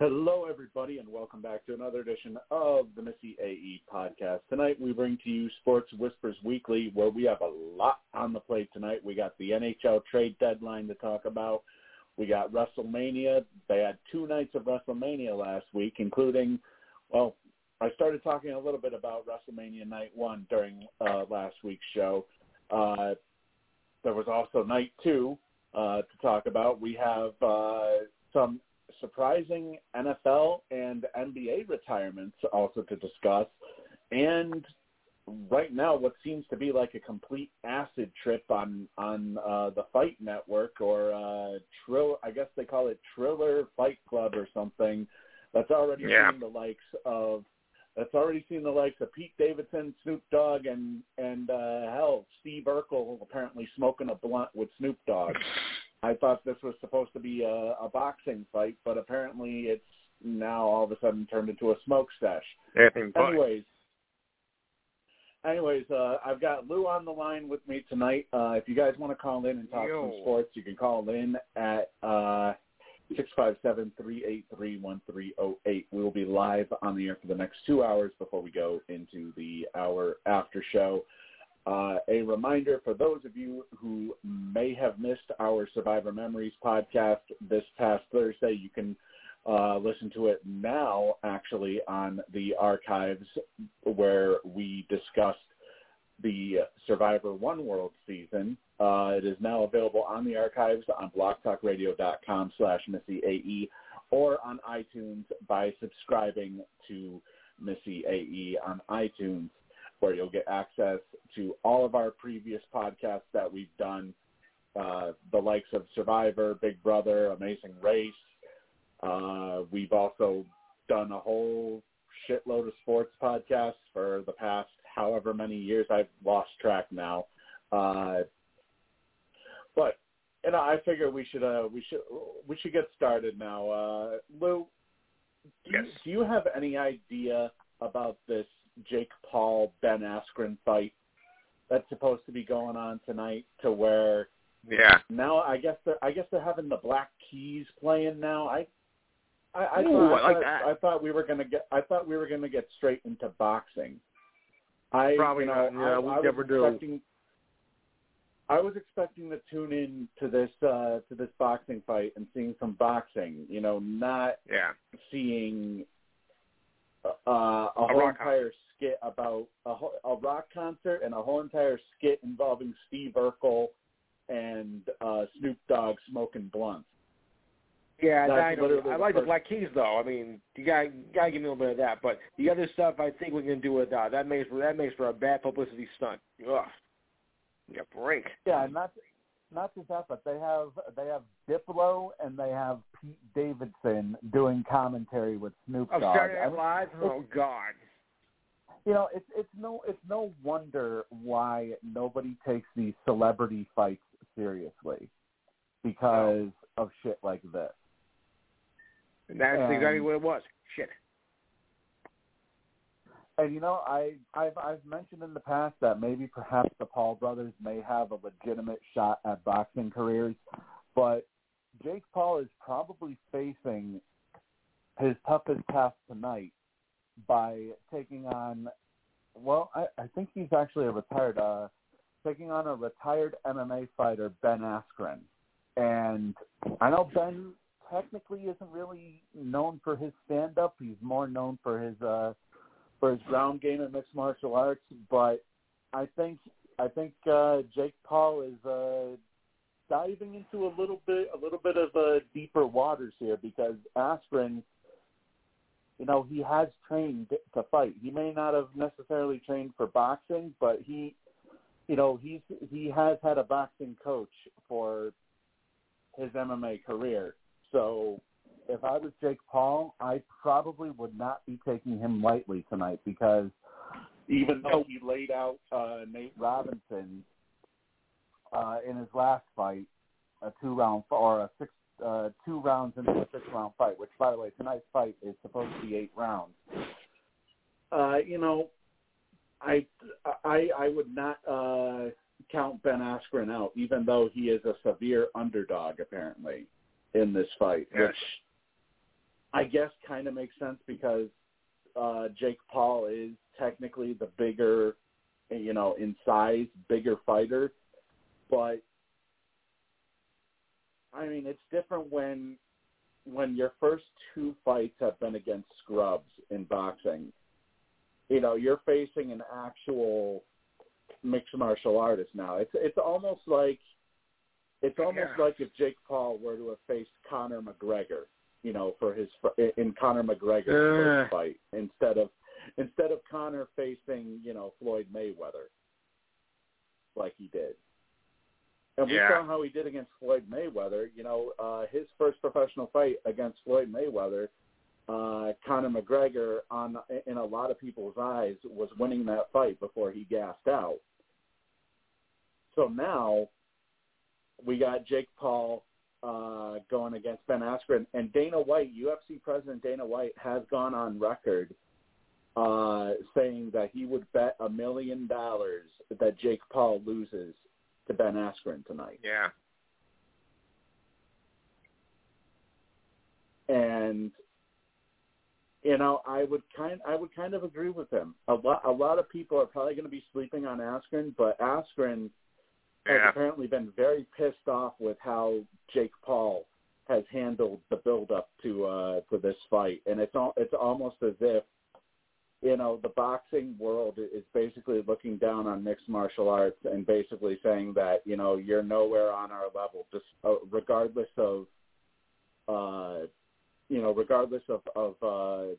Hello, everybody, and welcome back to another edition of the Missyae podcast. Tonight, we bring to you Sports Whispers Weekly, where we have a lot on the plate tonight. We got the NHL trade deadline to talk about. We got WrestleMania. They had two nights of WrestleMania last week, including, well, I started talking a little bit about WrestleMania Night One during uh, last week's show. Uh, there was also Night Two uh, to talk about. We have uh, some surprising NFL and NBA retirements also to discuss, and right now what seems to be like a complete acid trip on on uh, the Fight Network or uh, Trill. I guess they call it Triller Fight Club or something. That's already Yeah. seen the likes of. That's already seen the likes of Pete Davidson, Snoop Dogg, and and uh, hell, Steve Urkel apparently smoking a blunt with Snoop Dogg. I thought this was supposed to be a, a boxing fight, but apparently it's now all of a sudden turned into a smoke stash. Anything. Anyways, anyways, uh, I've got Lou on the line with me tonight. Uh, if you guys want to call in and talk some sports, you can call in at uh, six five seven three eight three one three zero eight. We will be live on the air for the next two hours before we go into the hour after show. Uh, a reminder for those of you who may have missed our Survivor Memories podcast this past Thursday, you can uh, listen to it now actually on the archives where we discussed the Survivor One World season. Uh, it is now available on the archives on blogtalkradio.com slash Missy or on iTunes by subscribing to Missyae on iTunes where you'll get access to all of our previous podcasts that we've done, uh, the likes of Survivor, Big Brother, Amazing Race. Uh, we've also done a whole shitload of sports podcasts for the past however many years. I've lost track now. Uh, but and I figure we should uh, we should we should get started now. Uh, Lou, do, Yes. you, do you have any idea about this Jake Paul Ben Askren fight that's supposed to be going on tonight? To where Yeah. now I guess they're I guess they're having the Black Keys playing now. I I, I, Ooh, thought, I like thought, that. I thought we were gonna get I thought we were gonna get straight into boxing. I Probably you know, not. Yeah, I, we I was never do. expecting, I was expecting to tune in to this uh to this boxing fight and seeing some boxing. You know, not Yeah. seeing uh, a whole rock entire skit about a, a rock concert and a whole entire skit involving Steve Urkel and uh, Snoop Dogg smoking blunts. Yeah, I, I like the Black Keys though. I mean, you got you gotta give me a little bit of that. But the other stuff, I think we can do without. That makes for that makes for a bad publicity stunt. Ugh. Yeah, break. Yeah, not not just that, but they have they have Diplo and they have Pete Davidson doing commentary with Snoop Oh, Dogg. Saturday I Night Live. Oh God. You know, it's it's no it's no wonder why nobody takes these celebrity fights seriously because of shit like this. And that's Um, exactly what it was. Shit. And you know, I I've I've mentioned in the past that maybe perhaps the Paul brothers may have a legitimate shot at boxing careers, but Jake Paul is probably facing his toughest task tonight by taking on well, I, I think he's actually a retired uh taking on a retired MMA fighter, Ben Askren. And I know Ben technically isn't really known for his stand up. He's more known for his uh for his ground game in mixed martial arts, but I think I think uh, Jake Paul is uh, diving into a little bit a little bit of uh, deeper waters here because Askren, you know, he has trained to fight. He may not have necessarily trained for boxing, but he, you know, he's he has had a boxing coach for his MMA career. So if I was Jake Paul, I probably would not be taking him lightly tonight because Even though he laid out uh, Nate Robinson uh, in his last fight, a two round or a six uh, two rounds into a six round fight. Which, by the way, tonight's fight is supposed to be eight rounds. Uh, you know, I I I would not uh, count Ben Askren out, even though he is a severe underdog apparently in this fight, Yes. which I guess kind of makes sense because uh, Jake Paul is technically the bigger, you know, in size, bigger fighter, but I mean, it's different when when your first two fights have been against scrubs in boxing. You know, you're facing an actual mixed martial artist now. It's it's almost like it's almost Yeah. like if Jake Paul were to have faced Conor McGregor, you know, for his in Conor McGregor's Uh. first fight instead of instead of Conor facing, you know, Floyd Mayweather like he did. And we Yeah. saw how he did against Floyd Mayweather. You know, uh, his first professional fight against Floyd Mayweather, uh, Conor McGregor, on in a lot of people's eyes, was winning that fight before he gassed out. So now we got Jake Paul uh, going against Ben Askren, and Dana White, UFC President Dana White, has gone on record uh, saying that he would bet a million dollars that Jake Paul loses to Ben Askren tonight. Yeah. and you know I would kind I would kind of agree with him. A lot a lot of people are probably going to be sleeping on Askren, but Askren has apparently been very pissed off with how Jake Paul has handled the build up to uh to this fight, and it's all it's almost as if you know the boxing world is basically looking down on mixed martial arts and basically saying that you know you're nowhere on our level, just uh, regardless of uh you know, regardless of of uh,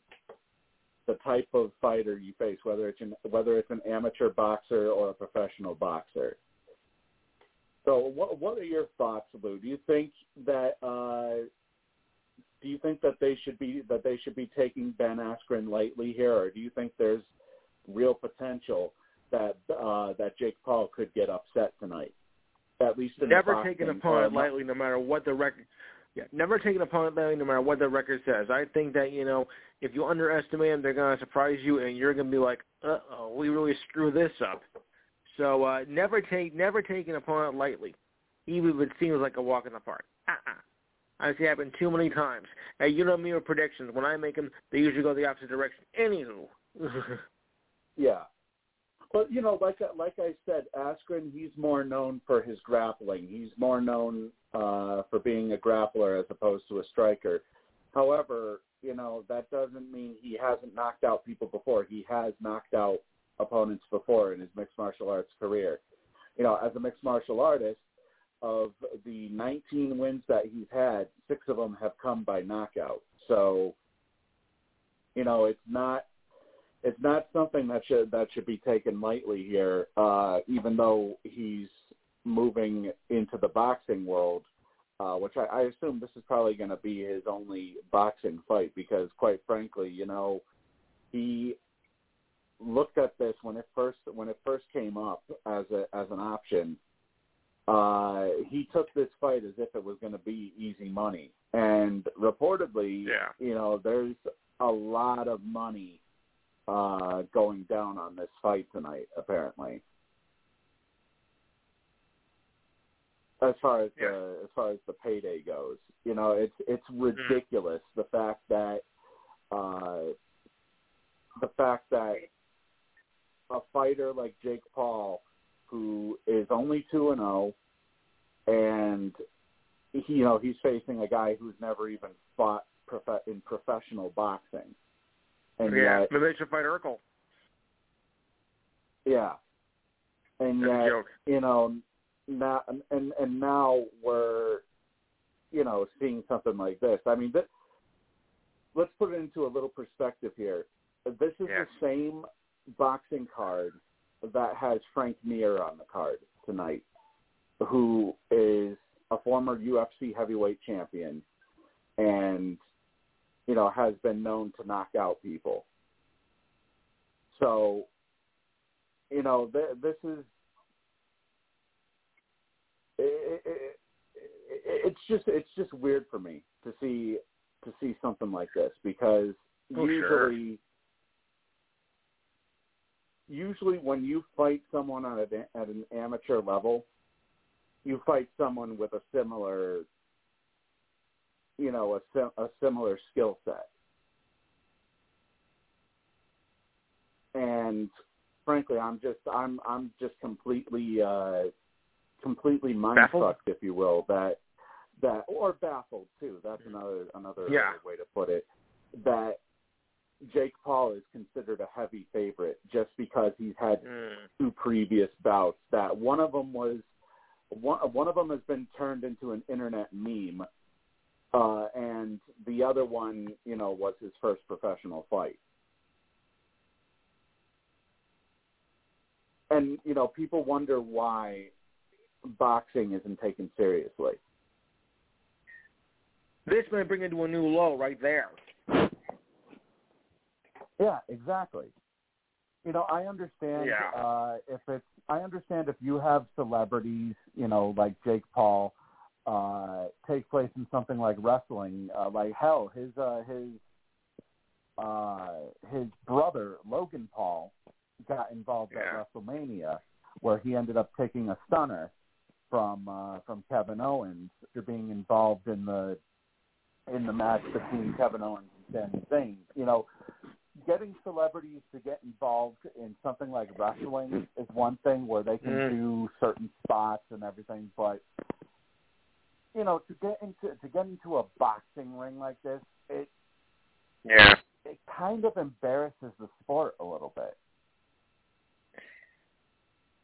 the type of fighter you face, whether it's an whether it's an amateur boxer or a professional boxer. So, what what are your thoughts, Lou? Do you think that uh, do you think that they should be that they should be taking Ben Askren lightly here, or do you think there's real potential that uh, that Jake Paul could get upset tonight? At least in Never take an opponent uh, lightly, no matter what the record. Yeah, never take an opponent lightly, no matter what the record says. I think that you know, if you underestimate them, they're gonna surprise you, and you're gonna be like, "Uh oh, we really screw this up." So uh, never take never take an opponent lightly, even if it seems like a walk in the park. Uh-uh. I've seen it happen too many times. Now you know me with predictions. When I make them, they usually go the opposite direction. Anywho. Yeah. But you know, like like I said, Askren, he's more known for his grappling. He's more known uh, for being a grappler as opposed to a striker. However, you know that doesn't mean he hasn't knocked out people before. He has knocked out opponents before in his mixed martial arts career. You know, as a mixed martial artist, of the 19 wins that he's had, six of them have come by knockout. So, you know, it's not it's not something that should that should be taken lightly here. Uh, even though he's moving into the boxing world, uh, which I, I assume this is probably going to be his only boxing fight because, quite frankly, you know, he looked at this when it first when it first came up as a as an option. Uh, he took this fight as if it was going to be easy money, and reportedly, Yeah. you know, there's a lot of money uh, going down on this fight tonight, apparently. As far as Yeah. the as far as the payday goes, you know, it's it's ridiculous the fact that uh, the fact that a fighter like Jake Paul, who is only two and zero, and he, you know he's facing a guy who's never even fought prof- in professional boxing, and yeah. yet Maybe they should fight Urkel. Yeah. And That's yet, you know, now and and now we're, you know, seeing something like this. I mean, this, let's put it into a little perspective here. This is Yes. the same boxing card that has Frank Mir on the card tonight, who is a former UFC heavyweight champion, and you know has been known to knock out people. So you know, th- this is it, it, it's just it's just weird for me to see to see something like this because Oh, usually sure. usually when you fight someone on a, at an amateur level, you fight someone with a similar you know a a similar skill set. And frankly, I'm just I'm I'm just completely uh completely mind fucked, if you will, that that or baffled too. That's Mhm. another another Yeah. way to put it. That Jake Paul is considered a heavy favorite just because he's had Mm. two previous bouts. That one of them was one one of them has been turned into an internet meme, uh, and the other one, you know, was his first professional fight. And you know, people wonder why boxing isn't taken seriously. This may bring it to a new low right there. Yeah, exactly. You know, I understand Yeah. uh if it's I understand if you have celebrities, you know, like Jake Paul, uh take place in something like wrestling, uh like hell, his uh his uh his brother, Logan Paul, got involved Yeah. at WrestleMania where he ended up taking a stunner from uh from Kevin Owens after being involved in the in the match between Kevin Owens and Sami Zayn. You know, getting celebrities to get involved in something like wrestling is one thing where they can Mm. do certain spots and everything, but you know, to get into to get into a boxing ring like this, it Yeah. it kind of embarrasses the sport a little bit.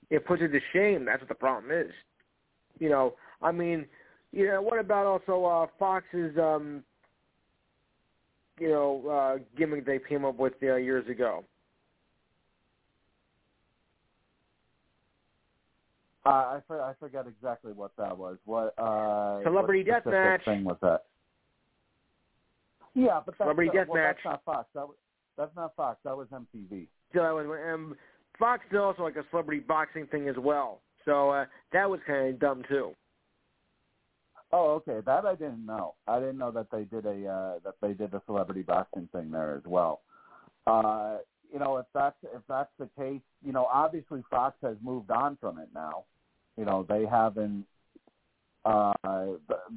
It puts it to shame. That's what the problem is. You know, I mean, you know, what about also uh Fox's um you know, uh gimmick they came up with uh, years ago? Uh, I for, I forget exactly what that was. What uh Celebrity what specific Deathmatch. thing was that? Yeah, but that's, Celebrity uh, well, that's not Fox. That was, that's not Fox. That was MTV. So that was, um, Fox did also like a celebrity boxing thing as well. So uh, that was kind of dumb too. Oh, okay. That I didn't know. I didn't know that they did a uh, that they did a celebrity boxing thing there as well. Uh, you know, if that's if that's the case, you know, obviously Fox has moved on from it now. You know, they haven't. Uh,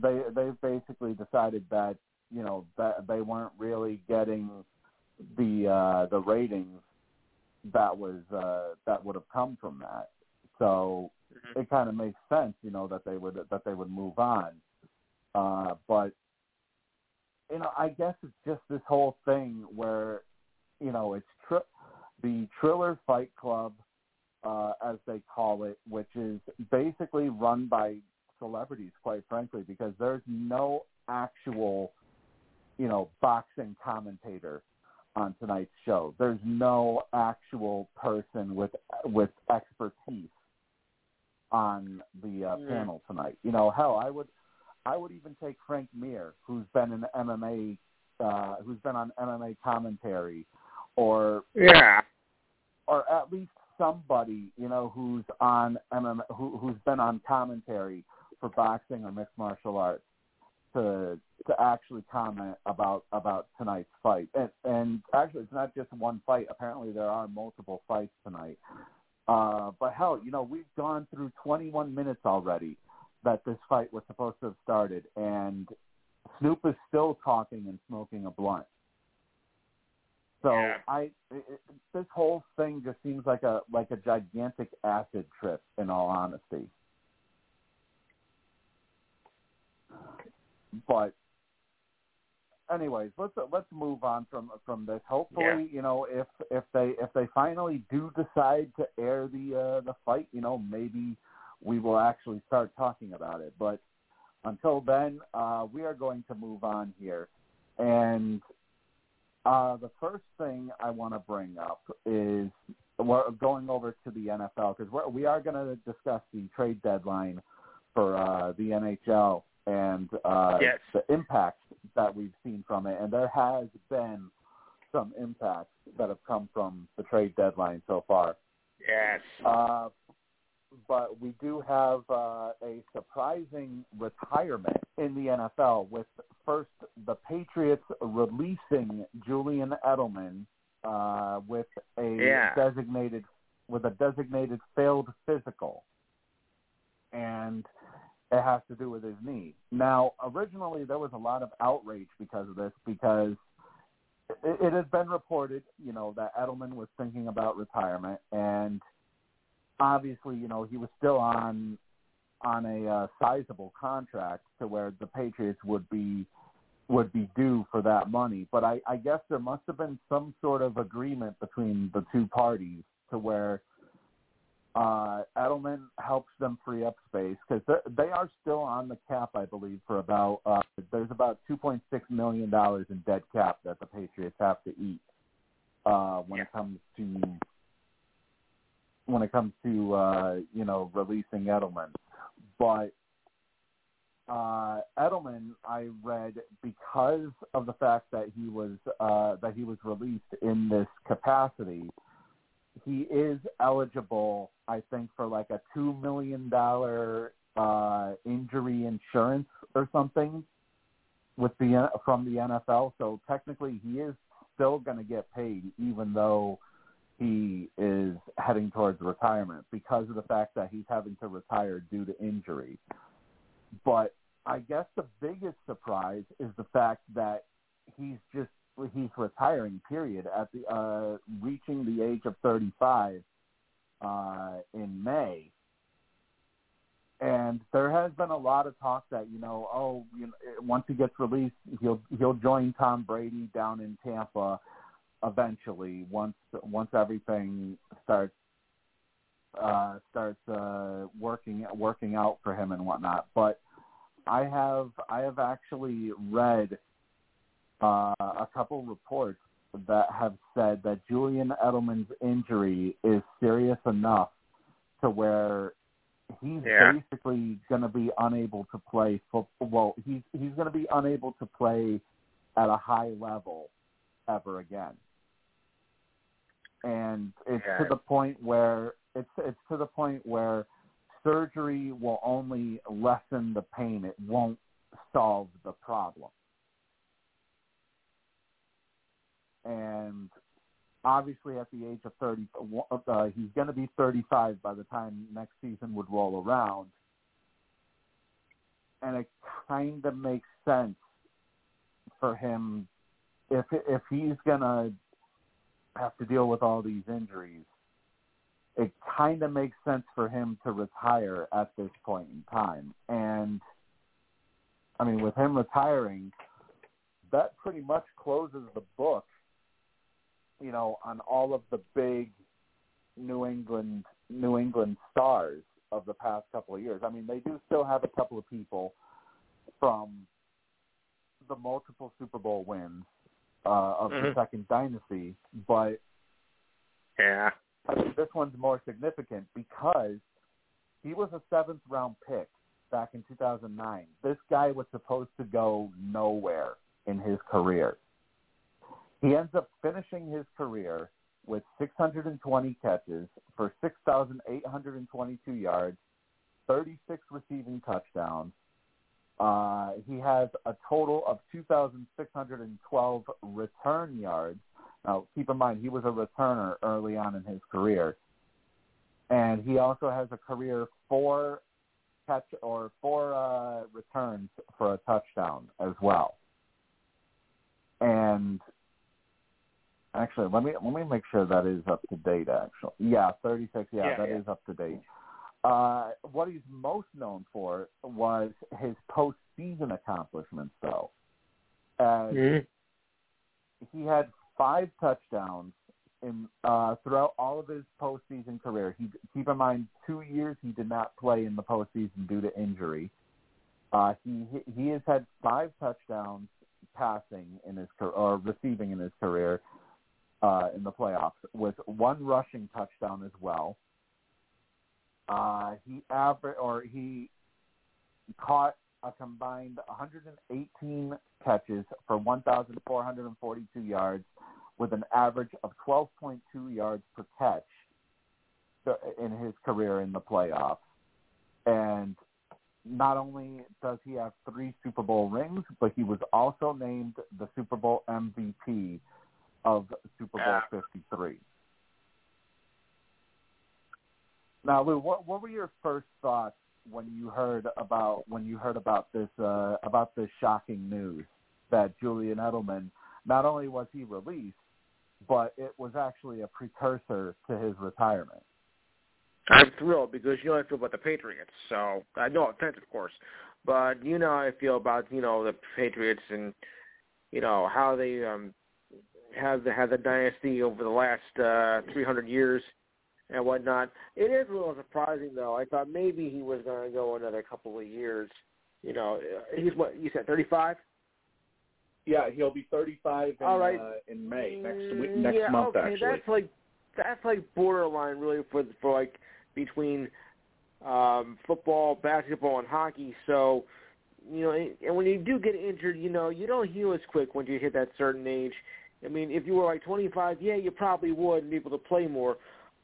they they've basically decided that you know that they weren't really getting the uh, the ratings that was uh, that would have come from that. So it kind of makes sense, you know, that they would that they would move on. Uh, but you know, I guess it's just this whole thing where, you know, it's tri- the Triller Fight Club, uh, as they call it, which is basically run by celebrities, quite frankly, because there's no actual, you know, boxing commentator on tonight's show. There's no actual person with with expertise on the uh, Mm. panel tonight. You know, hell, I would I would even take Frank Mir, who's been in MMA, uh, who's been on MMA commentary, or Yeah. or at least somebody you know who's on MMA, who, who's been on commentary for boxing or mixed martial arts to to actually comment about about tonight's fight. And, and actually, it's not just one fight. Apparently, there are multiple fights tonight. Uh, but hell, you know, we've gone through 21 minutes already that this fight was supposed to have started, and Snoop is still talking and smoking a blunt. So Yeah. I, it, it- this whole thing just seems like a like a gigantic acid trip. In all honesty, but anyways, let's let's move on from from this. Hopefully, Yeah. you know, if if they if they finally do decide to air the uh, the fight, you know, maybe we will actually start talking about it. But until then, uh, we are going to move on here. And uh, the first thing I want to bring up is we're going over to the NFL because we're, going to discuss the trade deadline for uh, the NHL and uh, Yes. the impact that we've seen from it. And there has been some impacts that have come from the trade deadline so far. Yes. Uh, but we do have uh, a surprising retirement in the NFL with first the Patriots releasing Julian Edelman uh, with a Yeah. designated with a designated failed physical, and it has to do with his knee. Now, originally there was a lot of outrage because of this because it, it has been reported, you know, that Edelman was thinking about retirement, and obviously, you know, he was still on on a uh, sizable contract to where the Patriots would be would be due for that money. But I, I guess there must have been some sort of agreement between the two parties to where uh, Edelman helps them free up space because they are still on the cap, I believe, for about uh, there's about 2.6 million dollars in dead cap that the Patriots have to eat uh, when Yeah. it comes to when it comes to uh, you know releasing Edelman. But uh, Edelman, I read because of the fact that he was uh, that he was released in this capacity, he is eligible, I think, for like a two million dollar uh, injury insurance or something with the from the NFL. So technically, he is still going to get paid, even though he is heading towards retirement because of the fact that he's having to retire due to injury. But I guess the biggest surprise is the fact that he's just he's retiring. Period. At the uh, reaching the age of 35 uh, in May, and there has been a lot of talk that you know, oh, you know, once he gets released, he'll he'll join Tom Brady down in Tampa eventually once once everything starts uh, starts uh, working working out for him and whatnot. But I have I have actually read uh, a couple reports that have said that Julian Edelman's injury is serious enough to where he's Yeah. basically going to be unable to play football. Well, he's he's going to be unable to play at a high level ever again. And it's Yeah. to the point where it's it's to the point where surgery will only lessen the pain. It won't solve the problem. And obviously, at the age of 30, uh, he's going to be 35 by the time next season would roll around. And it kind of makes sense for him if if he's going to have to deal with all these injuries it kind of makes sense for him to retire at this point in time. And I mean, with him retiring, that pretty much closes the book, you know, on all of the big New England New England stars of the past couple of years. I mean, they do still have a couple of people from the multiple Super Bowl wins uh, of the Mhm. second dynasty, but Yeah. I think this one's more significant because he was a seventh round pick back in 2009. This guy was supposed to go nowhere in his career. He ends up finishing his career with 620 catches for 6,822 yards, 36 receiving touchdowns. Uh, he has a total of 2,612 return yards. Now, keep in mind, he was a returner early on in his career. And he also has a career four catch or four uh, returns for a touchdown as well. And actually, let me let me make sure that is up to date. Actually, yeah, thirty six. Yeah, Yeah, that is yeah. up to date. Uh, what he's most known for was his postseason accomplishments, though. As Mhm. he had five touchdowns in uh, throughout all of his postseason career. He keep in mind two years he did not play in the postseason due to injury. Uh, he he has had five touchdowns passing in his or receiving in his career uh, in the playoffs, with one rushing touchdown as well. Uh, he aver- or he caught a combined 118 catches for 1,442 yards with an average of 12.2 yards per catch. in his career in the playoffs. And not only does he have three Super Bowl rings, but he was also named the Super Bowl MVP of Super Bowl Yeah. 53. Now, Lou, what, what were your first thoughts when you heard about when you heard about this uh, about this shocking news that Julian Edelman not only was he released, but it was actually a precursor to his retirement. I'm thrilled because you know I feel about the Patriots. So uh, no offense, of course, but you know how I feel about you know the Patriots and you know how they um have the have the dynasty over the last uh 300 years and whatnot. It is a little surprising though. I thought maybe he was going to go another couple of years. You know, uh, he's what you said 35. Yeah, he'll be 35 in, All right. uh, in May next week, next yeah, month okay, actually. that's like that's like borderline really for for like between um football, basketball, and hockey. So you know, and when you do get injured, you know, you don't heal as quick when you hit that certain age. I mean, if you were like 25, yeah, you probably would be able to play more.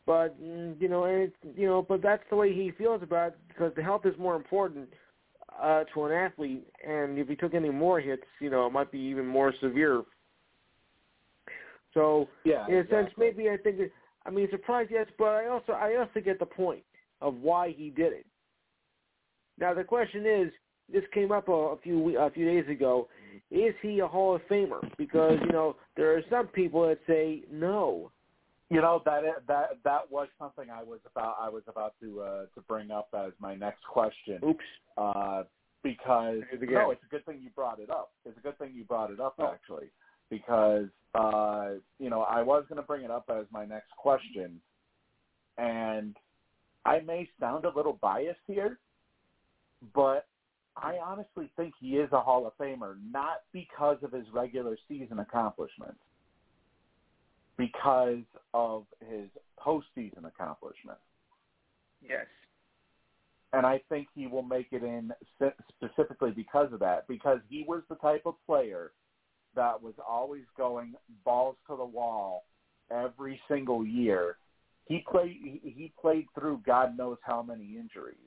But mm, you know, and it's, you know, but that's the way he feels about it because the health is more important uh, to an athlete. And if he took any more hits, you know, it might be even more severe. So yeah, in a sense, exactly. maybe I think. I mean, surprised, yes, but I also I also get the point of why he did it. Now the question is, this came up a, a few a few days ago. Is he a Hall of Famer? Because you know there are some people that say no. You know that that that was something I was about I was about to uh, to bring up as my next question. Oops. Uh, because no, it's a good thing you brought it up. It's a good thing you brought it up Oh. actually, because uh, you know I was going to bring it up as my next question, and I may sound a little biased here, but I honestly think he is a Hall of Famer, not because of his regular season accomplishments, because of his postseason accomplishments Yes. and I think he will make it in specifically because of that. Because he was the type of player that was always going balls to the wall every single year. He played. He played through God knows how many injuries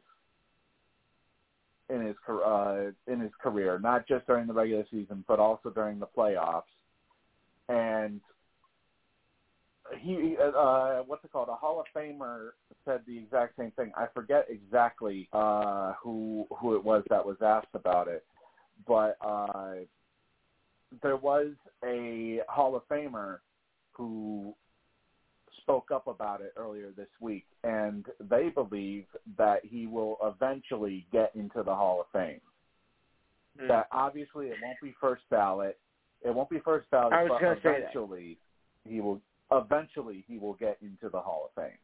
in his uh, in his career, not just during the regular season, but also during the playoffs. And he uh what's it called a hall of famer said the exact same thing i forget exactly uh who who it was that was asked about it but uh there was a hall of famer who spoke up about it earlier this week and they believe that he will eventually get into the hall of fame Hmm. that obviously it won't be first ballot it won't be first ballot I was but gonna say that. eventually he will eventually he will get into the Hall of Fame.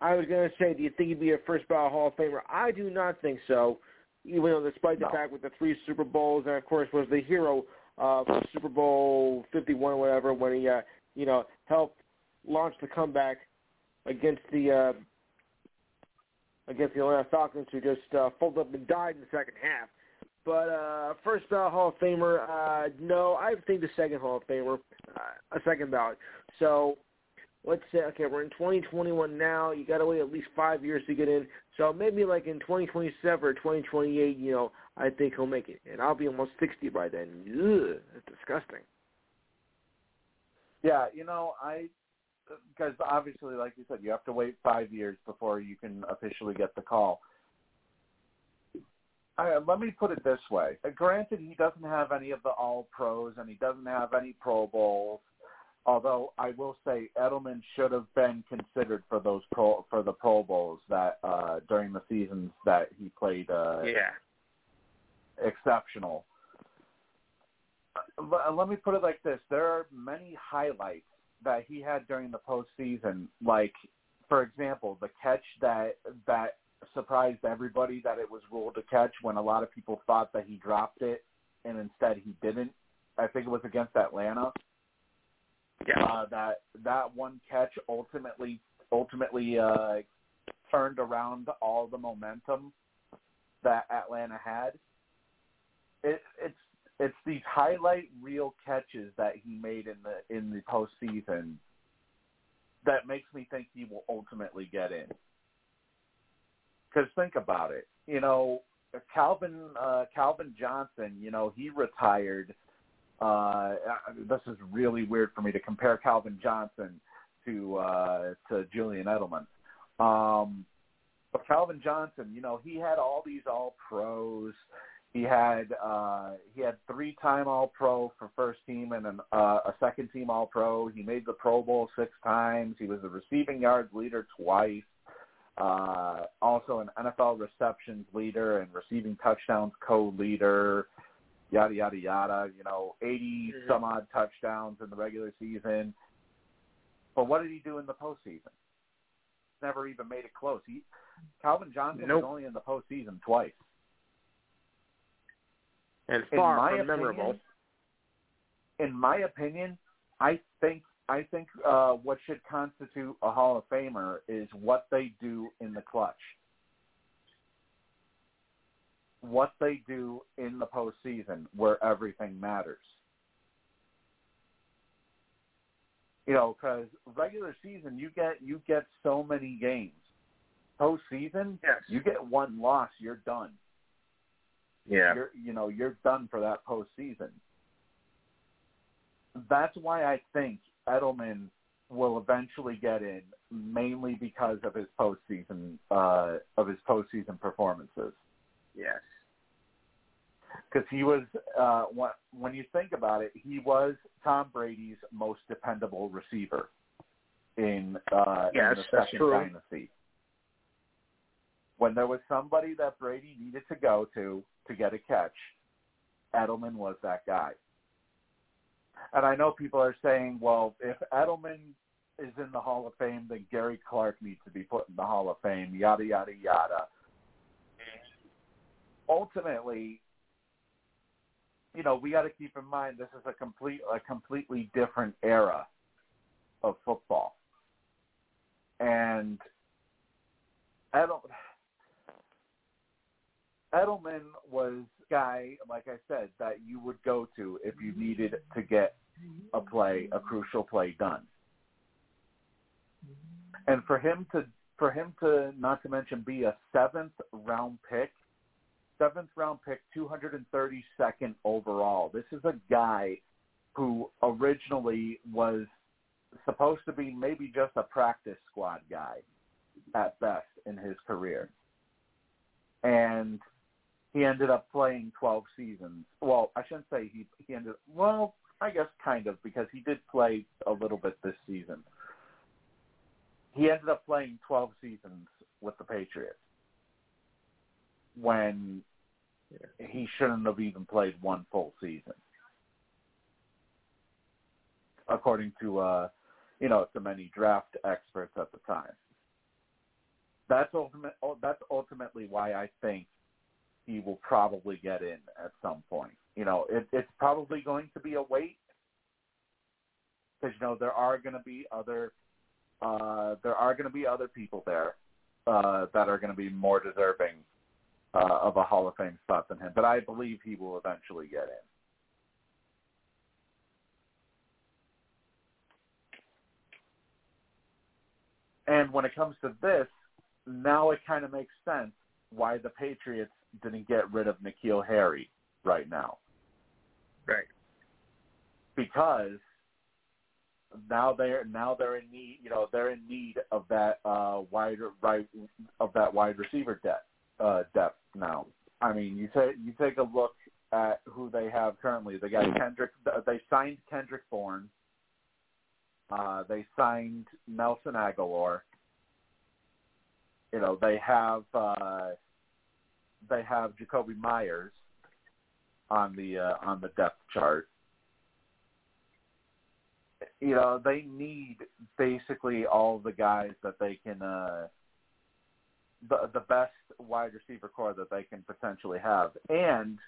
I was going to say, do you think he'd be a first ballot Hall of Famer? I do not think so. Even though, despite the No. fact with the three Super Bowls, and of course was the hero of Super Bowl Fifty One or whatever, when he, uh, you know, helped launch a comeback against the uh, against the Atlanta Falcons, who just uh, folded up and died in the second half. But uh, first ballot Hall of Famer, uh, no, I think the second Hall of Famer, uh, a second ballot. So let's say, okay, we're in 2021 now. You got to wait at least five years to get in. So maybe like in 2027 or 2028, you know, I think he'll make it, and I'll be almost 60 by then. Ugh, that's disgusting. Yeah, you know, I because obviously, like you said, you have to wait five years before you can officially get the call. I, let me put it this way. Uh, Granted, he doesn't have any of the All Pros, and he doesn't have any Pro Bowls. Although I will say Edelman should have been considered for those pro for the Pro Bowls that uh, during the seasons that he played uh, Yeah. exceptional. Let let me put it like this: there are many highlights that he had during the postseason. Like, for example, the catch that that surprised everybody that it was ruled a catch when a lot of people thought that he dropped it and instead he didn't. I think it was against Atlanta. Yeah. Uh, that that one catch ultimately ultimately uh, turned around all the momentum that Atlanta had. It, it's it's these highlight reel catches that he made in the in the postseason that makes me think he will ultimately get in. Because think about it, you know, Calvin uh, Calvin Johnson, you know, he retired. Uh, this is really weird for me to compare Calvin Johnson to uh, to Julian Edelman. Um, but Calvin Johnson, you know, he had all these All Pros. He had uh, he had three time All Pro for first team and an, uh, a second team All Pro. He made the Pro Bowl six times. He was the receiving yards leader twice. Uh, also an NFL receptions leader and receiving touchdowns co-leader. Yada yada yada. You know, 80 mm-hmm. some odd touchdowns in the regular season. But what did he do in the postseason? Never even made it close. He Calvin Johnson nope. was only in the postseason twice. And far from opinion, memorable. In my opinion, I think I think uh, what should constitute a Hall of Famer is what they do in the clutch. What they do in the postseason where everything matters. You know, because regular season you get you get so many games. Postseason, yes. you get one loss, you're done. Yeah. You're you know you're done for that postseason. That's why I think Edelman will eventually get in, mainly because of his postseason uh, of his postseason performances. Yes, because he was uh, when you think about it, he was Tom Brady's most dependable receiver in, uh, yes, in the second true. dynasty. When there was somebody that Brady needed to go to to get a catch, Edelman was that guy. And I know people are saying, well, if Edelman is in the Hall of Fame, then Gary Clark needs to be put in the Hall of Fame, yada, yada, yada. Ultimately, you know, we got to keep in mind this is a complete, a completely different era of football. And Edel, Edelman was guy, like I said, that you would go to if you needed to get a play, a crucial play done. And for him to for him to not to mention be a seventh round pick, seventh round pick, 232nd overall. This is a guy who originally was supposed to be maybe just a practice squad guy at best in his career. And he ended up playing 12 seasons. Well, I shouldn't say he he ended. Well, I guess kind of because he did play a little bit this season. He ended up playing 12 seasons with the Patriots when he shouldn't have even played one full season, according to uh, you know to many draft experts at the time. That's ultimate. That's ultimately why I think he will probably get in at some point. You know, it, it's probably going to be a wait because you know there are going to be other uh, there are going to be other people there uh, that are going to be more deserving uh, of a Hall of Fame spot than him. But I believe he will eventually get in. And when it comes to this, now it kind of makes sense why the Patriots didn't get rid of N'Keal Harry right now. Right. Because now they're now they're in need. You know, they're in need of that uh, wide right of that wide receiver depth uh, depth now. I mean, you take you take a look at who they have currently. They got Kendrick. They signed Kendrick Bourne. Uh, they signed Nelson Agholor. You know, they have uh, they have Jakobi Meyers on the uh, on the depth chart. You know, they need basically all the guys that they can uh the the best wide receiver corps that they can potentially have. And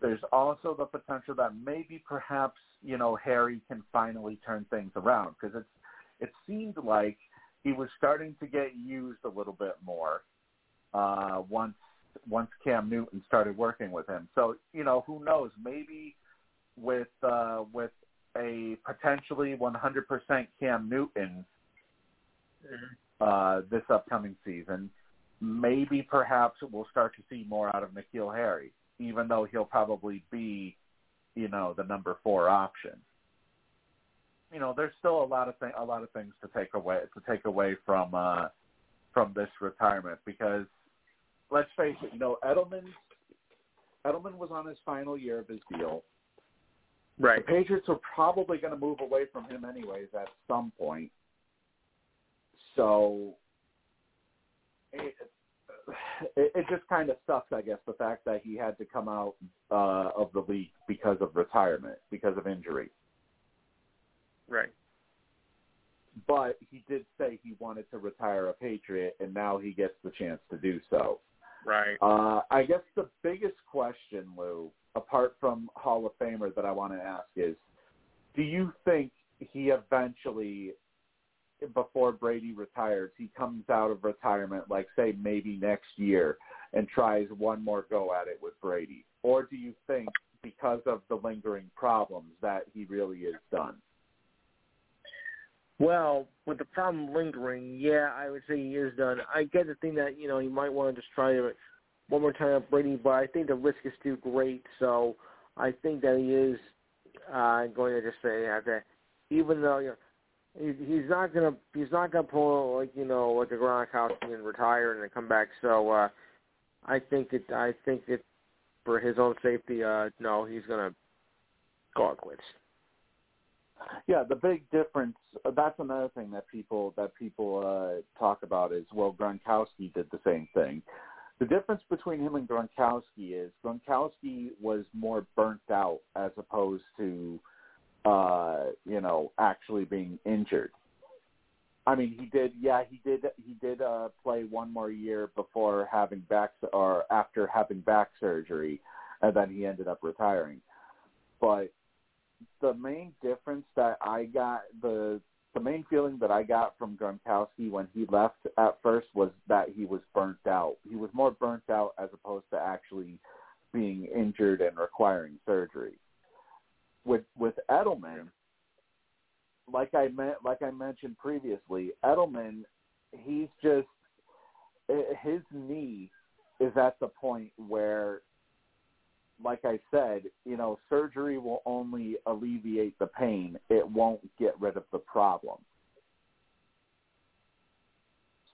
there's also the potential that maybe perhaps, you know, Harry can finally turn things around because it's it seemed like he was starting to get used a little bit more uh once once Cam Newton started working with him. So you know, who knows? Maybe with uh, with a potentially 100% Cam Newton, uh, this upcoming season, maybe perhaps we'll start to see more out of N'Keal Harry, even though he'll probably be, you know, the number four option. You know, there's still a lot of th- a lot of things to take away to take away from uh, from this retirement because let's face it, you know, Edelman Edelman was on his final year of his deal. Right. The Patriots are probably going to move away from him anyways at some point. So it, it, it just kind of sucks, I guess, the fact that he had to come out uh, of the league because of retirement, because of injury. Right. But he did say he wanted to retire a Patriot, and now he gets the chance to do so. Right. Uh, I guess the biggest question, Lou, apart from Hall of Famer that I want to ask is, do you think he eventually, before Brady retires, he comes out of retirement, like say maybe next year, and tries one more go at it with Brady? Or do you think because of the lingering problems that he really is done? Well, with the problem lingering, yeah, I would say he is done. I get the thing that you know he might want to just try it one more time at Brady, but I think the risk is too great. So I think that he is uh, going to just say that even though you know, he, he's not gonna he's not gonna pull like you know like a Gronkowski and retire and then come back. So uh, I think it I think it for his own safety, uh, no, he's gonna call it quits. Yeah, the big difference. uh, That's another thing that people that people uh, talk about is well, Gronkowski did the same thing. The difference between him and Gronkowski is Gronkowski was more burnt out as opposed to, uh, you know, actually being injured. I mean, he did. Yeah, he did. He did uh, play one more year before having back or after having back surgery, and then he ended up retiring. But the main difference that I got the the main feeling that I got from Gronkowski when he left at first was that he was burnt out. He was more burnt out as opposed to actually being injured and requiring surgery. With with Edelman, like I meant, like I mentioned previously, Edelman, he's just eh, his knee is at the point where like I said, you know, surgery will only alleviate the pain. It won't get rid of the problem.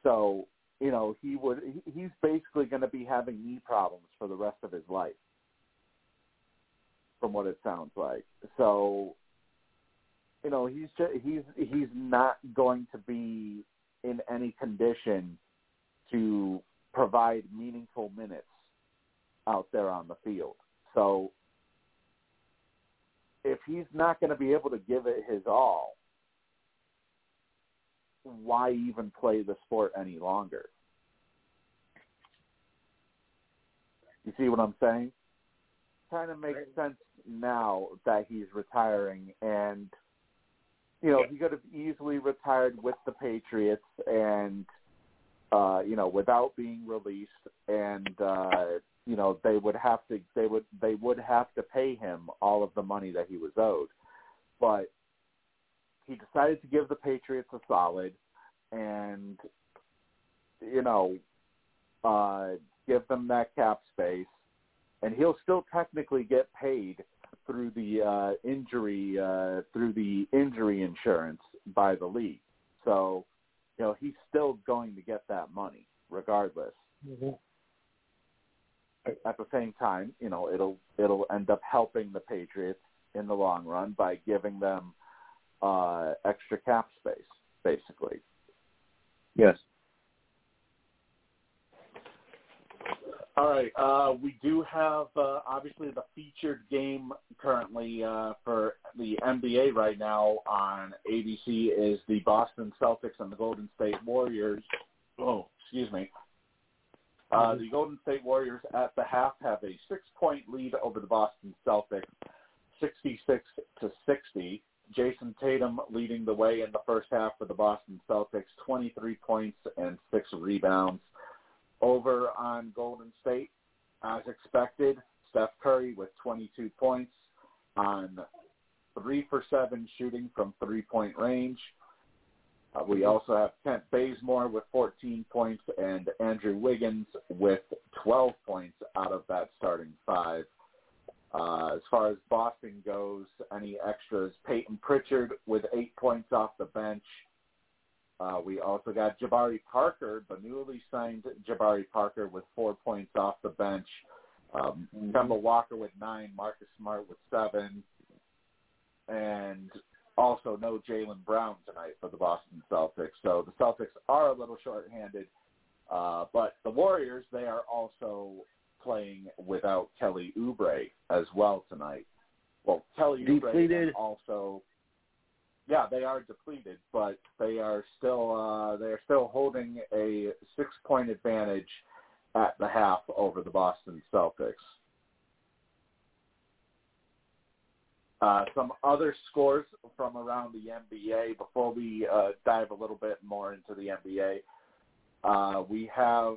So, you know, he would he's basically going to be having knee problems for the rest of his life. From what it sounds like. So, you know, he's just, he's he's not going to be in any condition to provide meaningful minutes out there on the field. So if he's not going to be able to give it his all, why even play the sport any longer? You see what I'm saying? Kind of makes sense now that he's retiring and you know, he could have easily retired with the Patriots and uh, you know, without being released and uh you know they would have to they would they would have to pay him all of the money that he was owed. But he decided to give the patriots a solid and you know uh give them that cap space. And he'll still technically get paid through the uh injury uh through the injury insurance by the league. So you know he's still going to get that money regardless. Mm-hmm. At the same time, you know, it'll it'll end up helping the Patriots in the long run by giving them uh, extra cap space, basically. Yes. All right. Uh, we do have uh, obviously the featured game currently uh, for the NBA right now on ABC is the Boston Celtics and the Golden State Warriors. Oh, excuse me. Uh, the Golden State Warriors at the half have a six-point lead over the Boston Celtics, 66 to 60. Jayson Tatum leading the way in the first half for the Boston Celtics, 23 points and six rebounds. Over on Golden State, as expected, Steph Curry with 22 points on three for seven shooting from three-point range. Uh, we also have Kent Bazemore with 14 points and Andrew Wiggins with 12 points out of that starting five. Uh, as far as Boston goes, any extras? Payton Pritchard with eight points off the bench. Uh, we also got Jabari Parker, the newly signed Jabari Parker with four points off the bench. Um, mm-hmm. Kemba Walker with nine, Marcus Smart with seven, and also no Jaylen Brown tonight for the Boston Celtics. So the Celtics are a little short-handed, uh, but the Warriors they are also playing without Kelly Oubre as well tonight. Well, Kelly Oubre also yeah, they are depleted, but they are still uh, they are still holding a six point advantage at the half over the Boston Celtics. Uh, some other scores from around the NBA before we uh, dive a little bit more into the NBA. Uh, we have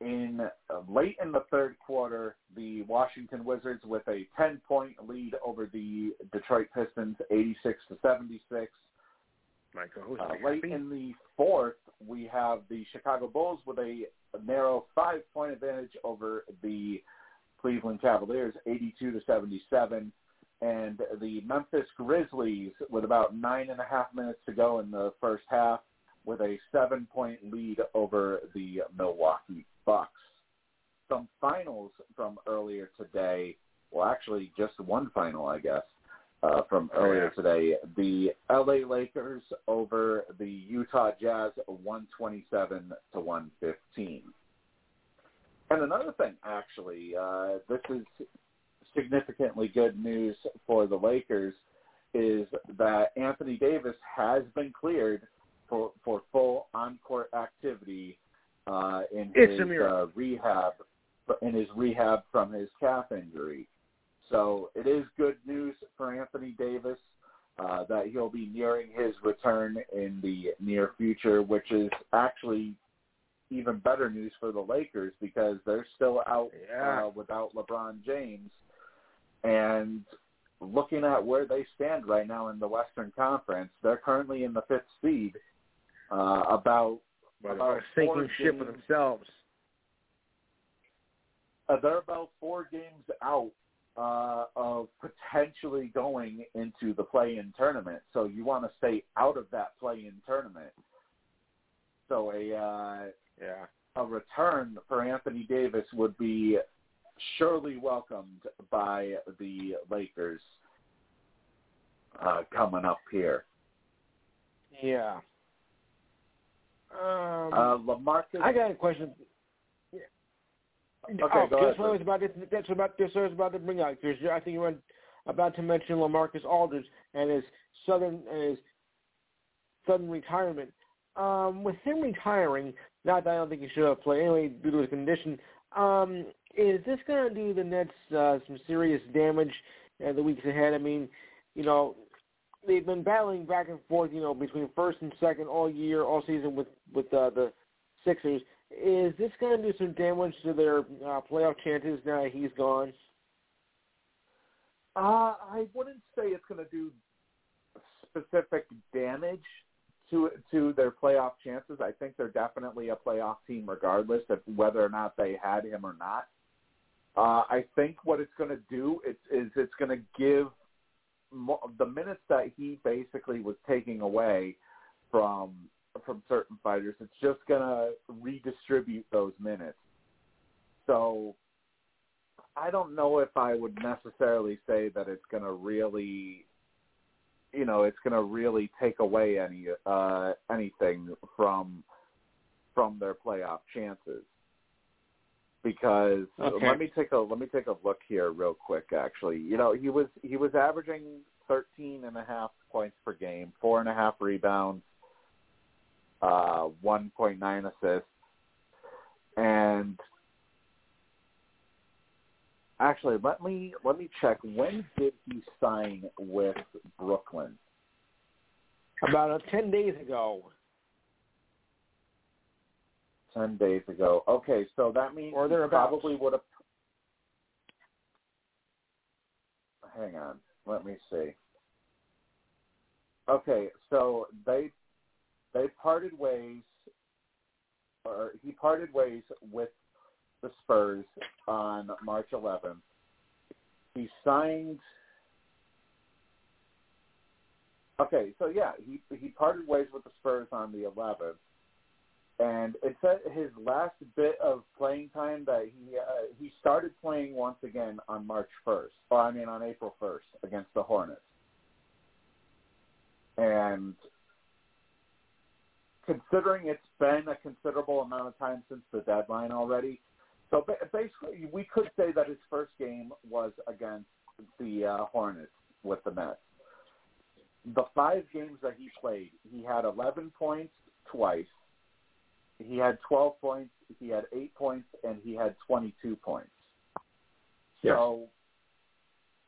in uh, late in the third quarter, the Washington Wizards with a 10-point lead over the Detroit Pistons, 86 to 76. Michael, uh, late in the fourth, we have the Chicago Bulls with a narrow five-point advantage over the Cleveland Cavaliers, 82 to 77, and the Memphis Grizzlies with about nine and a half minutes to go in the first half, with a seven-point lead over the Milwaukee Bucks. Some finals from earlier today, well, actually just one final, I guess, uh, from earlier today. The LA Lakers over the Utah Jazz, 127 to 115. And another thing, actually, uh, this is significantly good news for the Lakers, is that Anthony Davis has been cleared for, for full on-court activity uh, in it's his uh, rehab in his rehab from his calf injury. So it is good news for Anthony Davis uh, that he'll be nearing his return in the near future, which is actually even better news for the Lakers because they're still out yeah. uh, without LeBron James. And looking at where they stand right now in the Western Conference, they're currently in the fifth seed uh, about about a sinking ship games, themselves. Uh, they're about four games out uh, of potentially going into the play-in tournament. So you want to stay out of that play-in tournament. So a uh, yeah a return for Anthony Davis would be surely welcomed by the Lakers uh, coming up here. Yeah. Um, uh, LaMarcus. I got a question. Yeah. Okay, oh, go ahead. what I was about to. That's about. this. I was about to bring out. Because I think you were about to mention LaMarcus Aldridge and his southern and his sudden retirement. Um, with him retiring, not that I don't think he should have played anyway due to his condition. Um, is this going to do the Nets uh, some serious damage in the weeks ahead? I mean, you know, they've been battling back and forth, you know, between first and second all year, all season with with uh, the Sixers. Is this going to do some damage to their uh, playoff chances now that he's gone? Uh, I wouldn't say it's going to do specific damage to to their playoff chances. I think they're definitely a playoff team, regardless of whether or not they had him or not. Uh, I think what it's going to do is, is it's going to give the minutes that he basically was taking away from from certain fighters, it's just going to redistribute those minutes. So I don't know if I would necessarily say that it's going to really, you know, it's going to really take away any uh, anything from from their playoff chances. Because okay. let me take a let me take a look here real quick actually. You know he was he was averaging thirteen and a half points per game four and a half rebounds uh one point nine assists. And actually let me let me check when did he sign with brooklyn about uh, ten days ago ten days ago. Okay, so that means or they probably would have. Hang on, let me see. Okay, so they they parted ways, or he parted ways with the Spurs on March 11th. He signed. Okay, so yeah, he he parted ways with the Spurs on the 11th, and it said his last bit of playing time that he uh, he started playing once again on March 1st. Well, I mean on April 1st against the Hornets, and considering it's been a considerable amount of time since the deadline already, so basically we could say that his first game was against the uh, Hornets with the Nets. The five games that he played, he had 11 points twice. He had 12 points, he had 8 points, and he had 22 points. Yes. So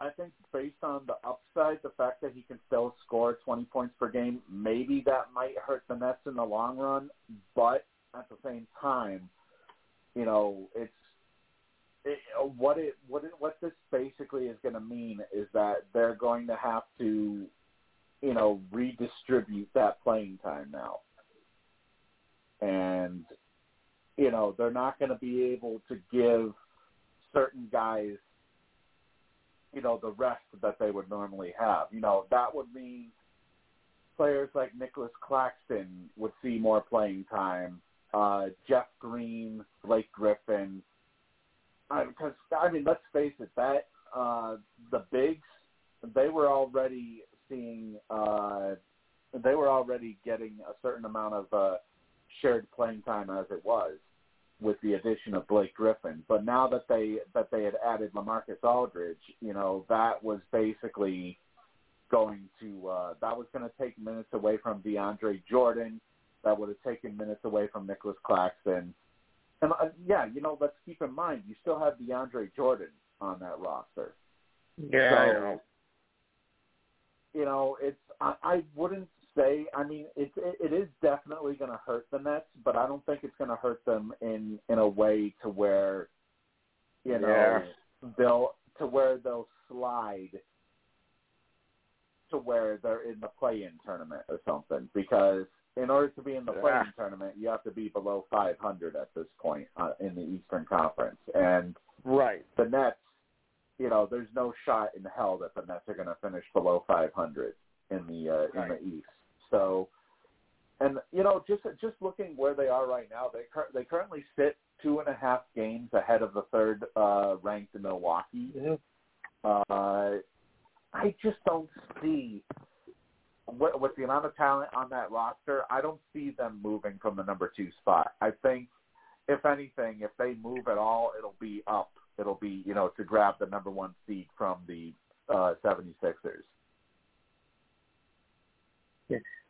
I think based on the upside, the fact that he can still score 20 points per game, maybe that might hurt the Nets in the long run. But at the same time, you know, it's it, uh, what it what it, what this basically is going to mean is that they're going to have to, you know, redistribute that playing time now, and you know they're not going to be able to give certain guys you know, the rest that they would normally have. You know, that would mean players like Nicolas Claxton would see more playing time. Uh, Jeff Green, Blake Griffin. Because I, I mean, let's face it, that uh, the bigs they were already seeing uh, they were already getting a certain amount of uh, shared playing time as it was with the addition of Blake Griffin. But now that they that they had added LaMarcus Aldridge, you know, that was basically going to uh, that was going to take minutes away from DeAndre Jordan. That would have taken minutes away from Nicolas Claxton. And uh, yeah, you know, let's keep in mind you still have DeAndre Jordan on that roster. Yeah, so, I know. You know, it's I, I wouldn't say. I mean, it it, it is definitely going to hurt the Nets, but I don't think it's going to hurt them in in a way to where you know Yeah. they'll to where they'll slide to where they're in the play-in tournament or something. Because in order to be in the Yeah. tournament, you have to be below 500 at this point uh, in the Eastern Conference, and Right. the Nets, you know, there's no shot in hell that the Nets are going to finish below 500 in the uh, in the East. So, and you know, just just looking where they are right now, they cur- they currently sit two and a half games ahead of the third uh, ranked Milwaukee. Mhm. Uh, I just don't see with, with the amount of talent on that roster. I don't see them moving from the number two spot. I think, if anything, if they move at all, it'll be up. It'll be you know to grab the number one seed from the uh, 76ers.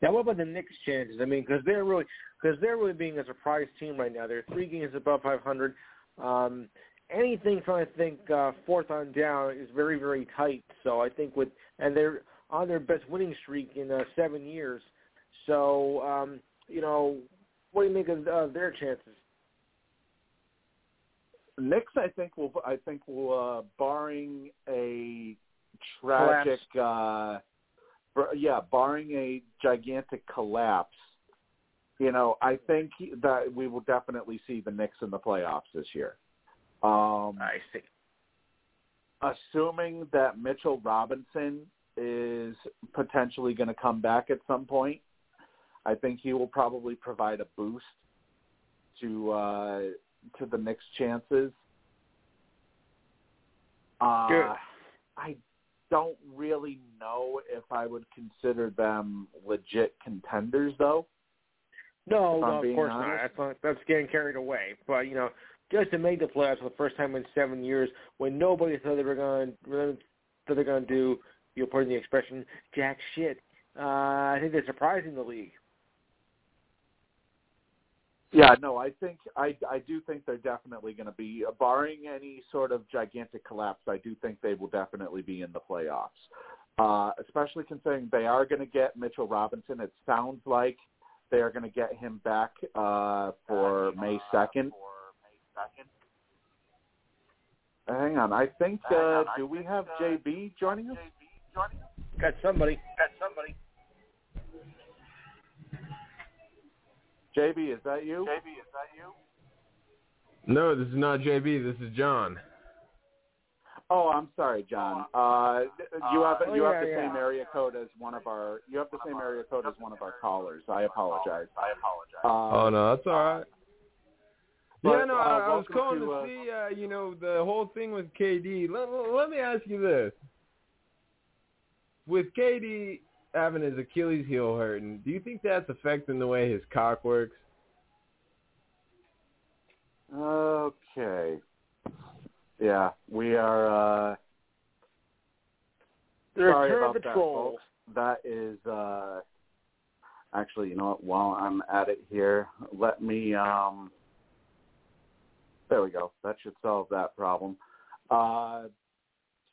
Now, what about the Knicks' chances? I mean, because they're really because they're really being a surprise team right now. They're three games above 500. Um, anything from I think uh, fourth on down is very very tight. So I think with and they're on their best winning streak in uh, seven years. So um, you know, what do you make of uh, their chances? Knicks, I think will I think will uh, barring a tragic uh yeah, barring a gigantic collapse, you know, I think that we will definitely see the Knicks in the playoffs this year. Um I see. assuming that Mitchell Robinson is potentially going to come back at some point, I think he will probably provide a boost to uh, to the Knicks' chances. Uh, Good. I don't really know if I would consider them legit contenders, though. No, no, of course not. That's not, that's getting carried away. But you know, just to make the playoffs for the first time in seven years, when nobody thought they were going to that they're going to do, you know, pardon the expression, jack shit. Uh, I think they're surprising the league. Yeah, no, I think I I do think they're definitely going to be barring any sort of gigantic collapse. I do think they will definitely be in the playoffs. Uh, especially considering they are going to get Mitchell Robinson. It sounds like they are going to get him back uh, for May second. Hang on, I think uh, do we have JB joining us? Got somebody. Got somebody. JB, is that you? JB, is that you? No, this is not JB. This is John. Oh, I'm sorry, John. Uh, you have Oh, you yeah, have the yeah. same area code as one of our you have the same area code as one of our callers. I apologize. I apologize. Uh, Oh no, that's all right. But, yeah, no, uh, I, I was calling to, to, uh, see, uh, you know, the whole thing with KD. Let, let, let me ask you this: with KD having his Achilles heel hurting, do you think that's affecting the way his cock works? Okay. Yeah, we are. uh The Sorry return about of the that, folks. That is uh actually, you know what? While I'm at it here, let me. um There we go. That should solve that problem. Uh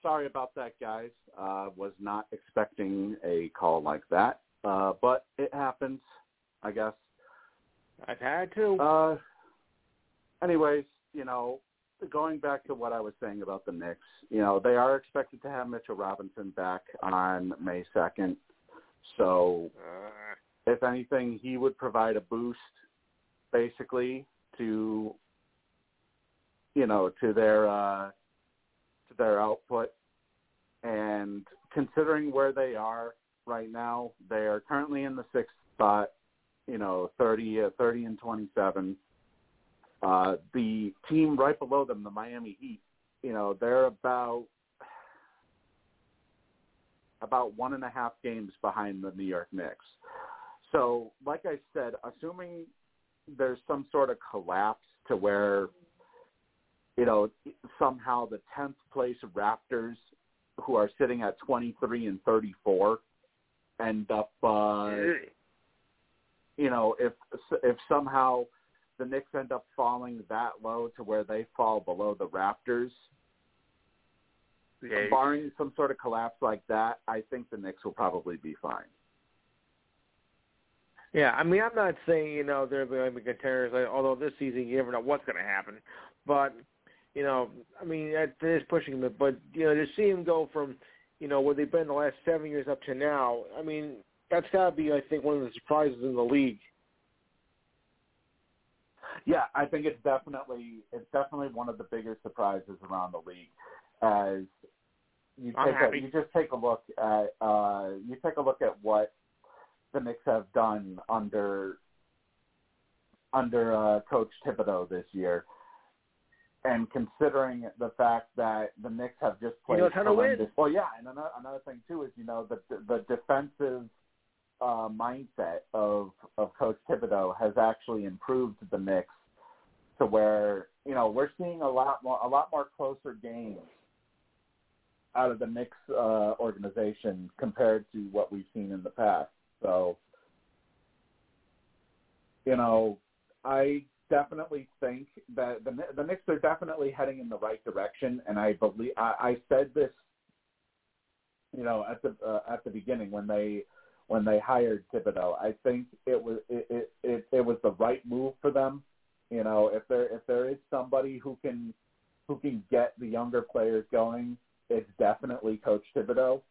Sorry about that, guys. Uh Was not expecting a call like that, uh but it happens, I guess. I've had to. Uh, anyways, you know, going back to what I was saying about the Knicks, you know, they are expected to have Mitchell Robinson back on May 2nd. So, Uh, if anything, he would provide a boost basically to, you know, to their, uh, their output. And considering where they are right now, they are currently in the sixth spot you know, 30, uh, 30 and 27. Uh, the team right below them, the Miami Heat, you know, they're about about one and a half games behind the New York Knicks. So, like I said, assuming there's some sort of collapse to where, you know, somehow the 10th place Raptors, who are sitting at 23 and 34, end up uh, you know, if if somehow the Knicks end up falling that low to where they fall below the Raptors, yeah, barring some sort of collapse like that, I think the Knicks will probably be fine. Yeah, I mean, I'm not saying you know they're going to be contenders. Although this season you never know what's going to happen, but you know, I mean, it is pushing them. But you know, to see them go from you know where they've been the last seven years up to now, I mean, that's got to be, I think, one of the surprises in the league. Yeah, I think it's definitely it's definitely one of the bigger surprises around the league. As you take a, you just take a look at uh, you take a look at what the Knicks have done under under uh, Coach Thibodeau this year, and considering the fact that the Knicks have just He played knows how to win. Well, yeah, and another, another thing too is you know the the defensive uh, mindset of of Coach Thibodeau has actually improved the Knicks to where you know we're seeing a lot more a lot more closer games out of the Knicks uh, organization compared to what we've seen in the past. So, you know, I definitely think that the the Knicks are definitely heading in the right direction, and I believe I, I said this, you know, at the uh, at the beginning when they when they hired Thibodeau. I think it was it, it, it, it was the right move for them. You know, if there if there is somebody who can who can get the younger players going, it's definitely Coach Thibodeau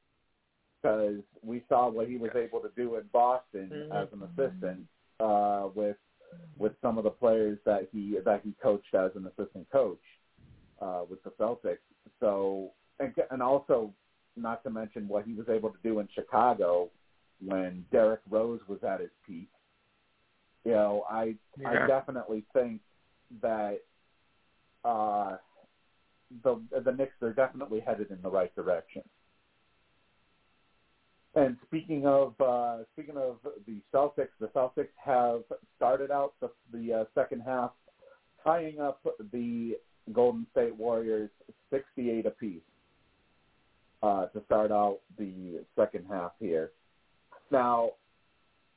because we saw what he was able to do in Boston Mhm. as an assistant uh, with with some of the players that he that he coached as an assistant coach uh, with the Celtics. So and and also not to mention what he was able to do in Chicago when Derrick Rose was at his peak. You know, I I definitely think that uh, the the Knicks are definitely headed in the right direction. And speaking of uh, speaking of the Celtics, the Celtics have started out the, the uh, second half tying up the Golden State Warriors 68 apiece uh, to start out the second half here. Now,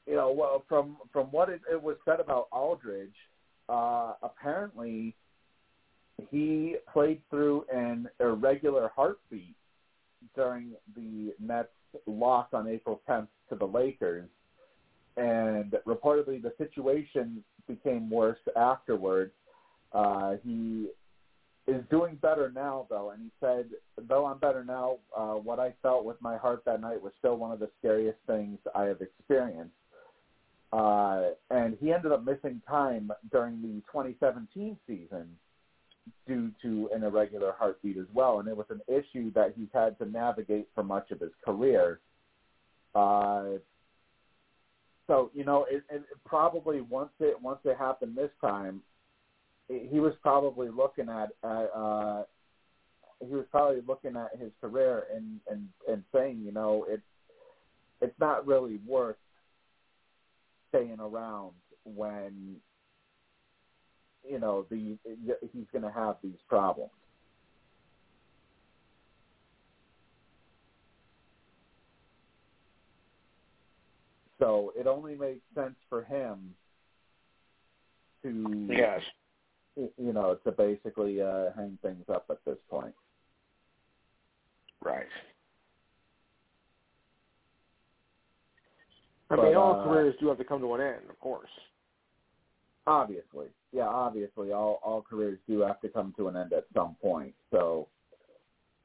you know, well, from from what it, it was said about Aldridge, uh, apparently he played through an irregular heartbeat during the Nets' loss on April 10th to the Lakers, and reportedly the situation became worse afterwards. Uh, he is doing better now, though, and he said, "Though I'm better now, uh, what I felt with my heart that night was still one of the scariest things I have experienced." uh, and he ended up missing time during the 2017 season due to an irregular heartbeat as well, and it was an issue that he's had to navigate for much of his career. Uh, so you know, it, it probably once it once it happened this time, it, he was probably looking at, uh, he was probably looking at his career and and and saying, you know, it's it's not really worth staying around when you know the he's going to have these problems. So it only makes sense for him to Yes. you know to basically uh, hang things up at this point. Right. I But, mean, all uh, careers do have to come to an end, of course. Obviously, yeah, obviously, all all careers do have to come to an end at some point. So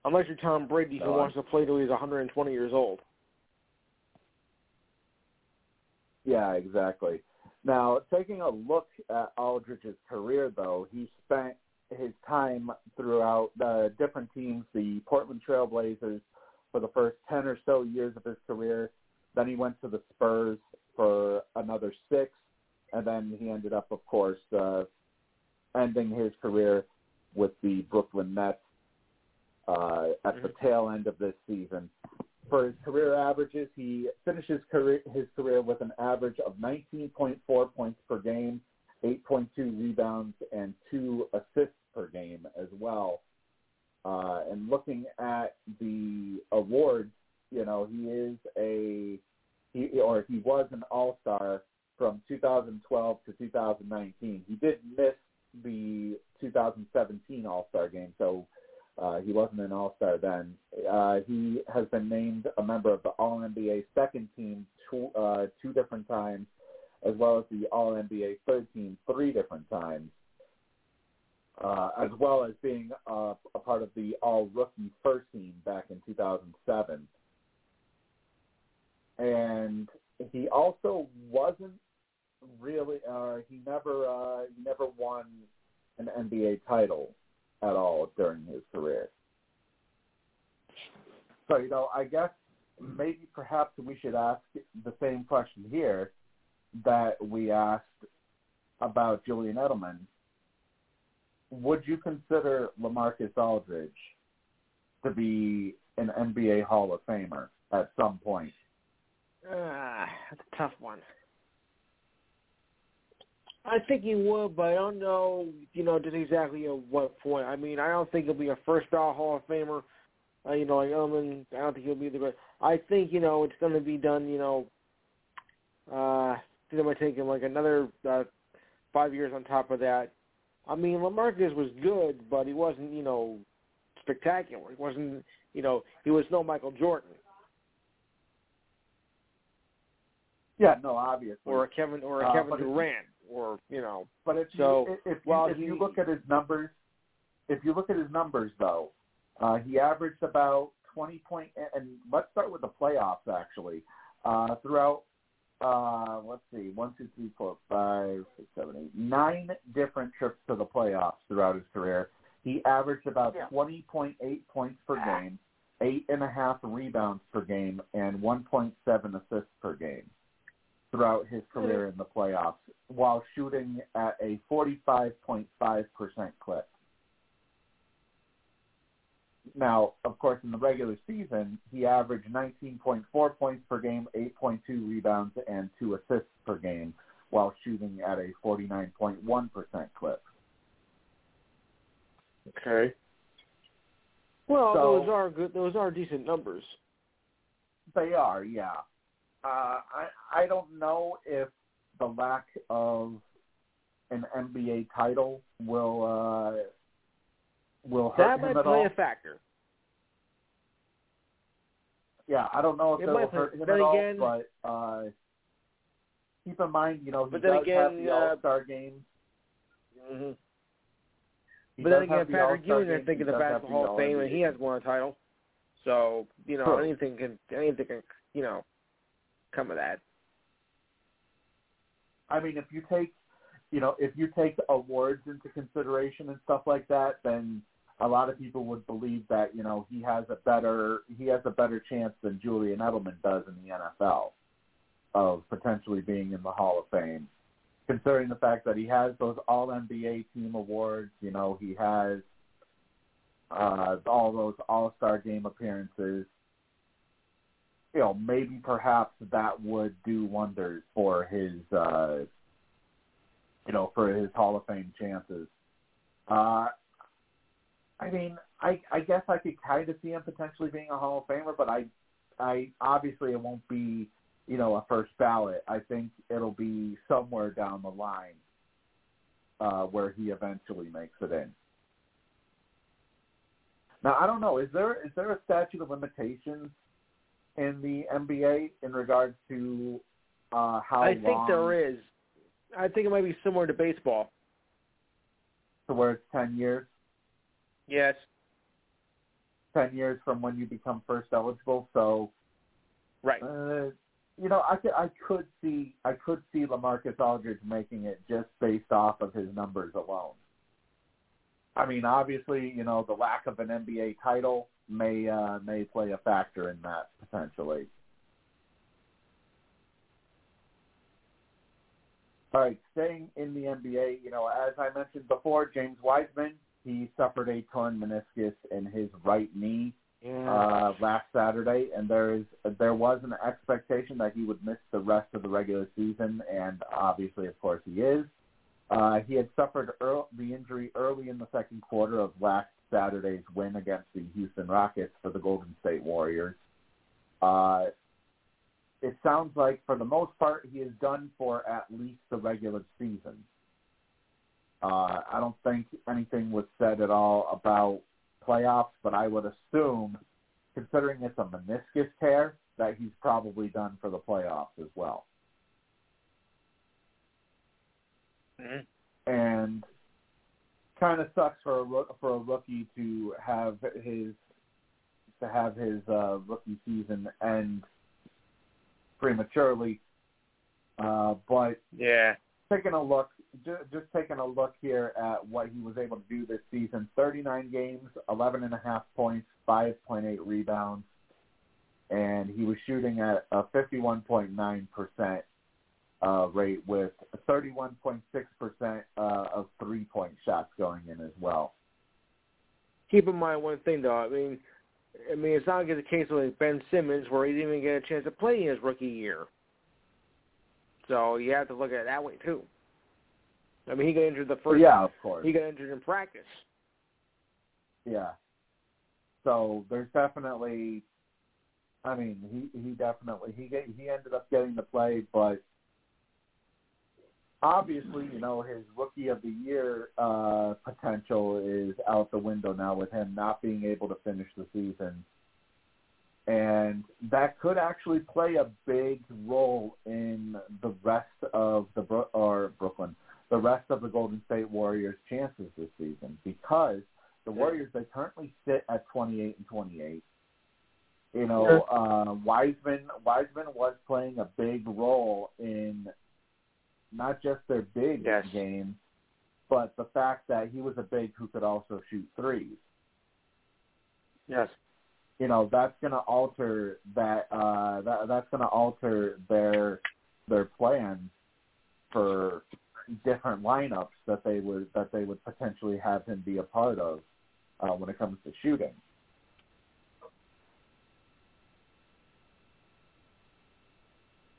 Unless you're Tom Brady, who No, wants to play till he's 120 years old. Yeah, exactly. Now, taking a look at Aldridge's career, though, he spent his time throughout uh, different teams, the Portland Trailblazers, for the first 10 or so years of his career. Then he went to the Spurs for another six, and then he ended up, of course, uh, ending his career with the Brooklyn Nets uh, at the tail end of this season for his career averages, he finished his career his career with an average of 19.4 points per game, 8.2 rebounds, and two assists per game as well. Uh, and looking at the awards, you know, he is a he or he was an All Star from 2012 to 2019. He did miss the 2017 All Star game, so uh, he wasn't an All-Star then. Uh, he has been named a member of the All-NBA second team two, uh, two different times, as well as the All-NBA third team three different times, uh, as well as being a part of the All-Rookie first team back in 2007. And he also wasn't really, uh, he never, uh, he never won an NBA title at all during his career. So, you know, I guess maybe perhaps we should ask the same question here that we asked about Julian Edelman. Would you consider LaMarcus Aldridge to be an NBA Hall of Famer at some point? Ah, that's a tough one. I think he would, but I don't know, you know, just exactly at what point. I mean, I don't think he'll be a first ballot Hall of Famer. Uh, you know, like Edelman, I don't think he'll be the best. I think, you know, it's going to be done, you know, uh, I think it might take him like another uh, five years on top of that. I mean, LaMarcus was good, but he wasn't, you know, spectacular. He wasn't, you know, he was no Michael Jordan Yeah, no, obviously. or a Kevin or a Uh, Kevin but if you- Durant or you know. But if So, you if, you, if he- you look at his numbers, if you look at his numbers though, uh, he averaged about twenty point. And let's start with the playoffs actually. Uh, throughout, uh, let's see, one, two, three, four, five, six, seven, eight, nine different trips to the playoffs throughout his career. He averaged about Yeah. twenty point eight points per game, eight and a half rebounds per game, and one point seven assists per game throughout his hmm. career in the playoffs while shooting at a 45.5% clip. Now, of course, in the regular season, he averaged 19.4 points per game, 8.2 rebounds, and two assists per game while shooting at a 49.1% clip. Okay. Well, So- those are good. Those are decent numbers. They are, yeah. Uh, I I don't know if the lack of an NBA title will uh, will hurt That him might at play all. a factor. Yeah, I don't know if It it'll play- hurt him then at again- all, but uh, keep in mind, you know, he But then does have again, the uh, All Star games. hmm He But then again, Patrick Ewing, I think, in the Basketball Hall of Fame, and he has won a title. So you know, anything can anything can you know come of that. I mean, if you take, you know, if you take awards into consideration and stuff like that, then a lot of people would believe that you know he has a better he has a better chance than Julian Edelman does in the NFL of potentially being in the Hall of Fame, considering the fact that he has those All NBA team awards. You know, he has uh, all those All Star game appearances. You know, maybe perhaps that would do wonders for his, uh, you know, for his Hall of Fame chances. Uh, I mean, I I guess I could kind of see him potentially being a Hall of Famer, but I I obviously it won't be you know a first ballot. I think it'll be somewhere down the line uh, where he eventually makes it in. Now I don't know. Is there is there a statute of limitations in the NBA in regards to uh, how I think there is. I think it might be similar to baseball. To where it's ten years. Yes. Ten years from when you become first eligible. So Right. Uh, you know, I could I could see I could see LaMarcus Aldridge making it just based off of his numbers alone. I mean, obviously, you know, the lack of an NBA title may uh, may play a factor in that potentially. All right, staying in the NBA, you know, as I mentioned before, James Wiseman, he suffered a torn meniscus in his right knee Yeah. uh, last Saturday, and there is there was an expectation that he would miss the rest of the regular season, and obviously, of course, he is. Uh, he had suffered earl- the injury early in the second quarter of last Saturday's win against the Houston Rockets for the Golden State Warriors. Uh, it sounds like, for the most part, he is done for at least the regular season. Uh, I don't think anything was said at all about playoffs, but I would assume, considering it's a meniscus tear, that he's probably done for the playoffs as well. Mhm. And kind of sucks for a for a rookie to have his to have his uh, rookie season end prematurely. Uh, but Yeah. taking a look, ju- just taking a look here at what he was able to do this season: 39 games, 11 and a half points, 5.8 rebounds, and he was shooting at a 51.9 percent uh, rate with 31.6 percent uh, of three-point shots going in as well. Keep in mind one thing though. I mean, I mean it's not like it's a case with Ben Simmons where he didn't even get a chance to play in his rookie year. So you have to look at it that way too. I mean, he got injured the first. yeah, of course. He got injured in practice. Yeah. So there's definitely, I mean, he he definitely he get, he ended up getting the play, but obviously, you know, his rookie of the year uh, potential is out the window now with him not being able to finish the season, and that could actually play a big role in the rest of the Bro- or Brooklyn, the rest of the Golden State Warriors' chances this season. Because the Warriors they currently sit at 28 and 28. You know, uh, Wiseman Wiseman was playing a big role in not just their big Yes. game, but the fact that he was a big who could also shoot threes. Yes. You know, that's going to alter that. Uh, that that's going to alter their their plans for different lineups that they would that they would potentially have him be a part of uh, when it comes to shooting.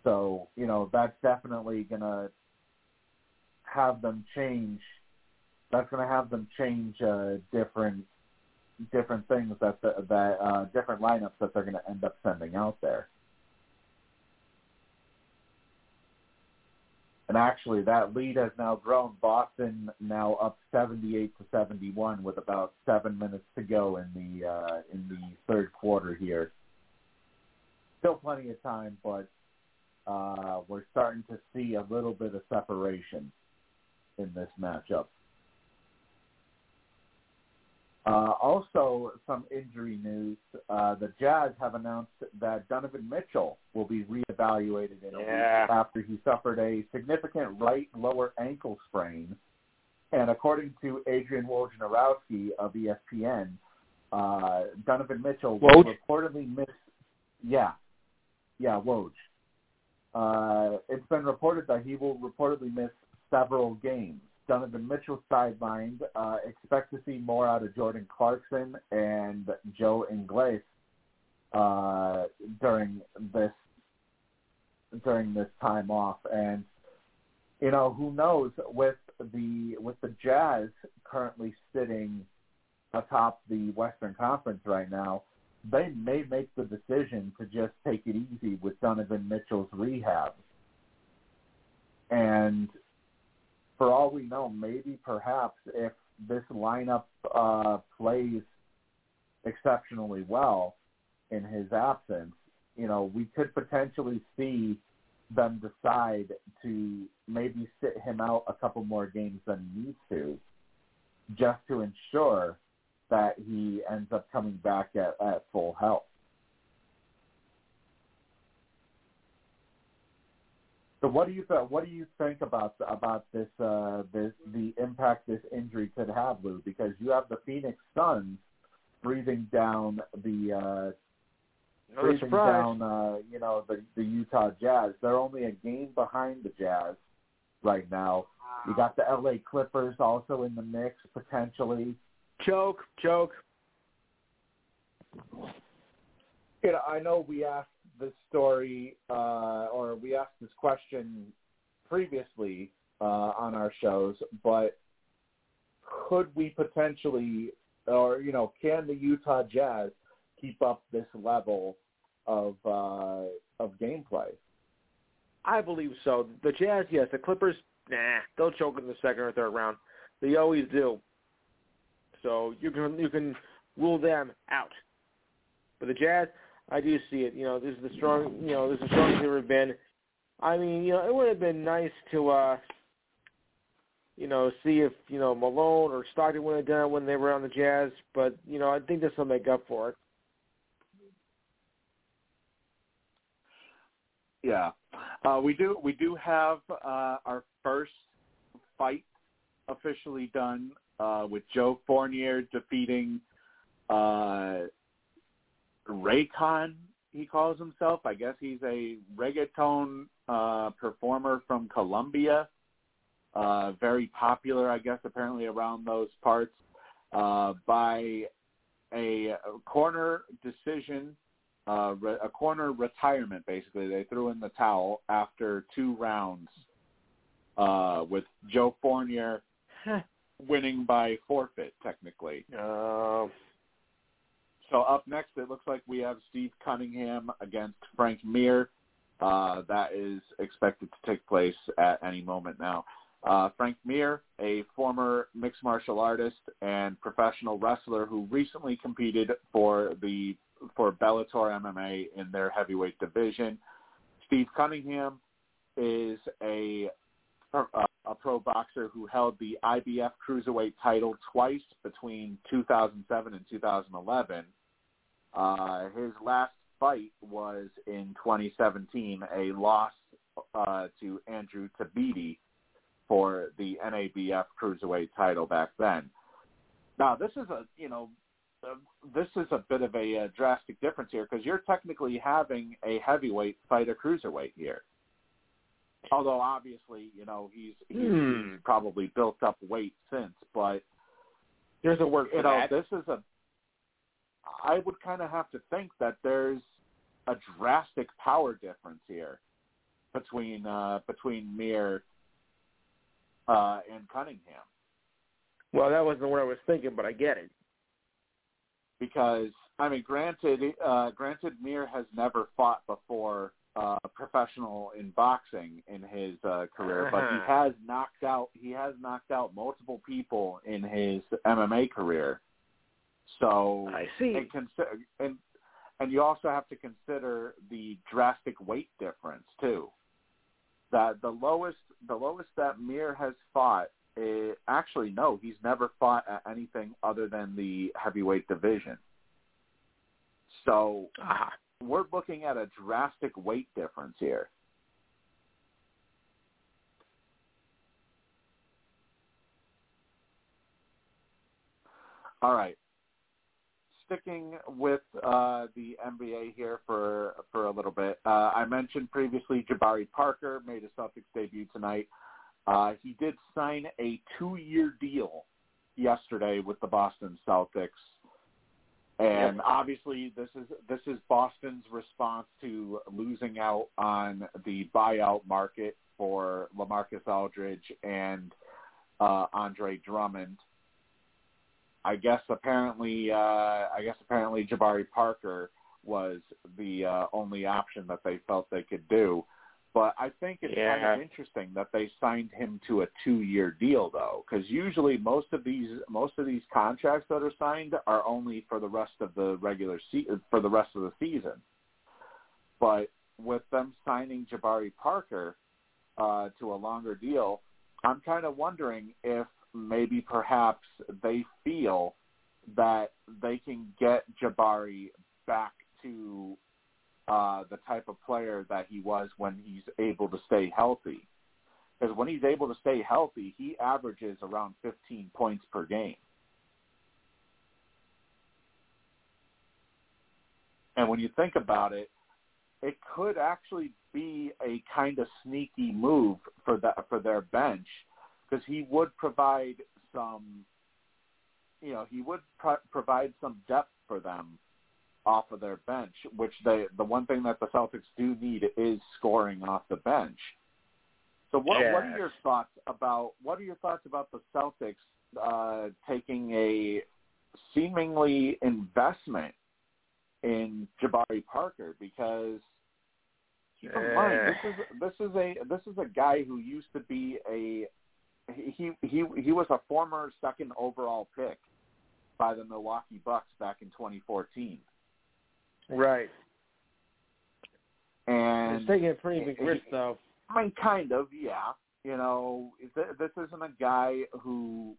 So you know that's definitely gonna have them change. That's gonna have them change uh, different different things that the, that uh, different lineups that they're gonna end up sending out there. And actually, that lead has now grown. Boston now up 78 to 71 with about seven minutes to go in the uh, in the third quarter here. Still plenty of time, but uh, we're starting to see a little bit of separation in this matchup. Uh, also, some injury news. Uh, the Jazz have announced that Donovan Mitchell will be reevaluated in a Yeah. week after he suffered a significant right lower ankle sprain. And according to Adrian Wojnarowski of ESPN, uh, Donovan Mitchell will reportedly miss. Yeah, yeah, Woj. Uh, it's been reported that he will reportedly miss several games. Donovan Mitchell sidelined. Uh, expect to see more out of Jordan Clarkson and Joe Ingles uh, during this during this time off. And you know who knows with the with the Jazz currently sitting atop the Western Conference right now, they may make the decision to just take it easy with Donovan Mitchell's rehab. And for all we know, maybe perhaps if this lineup uh, plays exceptionally well in his absence, you know, we could potentially see them decide to maybe sit him out a couple more games than he needs to, just to ensure that he ends up coming back at, at full health. So what do you th- what do you think about about this uh, this the impact this injury could have, Lou? Because you have the Phoenix Suns breathing down the uh, No breathing surprise. down uh, you know the the Utah Jazz. They're only a game behind the Jazz right now. You got the LA Clippers also in the mix potentially. Choke, choke. You know, I know we asked this story, uh, or we asked this question previously uh, on our shows, but could we potentially, or you know, can the Utah Jazz keep up this level of uh, of gameplay? I believe so. The Jazz, yes. The Clippers, nah, they'll choke in the second or third round. They always do. So you can you can rule them out. But the Jazz, I do see it. You know, this is the strong. You know, this is the strongest they've ever been. I mean, you know, it would have been nice to, uh you know, see if you know Malone or Stockton would have done it when they were on the Jazz. But you know, I think this will make up for it. Yeah, uh, we do. We do have uh, our first fight officially done uh, with Joe Fournier defeating uh, Reykon. He calls himself. I guess he's a reggaeton uh, performer from Colombia. Uh, very popular, I guess, apparently around those parts. Uh, by a corner decision uh, a corner retirement. Basically, they threw in the towel after two rounds, uh, with Joe Fournier winning by forfeit, technically. Uh, So up next, it looks like we have Steve Cunningham against Frank Mir. Uh, that is expected to take place at any moment now. Uh, Frank Mir, a former mixed martial artist and professional wrestler who recently competed for the for Bellator MMA in their heavyweight division. Steve Cunningham is a a pro boxer who held the IBF cruiserweight title twice between 2007 and 2011. Uh, his last fight was in 2017, a loss uh, to Andrew Tabiti for the NABF cruiserweight title back then. Now, this is a you know uh, this is a bit of a uh, drastic difference here because you're technically having a heavyweight fight a cruiserweight here. Although obviously, you know, he's he's, Hmm. he's probably built up weight since, but there's a word you know, that. this is a. I would kind of have to think that there's a drastic power difference here between uh, between Mir uh, and Cunningham Well, that wasn't what I was thinking, but I get it. because I mean, granted, uh, granted, Mir has never fought before uh, professional in boxing in his uh, career, but he Uh-huh. has knocked out he has knocked out multiple people in his MMA career. So I see. and consider and and you also have to consider the drastic weight difference too. That the lowest the lowest that Mir has fought eh, actually no, he's never fought at anything other than the heavyweight division. So Ah, we're looking at a drastic weight difference here. All right. Sticking with uh, the NBA here for for a little bit, uh, I mentioned previously Jabari Parker made a Celtics debut tonight. Uh, he did sign a two-year deal yesterday with the Boston Celtics, and Yep. obviously this is this is Boston's response to losing out on the buyout market for LaMarcus Aldridge and uh, Andre Drummond. I guess apparently, uh, I guess apparently Jabari Parker was the uh, only option that they felt they could do. But I think it's kind of interesting that they signed him to a two-year deal, though, because usually most of these most of these contracts that are signed are only for the rest of the regular se- for the rest of the season. But with them signing Jabari Parker uh, to a longer deal, I'm kind of wondering if maybe perhaps they feel that they can get Jabari back to uh, the type of player that he was when he's able to stay healthy. Because when he's able to stay healthy, he averages around 15 points per game. And when you think about it, it could actually be a kind of sneaky move for that for their bench because he would provide some, you know, he would pro- provide some depth for them off of their bench, which they the one thing that the Celtics do need is scoring off the bench. So what what are your thoughts about what are your thoughts about the Celtics uh, taking a seemingly investment in Jabari Parker? Because keep in mind this is this is a this is a guy who used to be a he he he was a former second overall pick by the Milwaukee Bucks back in 2014 Right. and It's taking a pretty big risk, though. I mean, kind of, yeah. You know, this isn't a guy who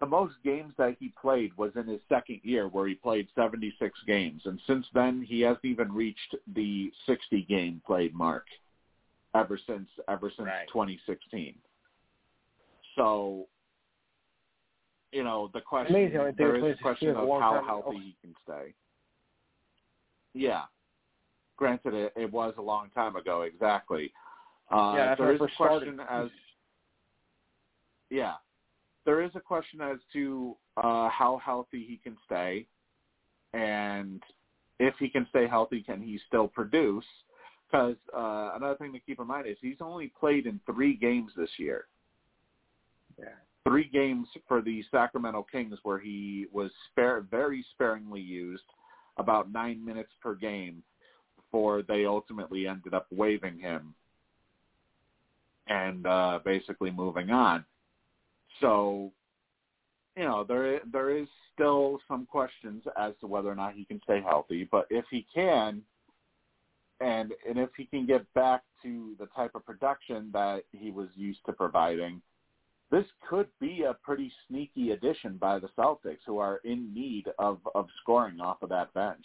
the most games that he played was in his second year, where he played 76 games, and since then he hasn't even reached the 60 game played mark ever since ever since Right. 2016. So, you know, the question Amazing there is a question of how healthy he can stay. Yeah. Granted, it, it was a long time ago, exactly. Uh, Yeah, there is a started. question as yeah, there is a question as to uh, how healthy he can stay, and if he can stay healthy, can he still produce? Because uh, another thing to keep in mind is he's only played in three games this year. Yeah. Three games for the Sacramento Kings where he was spare, very sparingly used, about nine minutes per game, before they ultimately ended up waiving him and uh, basically moving on. So, you know, there there is still some questions as to whether or not he can stay healthy. But if he can, and and if he can get back to the type of production that he was used to providing, this could be a pretty sneaky addition by the Celtics, who are in need of of scoring off of that bench.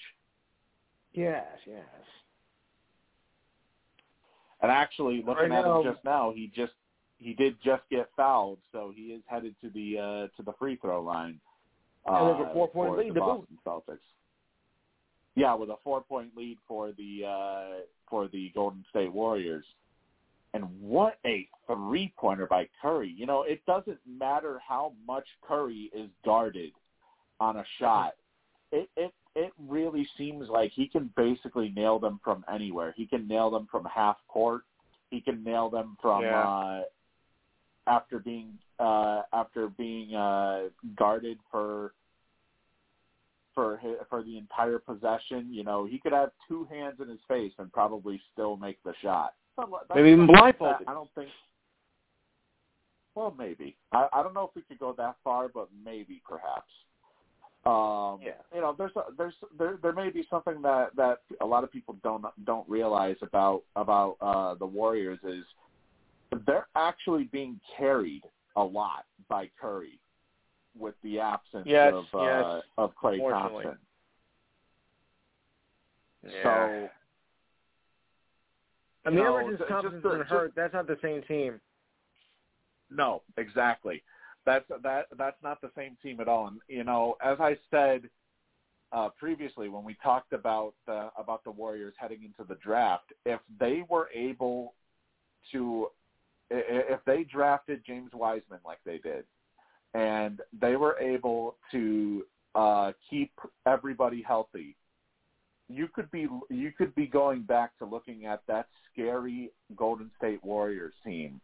Yes, yes. And actually, looking at him just now, he just he did just get fouled, so he is headed to the uh, to the free throw line. And with a uh, four-point lead the. Boston Celtics. Yeah, with a four point lead for the uh, for the Golden State Warriors. And what a three pointer by Curry. You know, it doesn't matter how much Curry is guarded on a shot. It it it really seems like he can basically nail them from anywhere. He can nail them from half court. He can nail them from Yeah. uh after being uh after being uh guarded for for hi- for the entire possession. You know, he could have two hands in his face and probably still make the shot. But that's Maybe even blindfolded. that I don't think. Well, maybe. I, I don't know if we could go that far, but maybe, perhaps. Um, Yeah. You know, there's a, there's there there may be something that that a lot of people don't don't realize about about uh, the Warriors is they're actually being carried a lot by Curry with the absence Yes, of uh, of Klay. Thompson. Yeah. So I mean, No, ever since just Thompson's the- been just- hurt, that's not the same team. No, exactly. That's that that's not the same team at all. And you know, as I said uh, previously when we talked about the about the Warriors heading into the draft, if they were able to, if they drafted James Wiseman like they did, and they were able to uh, keep everybody healthy, you could be you could be going back to looking at that scary Golden State Warriors team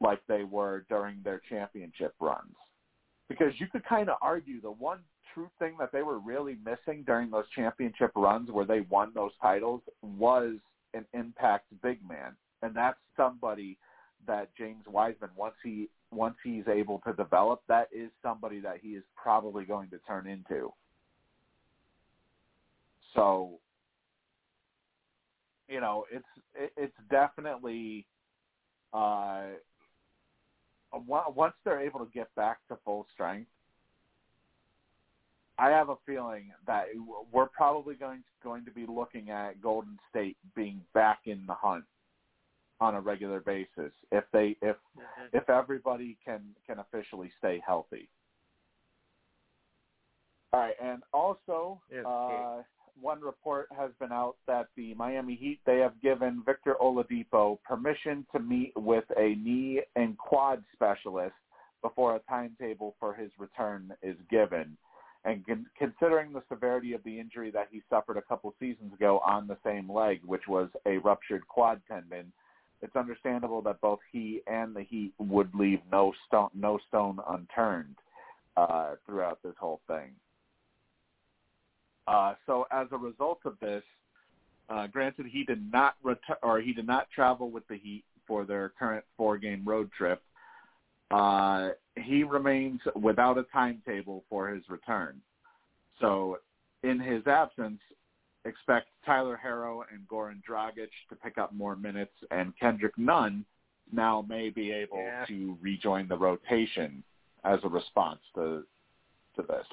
like they were during their championship runs. Because you could kind of argue the one true thing that they were really missing during those championship runs where they won those titles was an impact big man. And that's somebody that James Wiseman once he once he's able to develop, that is somebody that he is probably going to turn into. So you know, it's it, it's definitely uh once they're able to get back to full strength, I have a feeling that we're probably going going to be looking at Golden State being back in the hunt on a regular basis if they if if everybody can can officially stay healthy. All right, and also uh, one report has been out that the Miami Heat they have given Victor Oladipo permission to meet with a knee and quad specialist before a timetable for his return is given. And con- considering the severity of the injury that he suffered a couple seasons ago on the same leg, which was a ruptured quad tendon, it's understandable that both he and the Heat would leave no stone no stone unturned uh, throughout this whole thing. Uh, so as a result of this, uh, granted he did not ret- or he did not travel with the Heat for their current four-game road trip. Uh, he remains without a timetable for his return. So, in his absence, expect Tyler Herro and Goran Dragic to pick up more minutes, and Kendrick Nunn now may be able Yeah. to rejoin the rotation as a response to to this.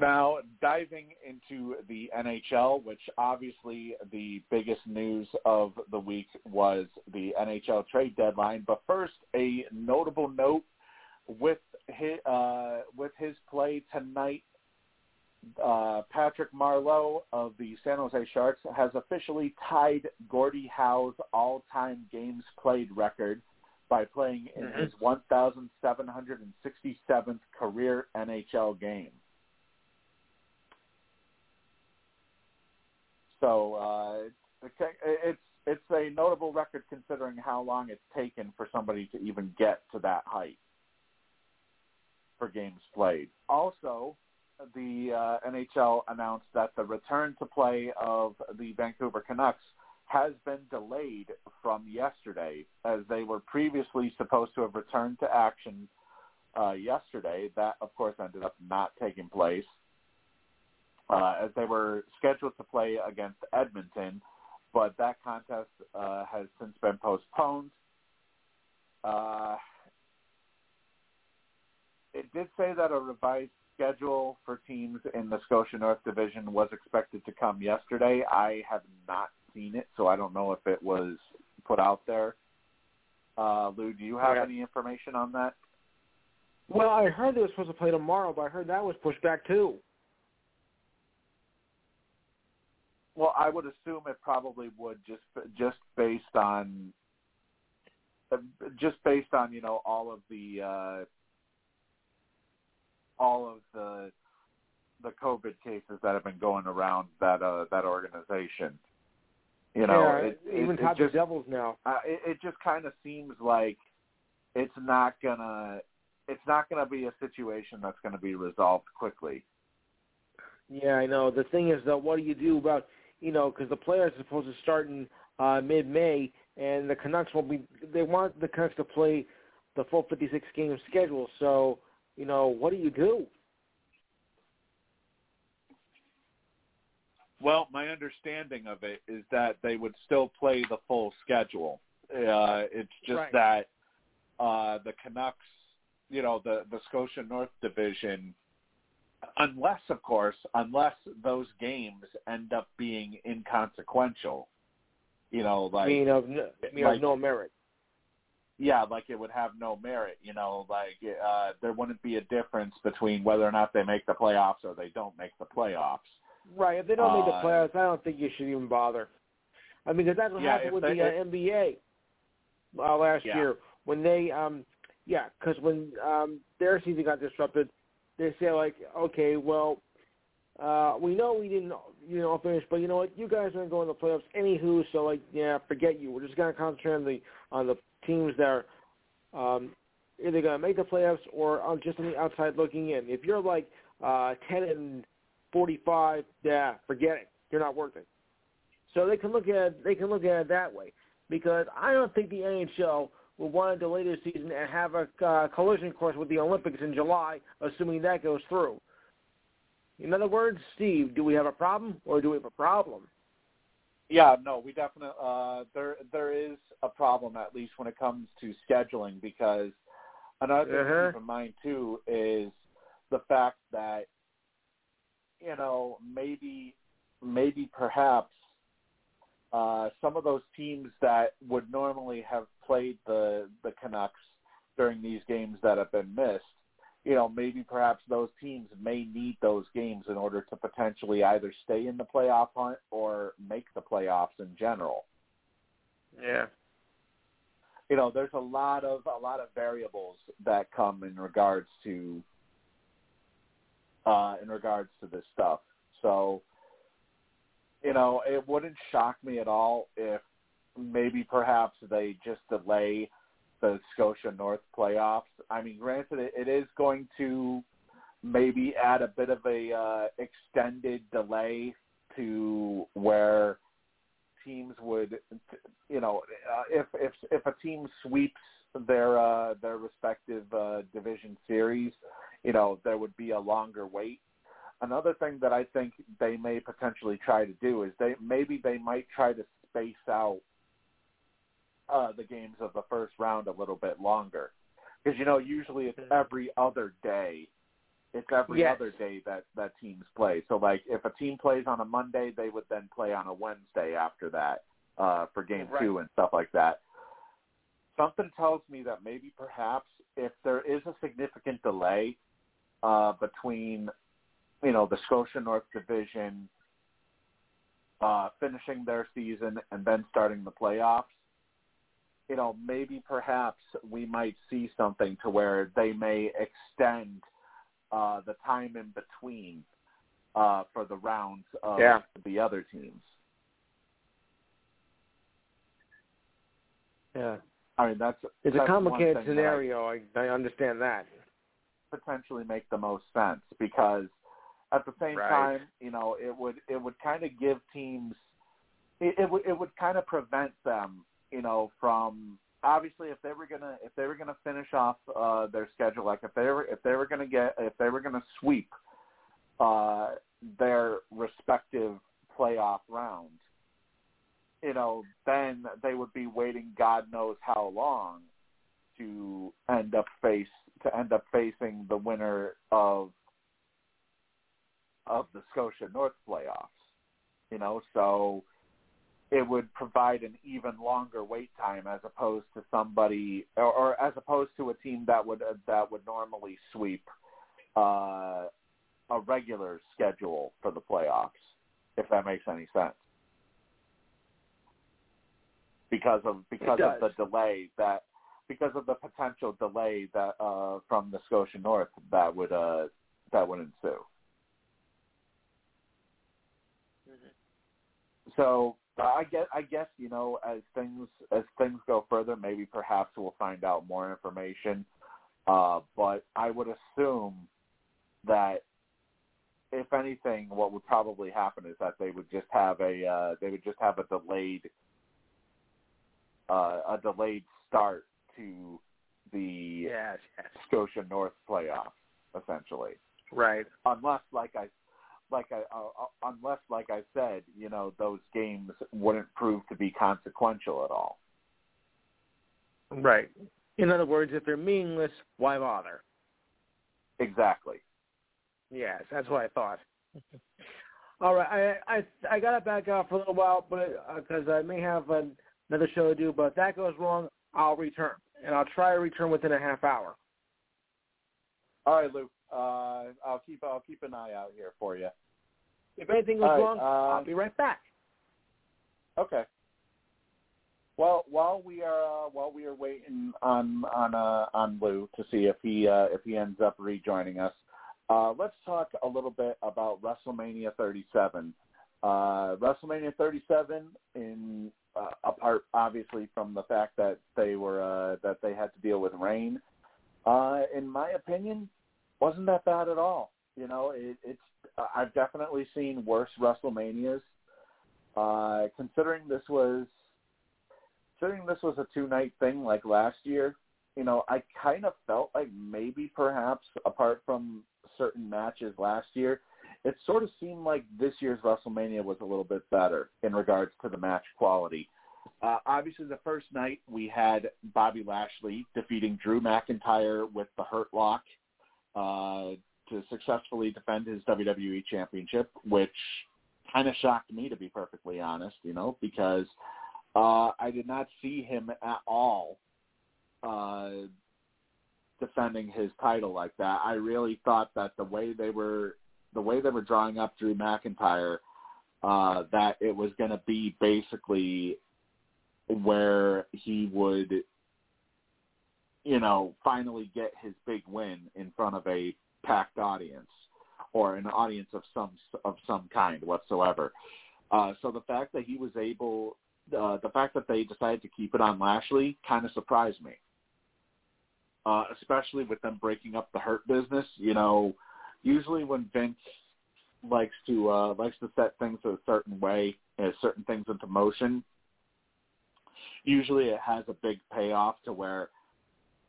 Now, diving into the NHL, which obviously the biggest news of the week was the NHL trade deadline. But first, a notable note with his, uh, with his play tonight, uh, Patrick Marleau of the San Jose Sharks has officially tied Gordie Howe's all-time games played record by playing in Mhm. his 1,767th career NHL game. So uh, it's it's a notable record considering how long it's taken for somebody to even get to that height for games played. Also, the uh, NHL announced that the return to play of the Vancouver Canucks has been delayed from yesterday, as they were previously supposed to have returned to action uh, yesterday. That, of course, ended up not taking place uh, as they were scheduled to play against Edmonton, but that contest uh, has since been postponed. Uh, it did say that a revised schedule for teams in the Scotia North Division was expected to come yesterday. I have not seen it, so I don't know if it was put out there. Uh, Lou, do you have Yeah. any information on that? Well, I heard they were supposed to play tomorrow, but I heard that was pushed back too. Well, I would assume it probably would just just based on just based on you know all of the uh, all of the the COVID cases that have been going around that uh, that organization. You know, yeah, it, it, even it top just the Devils now. uh, it, it just kind of seems like it's not gonna it's not gonna be a situation that's gonna be resolved quickly. Yeah, I know. The thing is, though, what do you do about you know because the players are supposed to start in uh, mid-May, and the Canucks will be they want the Canucks to play the full 56 game schedule. So you know what do you do? Well, my understanding of it is that they would still play the full schedule. Uh, it's just Right. that uh, the Canucks, you know, the the Scotia North Division unless, of course, unless those games end up being inconsequential. You know, like mean of no, mean like- of no merit. yeah, like it would have no merit. You know, like uh, there wouldn't be a difference between whether or not they make the playoffs or they don't make the playoffs. Right. If they don't make the Uh, playoffs, I don't think you should even bother. I mean, because that's what Yeah, happened with they- the uh, NBA uh, last Yeah. year when they, um, yeah, because when um, their season got disrupted, they say like, okay, well, uh, we know we didn't, you know, finish, but you know what, you guys aren't going to the playoffs anywho, so like, yeah, forget you. We're just gonna concentrate on the on the teams that are um, either gonna make the playoffs or on just on the outside looking in. If you're like uh, ten and 45, yeah, forget it. You're not worth it. So they can look at they can look at it that way because I don't think the NHL will want to delay the season and have a uh, collision course with the Olympics in July, assuming that goes through. In other words, Steve, do we have a problem or do we have a problem? Yeah, no, we definitely uh, there there is a problem at least when it comes to scheduling because another thing Uh-huh. to keep in mind too is the fact that you know maybe maybe perhaps uh, some of those teams that would normally have played the the Canucks during these games that have been missed, you know, maybe perhaps those teams may need those games in order to potentially either stay in the playoff hunt or make the playoffs in general. Yeah. You know, there's a lot of a lot of variables that come in regards to uh in regards to this stuff. So, you know, it wouldn't shock me at all if maybe perhaps they just delay the Scotia North playoffs. I mean, granted, it, is going to maybe add a bit of a uh, extended delay to where teams would, you know, uh, if if if a team sweeps their uh, their respective uh, division series, you know, there would be a longer wait. Another thing that I think they may potentially try to do is they maybe they might try to space out uh, the games of the first round a little bit longer, because you know usually it's every other day. It's every Yes. other day that that teams play. So like if a team plays on a Monday, they would then play on a Wednesday after that uh, for game Right. two and stuff like that. Something tells me that maybe perhaps if there is a significant delay uh, between you know the Scotia North Division uh, finishing their season and then starting the playoffs, you know, maybe perhaps we might see something to where they may extend uh, the time in between uh, for the rounds of Yeah. the other teams. Yeah. I mean, that's It's a that's one complicated thing that I scenario. I, I understand that. potentially make the most sense because at the same Right. time, you know, it would it would kind of give teams it, it would it would kind of prevent them, you know, from obviously if they were gonna if they were gonna finish off uh, their schedule, like if they were if they were gonna get if they were gonna sweep uh, their respective playoff rounds, you know, then they would be waiting God knows how long to end up face to end up facing the winner of of the Scotia North playoffs. You know, so it would provide an even longer wait time as opposed to somebody or, or as opposed to a team that would uh, that would normally sweep uh, a regular schedule for the playoffs, if that makes any sense. Because of because of the delay that because of the potential delay that uh, from the Scotia North that would uh, that would ensue. So I guess I guess you know as things as things go further, maybe perhaps we'll find out more information. Uh, but I would assume that if anything, what would probably happen is that they would just have a uh, they would just have a delayed uh, a delayed start to the Yes, yes. Scotia North playoff, essentially Right. unless like I like I uh, uh, unless like I said, you know, those games wouldn't prove to be consequential at all. Right. In other words, if they're meaningless, why bother? Exactly. Yes, that's what I thought. All right, I I I got to back out for a little while, but because uh, I may have another show to do. But if that goes wrong, I'll return, and I'll try to return within a half hour. All right, Lou. Uh, I'll keep I'll keep an eye out here for you. If anything goes right, wrong, uh, I'll be right back. Okay. Well, while we are uh, while we are waiting on on uh, on Lou to see if he uh, if he ends up rejoining us, uh, let's talk a little bit about WrestleMania 37. Uh, WrestleMania 37, in uh, apart obviously from the fact that they were uh, that they had to deal with rain, uh, in my opinion, wasn't that bad at all. You know, it, it's I've definitely seen worse WrestleManias. Uh, considering this was considering this was a two night thing like last year, you know, I kind of felt like maybe perhaps apart from certain matches last year, it sort of seemed like this year's WrestleMania was a little bit better in regards to the match quality. Uh, obviously, the first night we had Bobby Lashley defeating Drew McIntyre with the Hurt Lock uh, to successfully defend his WWE Championship, which kind of shocked me to be perfectly honest. You know, because uh, I did not see him at all uh, defending his title like that. I really thought that the way they were the way they were drawing up Drew McIntyre, uh, that it was going to be basically where he would, you know, finally get his big win in front of a packed audience or an audience of some of some kind whatsoever. Uh, so the fact that he was able, uh, the fact that they decided to keep it on Lashley, kind of surprised me. Uh, especially with them breaking up the hurt business, you know, usually when Vince likes to uh, likes to set things a certain way, uh, certain things into motion, usually it has a big payoff to where,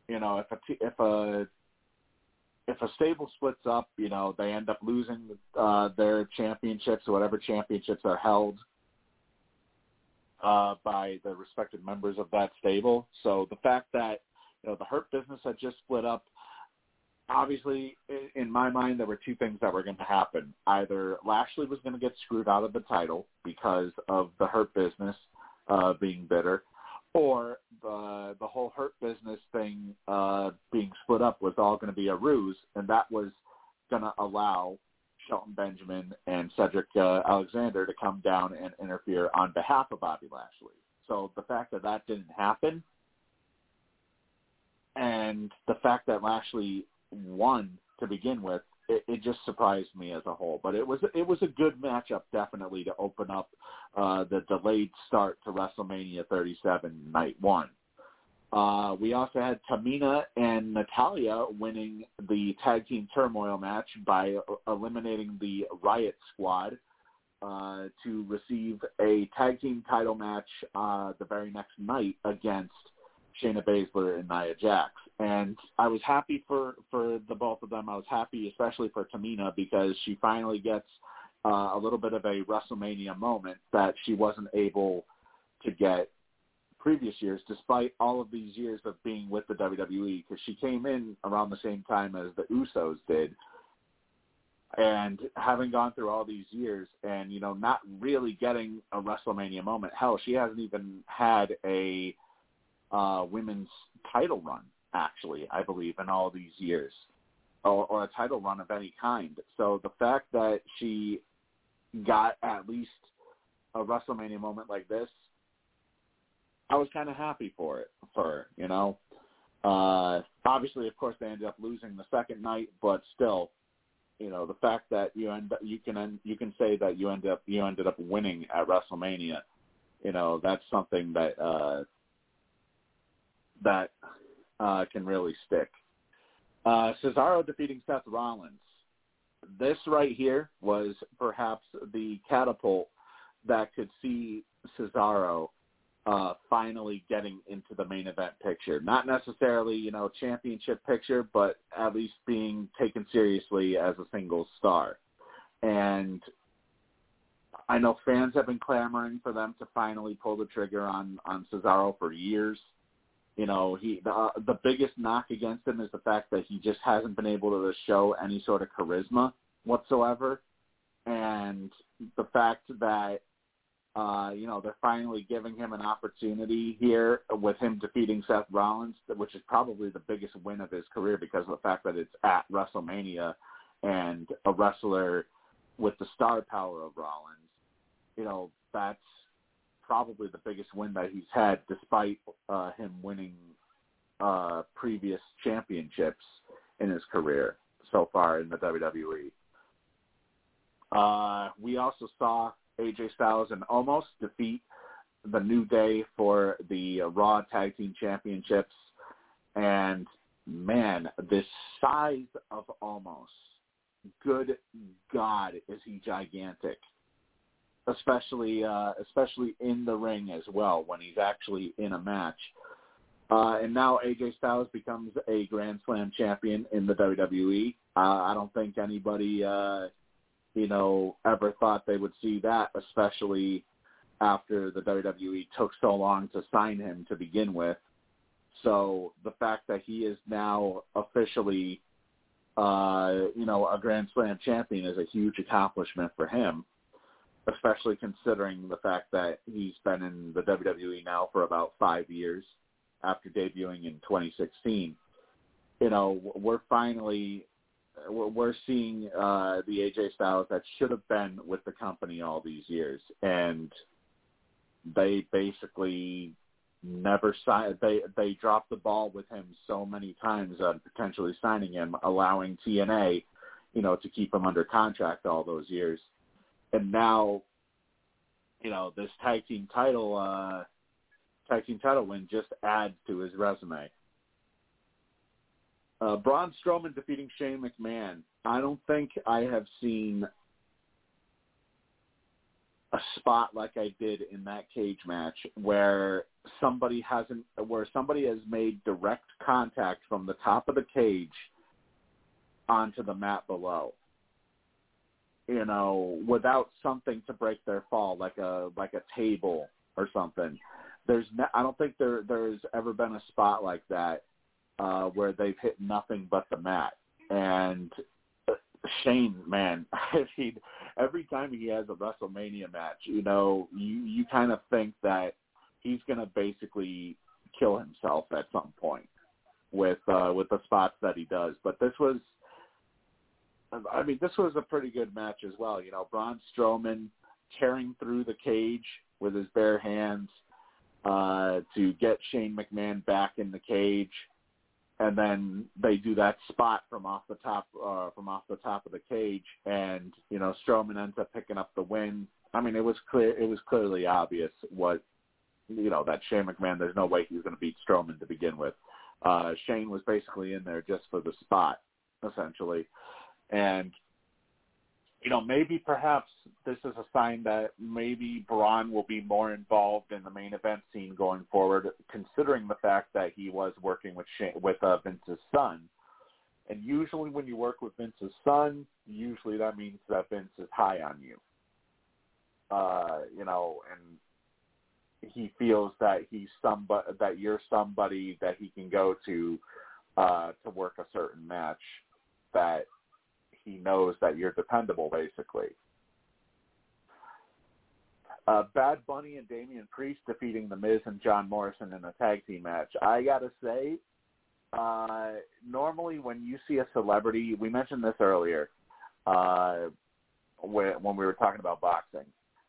you know, if a if a if a stable splits up, you know, they end up losing uh, their championships or whatever championships are held uh, by the respective members of that stable. So the fact that you know the Hurt business had just split up, obviously, in my mind, there were two things that were going to happen. Either Lashley was going to get screwed out of the title because of the Hurt business uh, being bitter, or the the whole Hurt business thing uh, being split up was all going to be a ruse, and that was going to allow Shelton Benjamin and Cedric uh, Alexander to come down and interfere on behalf of Bobby Lashley. So the fact that that didn't happen, and the fact that Lashley won to begin with, it, it just surprised me as a whole. But it was it was a good matchup, definitely, to open up uh, the delayed start to WrestleMania 37 night one. Uh, we also had Tamina and Natalya winning the tag team turmoil match by eliminating the Riot Squad uh, to receive a tag team title match uh, the very next night against Shayna Baszler and Nia Jax. And I was happy for for the both of them. I was happy, especially for Tamina, because she finally gets uh, a little bit of a WrestleMania moment that she wasn't able to get previous years, despite all of these years of being with the WWE, because she came in around the same time as the Usos did. And having gone through all these years and, you know, not really getting a WrestleMania moment. Hell, she hasn't even had a uh, women's title run, actually, I believe, in all these years, or, or a title run of any kind. So the fact that she got at least a WrestleMania moment like this, I was kind of happy for it, for her, you know. Uh, obviously, of course, they ended up losing the second night, but still, you know, the fact that you end up, you can end, you can say that you ended up you ended up winning at WrestleMania, you know, that's something that uh, that uh, can really stick. Uh, Cesaro defeating Seth Rollins. This right here was perhaps the catapult that could see Cesaro uh, finally getting into the main event picture. Not necessarily, you know, championship picture, but at least being taken seriously as a single star. And I know fans have been clamoring for them to finally pull the trigger on on Cesaro for years. You know, he the the biggest knock against him is the fact that he just hasn't been able to show any sort of charisma whatsoever, and the fact that uh, you know they're finally giving him an opportunity here with him defeating Seth Rollins, which is probably the biggest win of his career because of the fact that it's at WrestleMania and a wrestler with the star power of Rollins. You know that's probably the biggest win that he's had, despite uh, him winning uh, previous championships in his career so far in the WWE. Uh, we also saw AJ Styles and Omos defeat the New Day for the uh, Raw Tag Team Championships. And man, this size of Omos. Good God, is he gigantic especially uh, especially in the ring as well when he's actually in a match. Uh, and now AJ Styles becomes a Grand Slam champion in the WWE. Uh, I don't think anybody, uh, you know, ever thought they would see that, especially after the WWE took so long to sign him to begin with. So the fact that he is now officially, uh, you know, a Grand Slam champion is a huge accomplishment for him especially considering the fact that he's been in the WWE now for about five years after debuting in 2016. You know, we're finally we're seeing uh, the AJ Styles that should have been with the company all these years, and they basically never signed. They they dropped the ball with him so many times on potentially signing him, allowing TNA, you know, to keep him under contract all those years and now, you know, this tag team title, uh, tag team title win just adds to his resume. Uh, Braun Strowman defeating Shane McMahon. I don't think I have seen a spot like I did in that cage match where somebody hasn't where somebody has made direct contact from the top of the cage onto the mat below you know, without something to break their fall, like a like a table or something. There's no, I don't think there there's ever been a spot like that uh, where they've hit nothing but the mat. And Shane, man, I mean, every time he has a WrestleMania match, you know, you you kind of think that he's to basically kill himself at some point with uh, with the spots that he does. But this was I mean, this was a pretty good match as well. You know, Braun Strowman tearing through the cage with his bare hands uh, to get Shane McMahon back in the cage, and then they do that spot from off the top uh, from off the top of the cage, and you know Strowman ends up picking up the win. I mean, it was clear it was clearly obvious what you know that Shane McMahon. There's no way he was going to beat Strowman to begin with. Uh, Shane was basically in there just for the spot, essentially. And you know, maybe perhaps this is a sign that maybe Braun will be more involved in the main event scene going forward, considering the fact that he was working with Shane, with uh, Vince's son. And usually, when you work with Vince's son, usually that means that Vince is high on you. Uh, you know, and he feels that he's somebody that you're somebody that he can go to uh, to work a certain match that he knows that you're dependable, basically. Uh, Bad Bunny and Damian Priest defeating The Miz and John Morrison in a tag team match. I gotta say, uh, normally when you see a celebrity, we mentioned this earlier uh, when, when we were talking about boxing.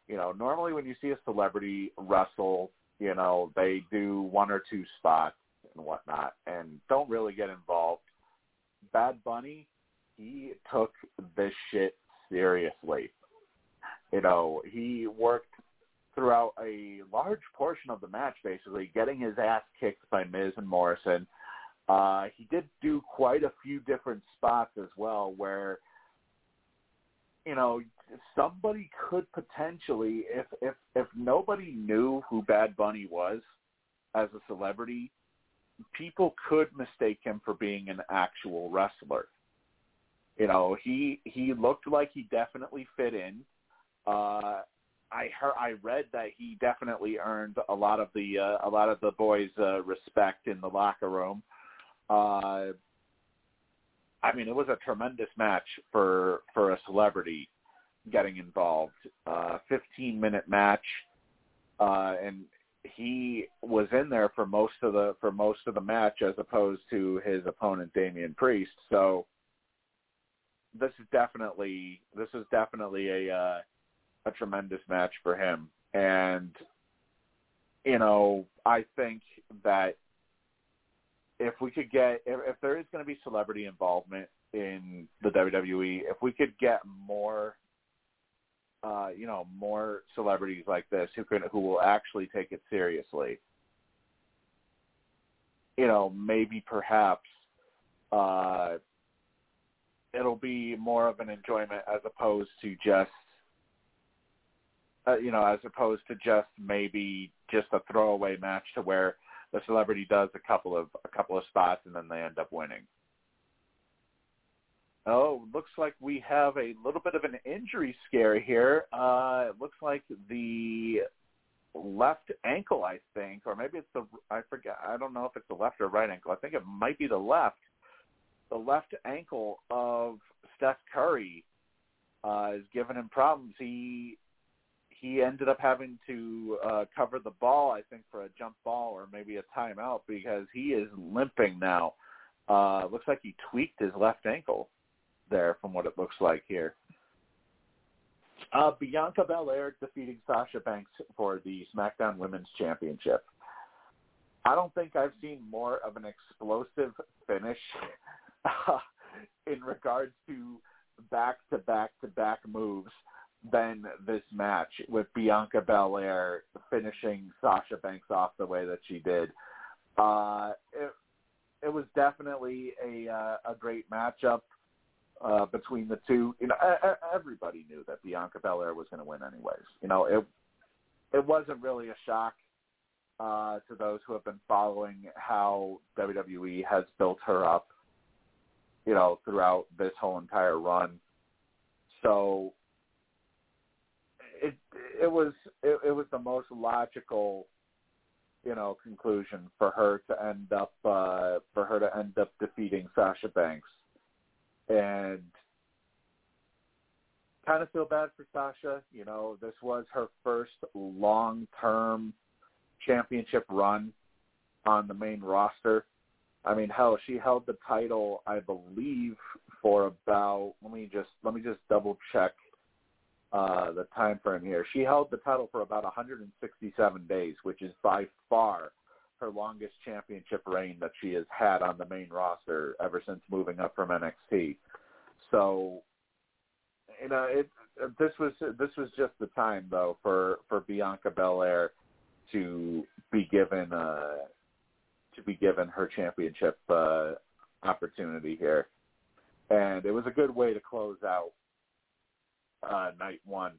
You know, normally when you see a celebrity wrestle, you know, they do one or two spots and whatnot, and don't really get involved. Bad Bunny he took this shit seriously. You know, he worked throughout a large portion of the match, basically getting his ass kicked by Miz and Morrison. Uh, he did do quite a few different spots as well, where you know somebody could potentially, if if if nobody knew who Bad Bunny was as a celebrity, people could mistake him for being an actual wrestler. You know, he he looked like he definitely fit in. Uh, I heard I read that he definitely earned a lot of the uh, a lot of the boys' uh, respect in the locker room. Uh, I mean, it was a tremendous match for for a celebrity getting involved. Uh, 15 minute match, uh, and he was in there for most of the for most of the match as opposed to his opponent Damian Priest. So this is definitely this is definitely a uh, a tremendous match for him, and you know I think that if we could get if, if there is going to be celebrity involvement in the WWE, if we could get more uh, you know, more celebrities like this who can who will actually take it seriously. You know, maybe perhaps uh, it'll be more of an enjoyment as opposed to just uh, you know, as opposed to just maybe just a throwaway match to where the celebrity does a couple of a couple of spots and then they end up winning. Oh, looks like we have a little bit of an injury scare here. Uh, it looks like the left ankle, I think, or maybe it's the I forget. I don't know if it's the left or right ankle. I think it might be the left. The left ankle of Steph Curry uh, is giving him problems. He he ended up having to uh, cover the ball, I think, for a jump ball or maybe a timeout because he is limping now. Uh, looks like he tweaked his left ankle there from what it looks like here. Uh, Bianca Belair defeating Sasha Banks for the SmackDown Women's Championship. I don't think I've seen more of an explosive finish uh, in regards to back-to-back-to-back moves than this match with Bianca Belair finishing Sasha Banks off the way that she did. Uh, it, it was definitely a uh, a great matchup uh, between the two. You know, everybody knew that Bianca Belair was going to win anyways. You know, it it wasn't really a shock uh, to those who have been following how WWE has built her up. You know, throughout this whole entire run. So it it was it, it was the most logical you know conclusion for her to end up uh for her to end up defeating Sasha Banks and kind of feel bad for Sasha. You know, this was her first long-term championship run on the main roster. I mean, hell, she held the title, I believe, for about. Let me just let me just double check uh, the time frame here. She held the title for about 167 days, which is by far her longest championship reign that she has had on the main roster ever since moving up from NXT. So, you know, it this was this was just the time though for for Bianca Belair to be given uh to be given her championship uh opportunity here. And it was a good way to close out uh night 1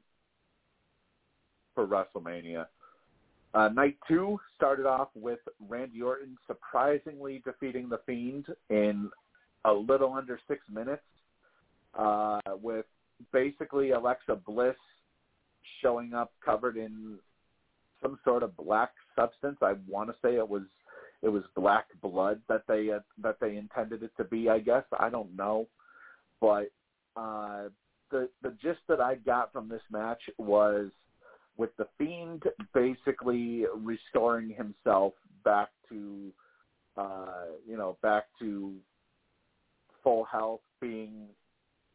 for WrestleMania. Uh, night two started off with Randy Orton surprisingly defeating The Fiend in a little under six minutes, uh, with basically Alexa Bliss showing up covered in some sort of black substance. I want to say it was it was black blood that they uh, that they intended it to be. I guess. I don't know, but uh, the the gist that I got from this match was with the fiend basically restoring himself back to uh you know back to full health being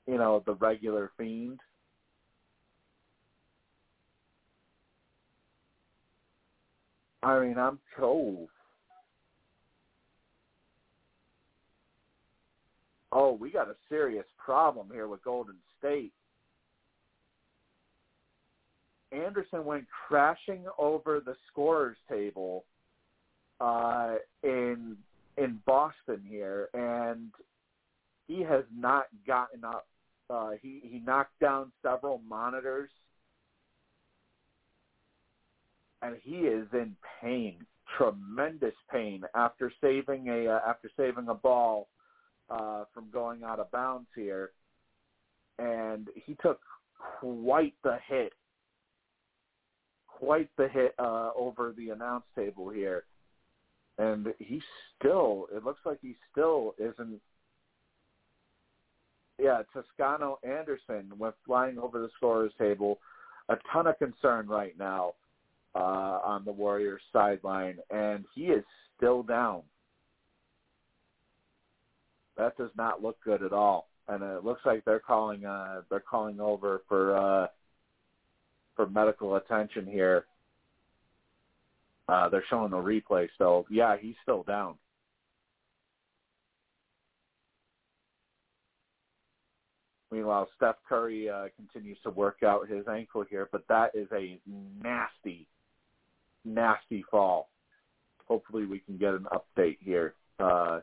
you know the regular fiend. I mean I'm told Oh, we got a serious problem here with Golden State. Anderson went crashing over the scorers table uh, in in Boston here, and he has not gotten up. Uh, he he knocked down several monitors, and he is in pain, tremendous pain after saving a uh, after saving a ball uh, from going out of bounds here, and he took quite the hit quite the hit uh, over the announce table here, and he still it looks like he still isn't yeah, Toscano Anderson went flying over the scorer's table. A ton of concern right now uh, on the Warriors sideline, and he is still down. That does not look good at all, and it looks like they're calling uh, they're calling over for uh, for medical attention here. Uh, they're showing the replay, so yeah, he's still down. Meanwhile, Steph Curry uh, continues to work out his ankle here, but that is a nasty, nasty fall. Hopefully, we can get an update here uh,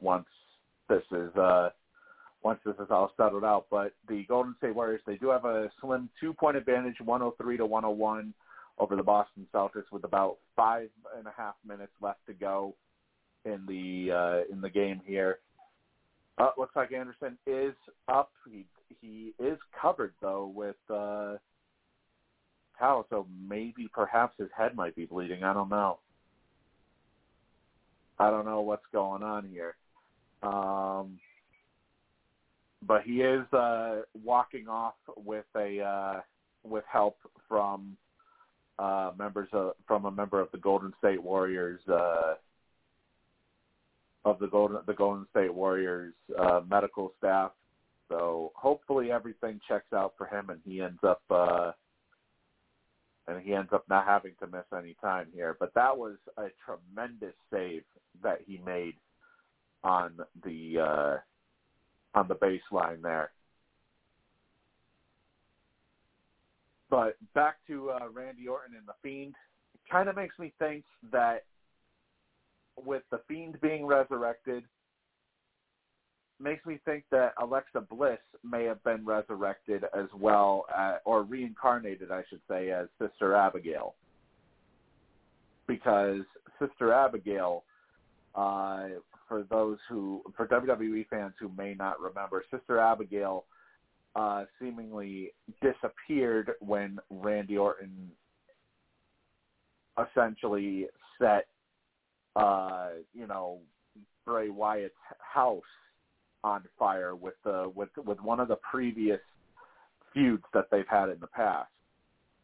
once this is uh, once this is all settled out. But the Golden State Warriors they do have a slim two point advantage, 103 to 101 over the Boston Celtics with about five and a half minutes left to go in the uh, in the game here. Uh, looks like Anderson is up. He he is covered though with uh towel, so maybe perhaps his head might be bleeding. I don't know. I don't know what's going on here. Um but he is uh walking off with a uh with help from uh members of from a member of the Golden State Warriors uh of the Golden the Golden State Warriors uh, medical staff. So hopefully everything checks out for him, and he ends up uh, and he ends up not having to miss any time here. But that was a tremendous save that he made on the uh, on the baseline there. But back to uh, Randy Orton and the Fiend, it kind of makes me think that with the Fiend being resurrected, makes me think that Alexa Bliss may have been resurrected as well, uh, or reincarnated, I should say, as Sister Abigail. Because Sister Abigail, uh, for those who, for WWE fans who may not remember, Sister Abigail uh, seemingly disappeared when Randy Orton essentially set uh, you know, Bray Wyatt's house on fire with the with with one of the previous feuds that they've had in the past.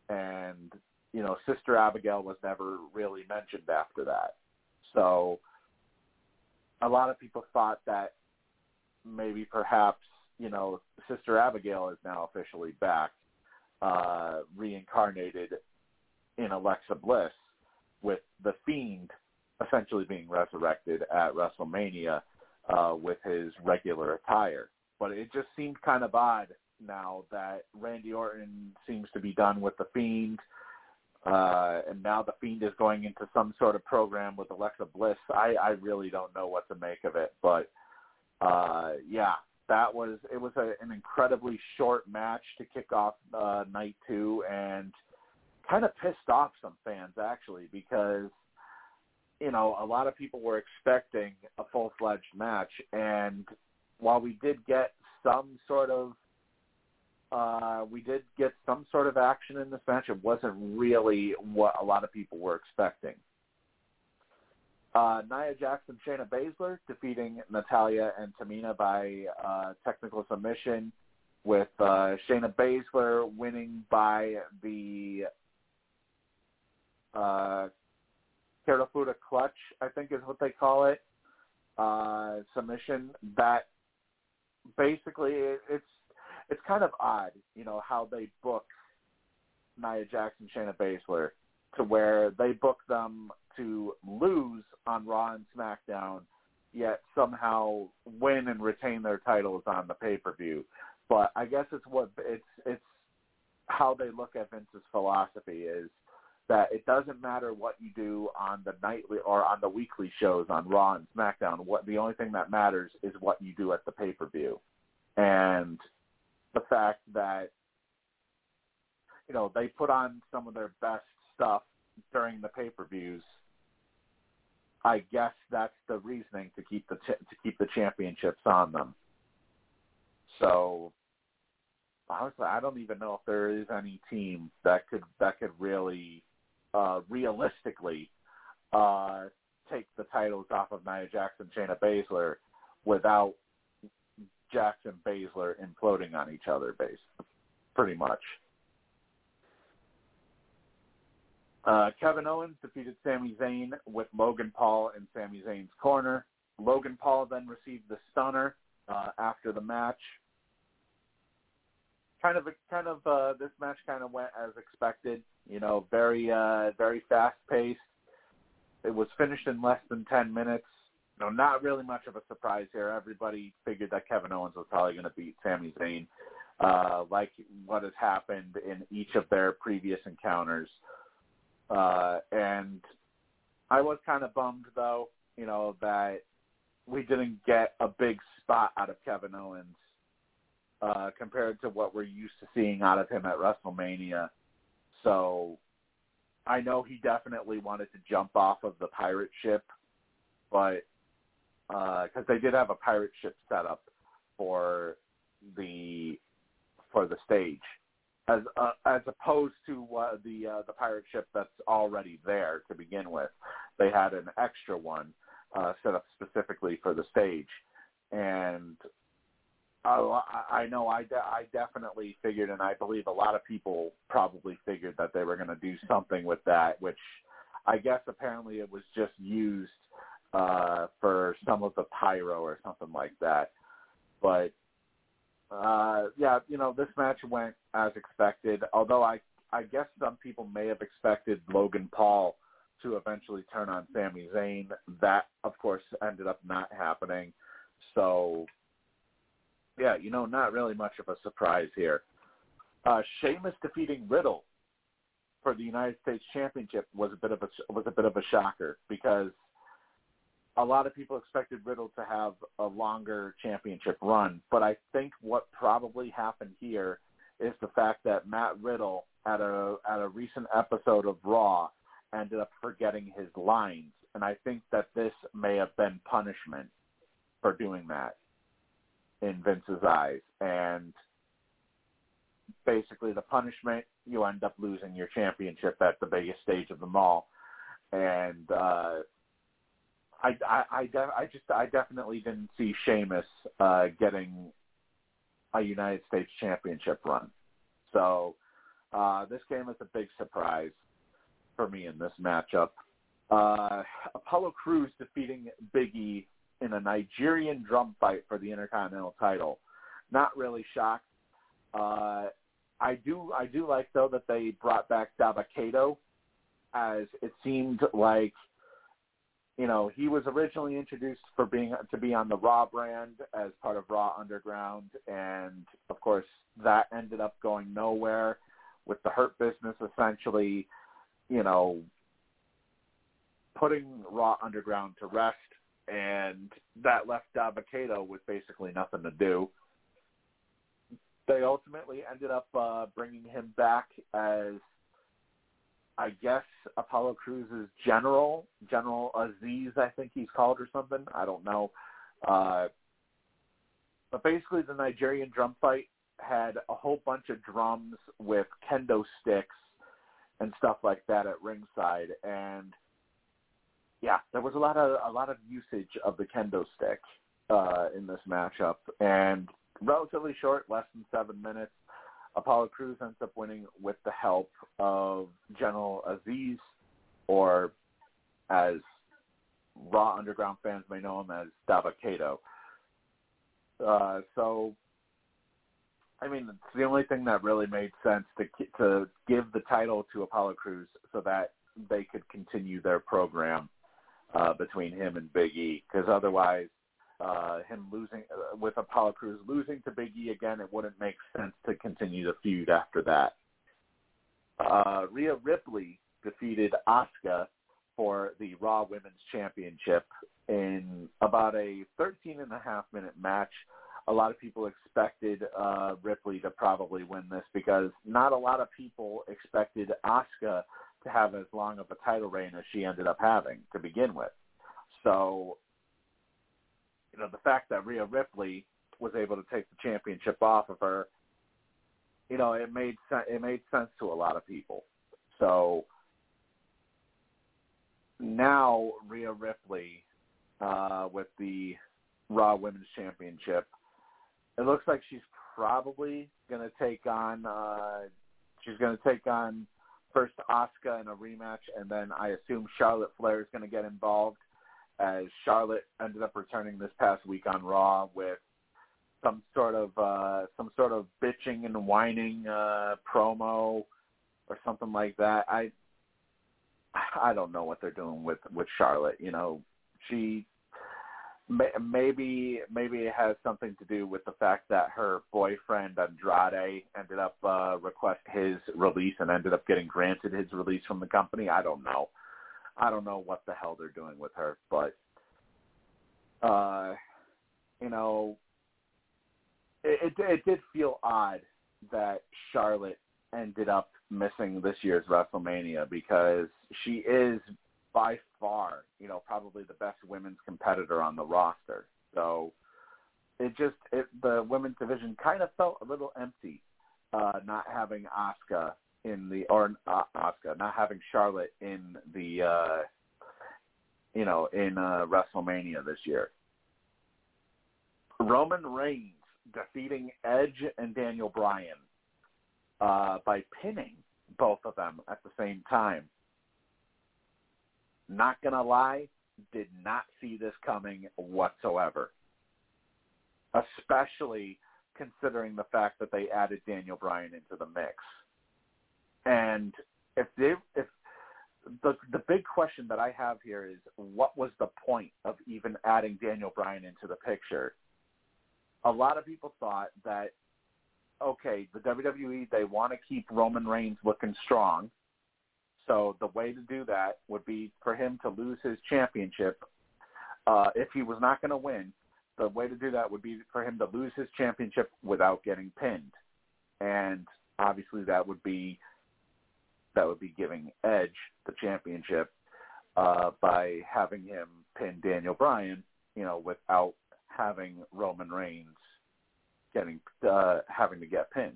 And, you know, Sister Abigail was never really mentioned after that. So a lot of people thought that maybe perhaps, you know, Sister Abigail is now officially back, uh, reincarnated in Alexa Bliss with the Fiend essentially being resurrected at WrestleMania uh, with his regular attire. But it just seemed kind of odd now that Randy Orton seems to be done with the Fiend, uh, and now the Fiend is going into some sort of program with Alexa Bliss. I, I really don't know what to make of it, but uh, yeah, that was it was a, an incredibly short match to kick off uh, night two, and kind of pissed off some fans actually because you know, a lot of people were expecting a full-fledged match, and while we did get some sort of uh, we did get some sort of action in this match. It wasn't really what a lot of people were expecting. Uh, Nia Jackson, Shayna Baszler defeating Natalya and Tamina by uh, technical submission, with uh, Shayna Baszler winning by the uh, Kirifuda clutch, I think is what they call it, uh, submission. That basically it's it's kind of odd, you know, how they book Nia Jackson, Shayna Baszler, to where they book them to lose on Raw and SmackDown, yet somehow win and retain their titles on the pay per view. But I guess it's what it's it's how they look at Vince's philosophy is that it doesn't matter what you do on the nightly or on the weekly shows on Raw and SmackDown. What the only thing that matters is what you do at the pay per view, and the fact that you know they put on some of their best stuff during the pay per views. I guess that's the reasoning to keep the to keep the championships on them. So honestly, I don't even know if there is any team that could that could really uh, realistically uh, take the titles off of Nia Jackson, Shayna Baszler without Jackson Baszler imploding on each other, base pretty much. Uh, Kevin Owens defeated Sami Zayn with Logan Paul in Sami Zayn's corner. Logan Paul then received the stunner uh, after the match. Kind of, kind of, uh, this match kind of went as expected. You know, very, uh, very fast paced. It was finished in less than ten minutes. No, not really much of a surprise here. Everybody figured that Kevin Owens was probably going to beat Sami Zayn, uh, like what has happened in each of their previous encounters. Uh, and I was kind of bummed though, you know, that we didn't get a big spot out of Kevin Owens uh, compared to what we're used to seeing out of him at WrestleMania. So I know he definitely wanted to jump off of the pirate ship, but because uh, they did have a pirate ship set up for the for the stage, as uh, as opposed to uh, the uh, the pirate ship that's already there to begin with. They had an extra one uh, set up specifically for the stage, and I, I know I, de- I definitely figured, and I believe a lot of people probably figured that they were going to do something with that, which I guess apparently it was just used uh, for some of the pyro or something like that. But uh, yeah, you know, this match went as expected. Although I, I guess some people may have expected Logan Paul to eventually turn on Sami Zayn. That, of course, ended up not happening. So, yeah, you know, not really much of a surprise here. Uh, Sheamus defeating Riddle for the United States Championship was a bit of a was a bit of a shocker because a lot of people expected Riddle to have a longer championship run, but I think what probably happened here is the fact that Matt Riddle at a at a recent episode of Raw ended up forgetting his lines, and I think that this may have been punishment for doing that in Vince's eyes, and basically the punishment you end up losing your championship at the biggest stage of them all, and uh, I I I, I just I definitely didn't see Sheamus uh, getting a United States Championship run. So uh, this game is a big surprise for me in this matchup. Uh, Apollo Crews defeating Big E in a Nigerian drum fight for the Intercontinental title. Not really shocked. Uh, I do I do like though that they brought back Dabba-Kato as it seemed like you know, he was originally introduced for being to be on the Raw brand as part of Raw Underground, and of course that ended up going nowhere with the Hurt Business essentially, you know, putting Raw Underground to rest, and that left Dabba-Kato with basically nothing to do. They ultimately ended up uh, bringing him back as I guess Apollo Crews' general, General Aziz, I think he's called or something. I don't know. Uh, but basically, the Nigerian drum fight had a whole bunch of drums with kendo sticks and stuff like that at ringside, and yeah, there was a lot of a lot of usage of the kendo stick uh, in this matchup, and relatively short, less than seven minutes. Apollo Crews ends up winning with the help of General Aziz, or as Raw Underground fans may know him as Dabba-Kato. Uh, so, I mean, it's the only thing that really made sense to to give the title to Apollo Crews so that they could continue their program uh, between him and Big E, because otherwise uh, him losing uh, with Apollo Crews losing to Big E again, it wouldn't make sense to continue the feud after that. Uh, Rhea Ripley defeated Asuka for the Raw Women's Championship in about a 13 and a half minute match. A lot of people expected uh, Ripley to probably win this because not a lot of people expected Asuka to have as long of a title reign as she ended up having to begin with. So you know, the fact that Rhea Ripley was able to take the championship off of her, you know, it made it made sense to a lot of people. So now Rhea Ripley uh, with the Raw Women's Championship it looks like she's probably going to take on. uh She's going to take on first Asuka in a rematch, and then I assume Charlotte Flair is going to get involved, as Charlotte ended up returning this past week on Raw with some sort of uh some sort of bitching and whining uh promo or something like that. I I don't know what they're doing with with Charlotte. You know, she maybe maybe it has something to do with the fact that her boyfriend Andrade ended up uh request his release and ended up getting granted his release from the company. I don't know. I don't know what the hell they're doing with her, but uh you know it it, it did feel odd that Charlotte ended up missing this year's WrestleMania because she is by far, you know, probably the best women's competitor on the roster. So it just it, the women's division kind of felt a little empty, uh, not having Asuka in the or uh, Asuka, not having Charlotte in the, uh, you know, in uh, WrestleMania this year. Roman Reigns defeating Edge and Daniel Bryan uh, by pinning both of them at the same time not to lie, did not see this coming whatsoever. Especially considering the fact that they added Daniel Bryan into the mix. And if they if the the big question that I have here is what was the point of even adding Daniel Bryan into the picture? A lot of people thought that okay, the WWE they want to keep Roman Reigns looking strong so the way to do that would be for him to lose his championship. Uh, if he was not going to win, the way to do that would be for him to lose his championship without getting pinned, and obviously that would be that would be giving Edge the championship uh, by having him pin Daniel Bryan, you know, without having Roman Reigns getting uh, having to get pinned.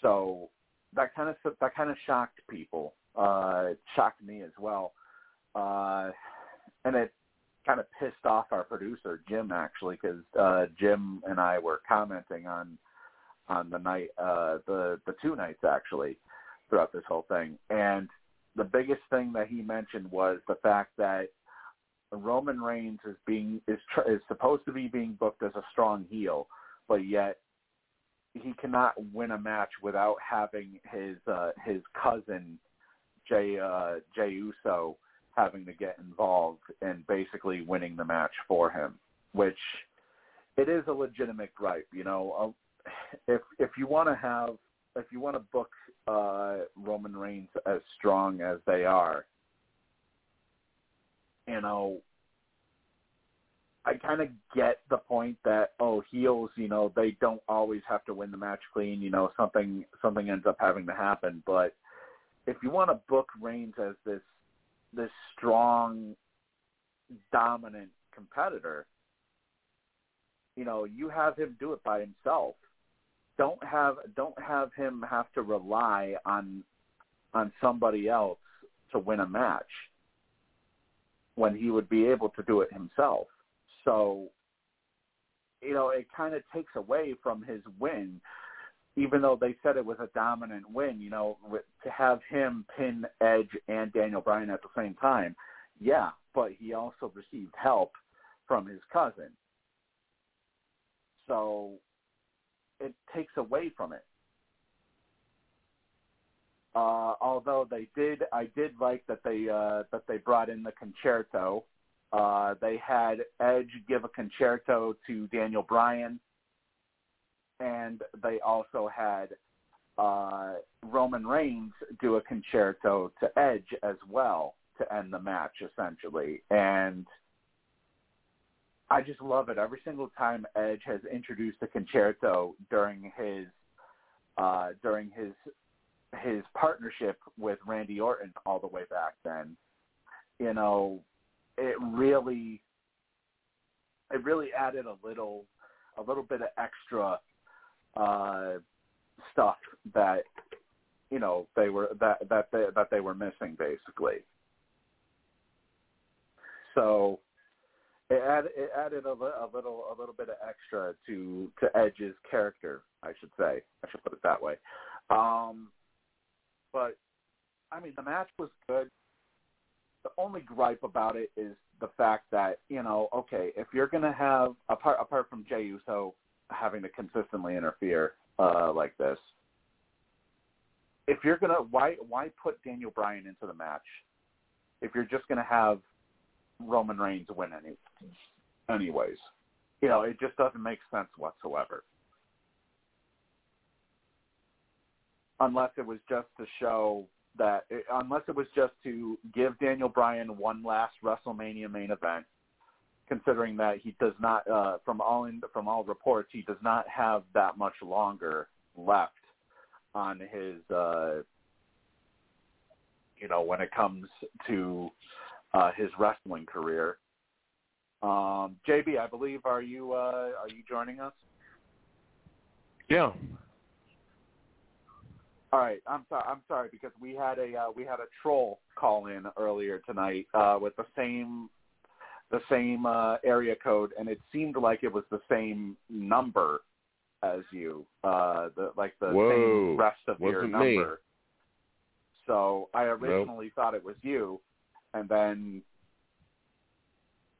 So that kind of that kind of shocked people. Uh, it shocked me as well, uh, and it kind of pissed off our producer Jim actually because uh, Jim and I were commenting on on the night uh, the the two nights actually throughout this whole thing, and the biggest thing that he mentioned was the fact that Roman Reigns is being is tr- is supposed to be being booked as a strong heel, but yet he cannot win a match without having his uh, his cousin Jey uh, Jey Uso having to get involved and basically winning the match for him, which it is a legitimate gripe. You know, uh, if if you want to have if you want to book uh, Roman Reigns as strong as they are, you know, I kind of get the point that oh heels, you know, they don't always have to win the match clean. You know, something something ends up having to happen. But if you want to book Reigns as this this strong, dominant competitor, you know, you have him do it by himself. Don't have don't have him have to rely on on somebody else to win a match when he would be able to do it himself. So, you know, it kind of takes away from his win, even though they said it was a dominant win. You know, with, to have him pin Edge and Daniel Bryan at the same time, yeah, but he also received help from his cousin. So it takes away from it. Uh, although they did, I did like that they uh, that they brought in the Con-Chair-To uh, they had Edge give a Con-Chair-To Daniel Bryan, and they also had uh, Roman Reigns do a Con-Chair-To to Edge as well to end the match, essentially. And I just love it. Every single time Edge has introduced a Con-Chair-To during his uh, during his his partnership with Randy Orton all the way back then, you know, it really it really added a little a little bit of extra uh stuff that you know they were that that they, that they were missing basically so it added it added a, a little a little bit of extra to to Edge's character, I should say. I should put it that way. Um, but I mean, the match was good. The only gripe about it is the fact that you know, okay, if you're gonna have apart apart from Jey Uso having to consistently interfere uh, like this, if you're gonna why why put Daniel Bryan into the match if you're just gonna have Roman Reigns win any anyways? You know, it just doesn't make sense whatsoever. Unless it was just to show that, unless it was just to give Daniel Bryan one last WrestleMania main event, considering that he does not, uh, from all in, from all reports, he does not have that much longer left on his, uh, you know, when it comes to uh, his wrestling career. Um, JB, I believe, are you uh, are you joining us? Yeah. All right, I'm sorry. I'm sorry because we had a uh, we had a troll call in earlier tonight uh, with the same the same uh, area code, and it seemed like it was the same number as you, uh, the like the Whoa. same rest of your Wasn't me. number. So I originally thought it was you, and then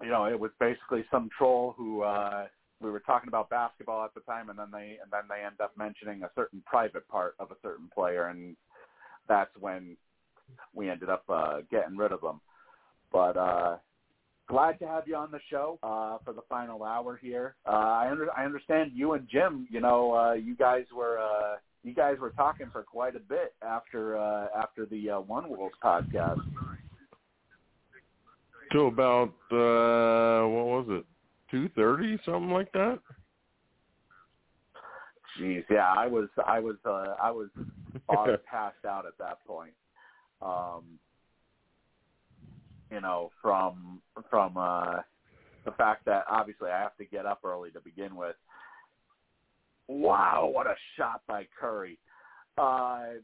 you know it was basically some troll who uh, we were talking about basketball at the time, and then they and then they end up mentioning a certain private part of a certain player, and that's when we ended up uh, getting rid of them. But uh, glad to have you on the show uh, for the final hour here. Uh, I, under, I understand you and Jim. You know, uh, you guys were uh, you guys were talking for quite a bit after uh, after the uh, One World podcast. Till about uh what was it? Two thirty, something like that? Jeez, yeah, I was I was uh, I was passed out at that point. Um, you know, from from uh, the fact that obviously I have to get up early to begin with. Wow, what a shot by Curry! Uh,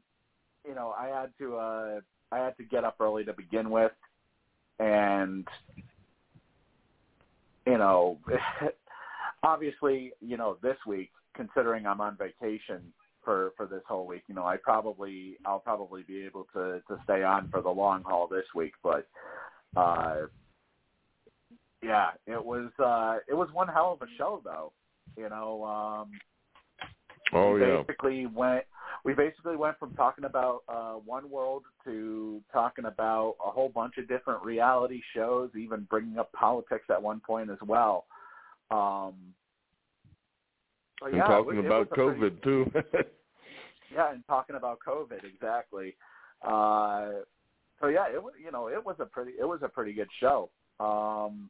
you know, I had to uh, I had to get up early to begin with, and you know, obviously, you know, this week, considering I'm on vacation for for this whole week, you know, I probably I'll probably be able to to stay on for the long haul this week, but uh yeah, it was uh it was one hell of a show though. You know, um Oh yeah. basically went we basically went from talking about uh one world to talking about a whole bunch of different reality shows even bringing up politics at one point as well. Um so and yeah, talking was- about a pretty- COVID too. yeah and talking about covid exactly. Uh so yeah it was you know it was a pretty it was a pretty good show. Um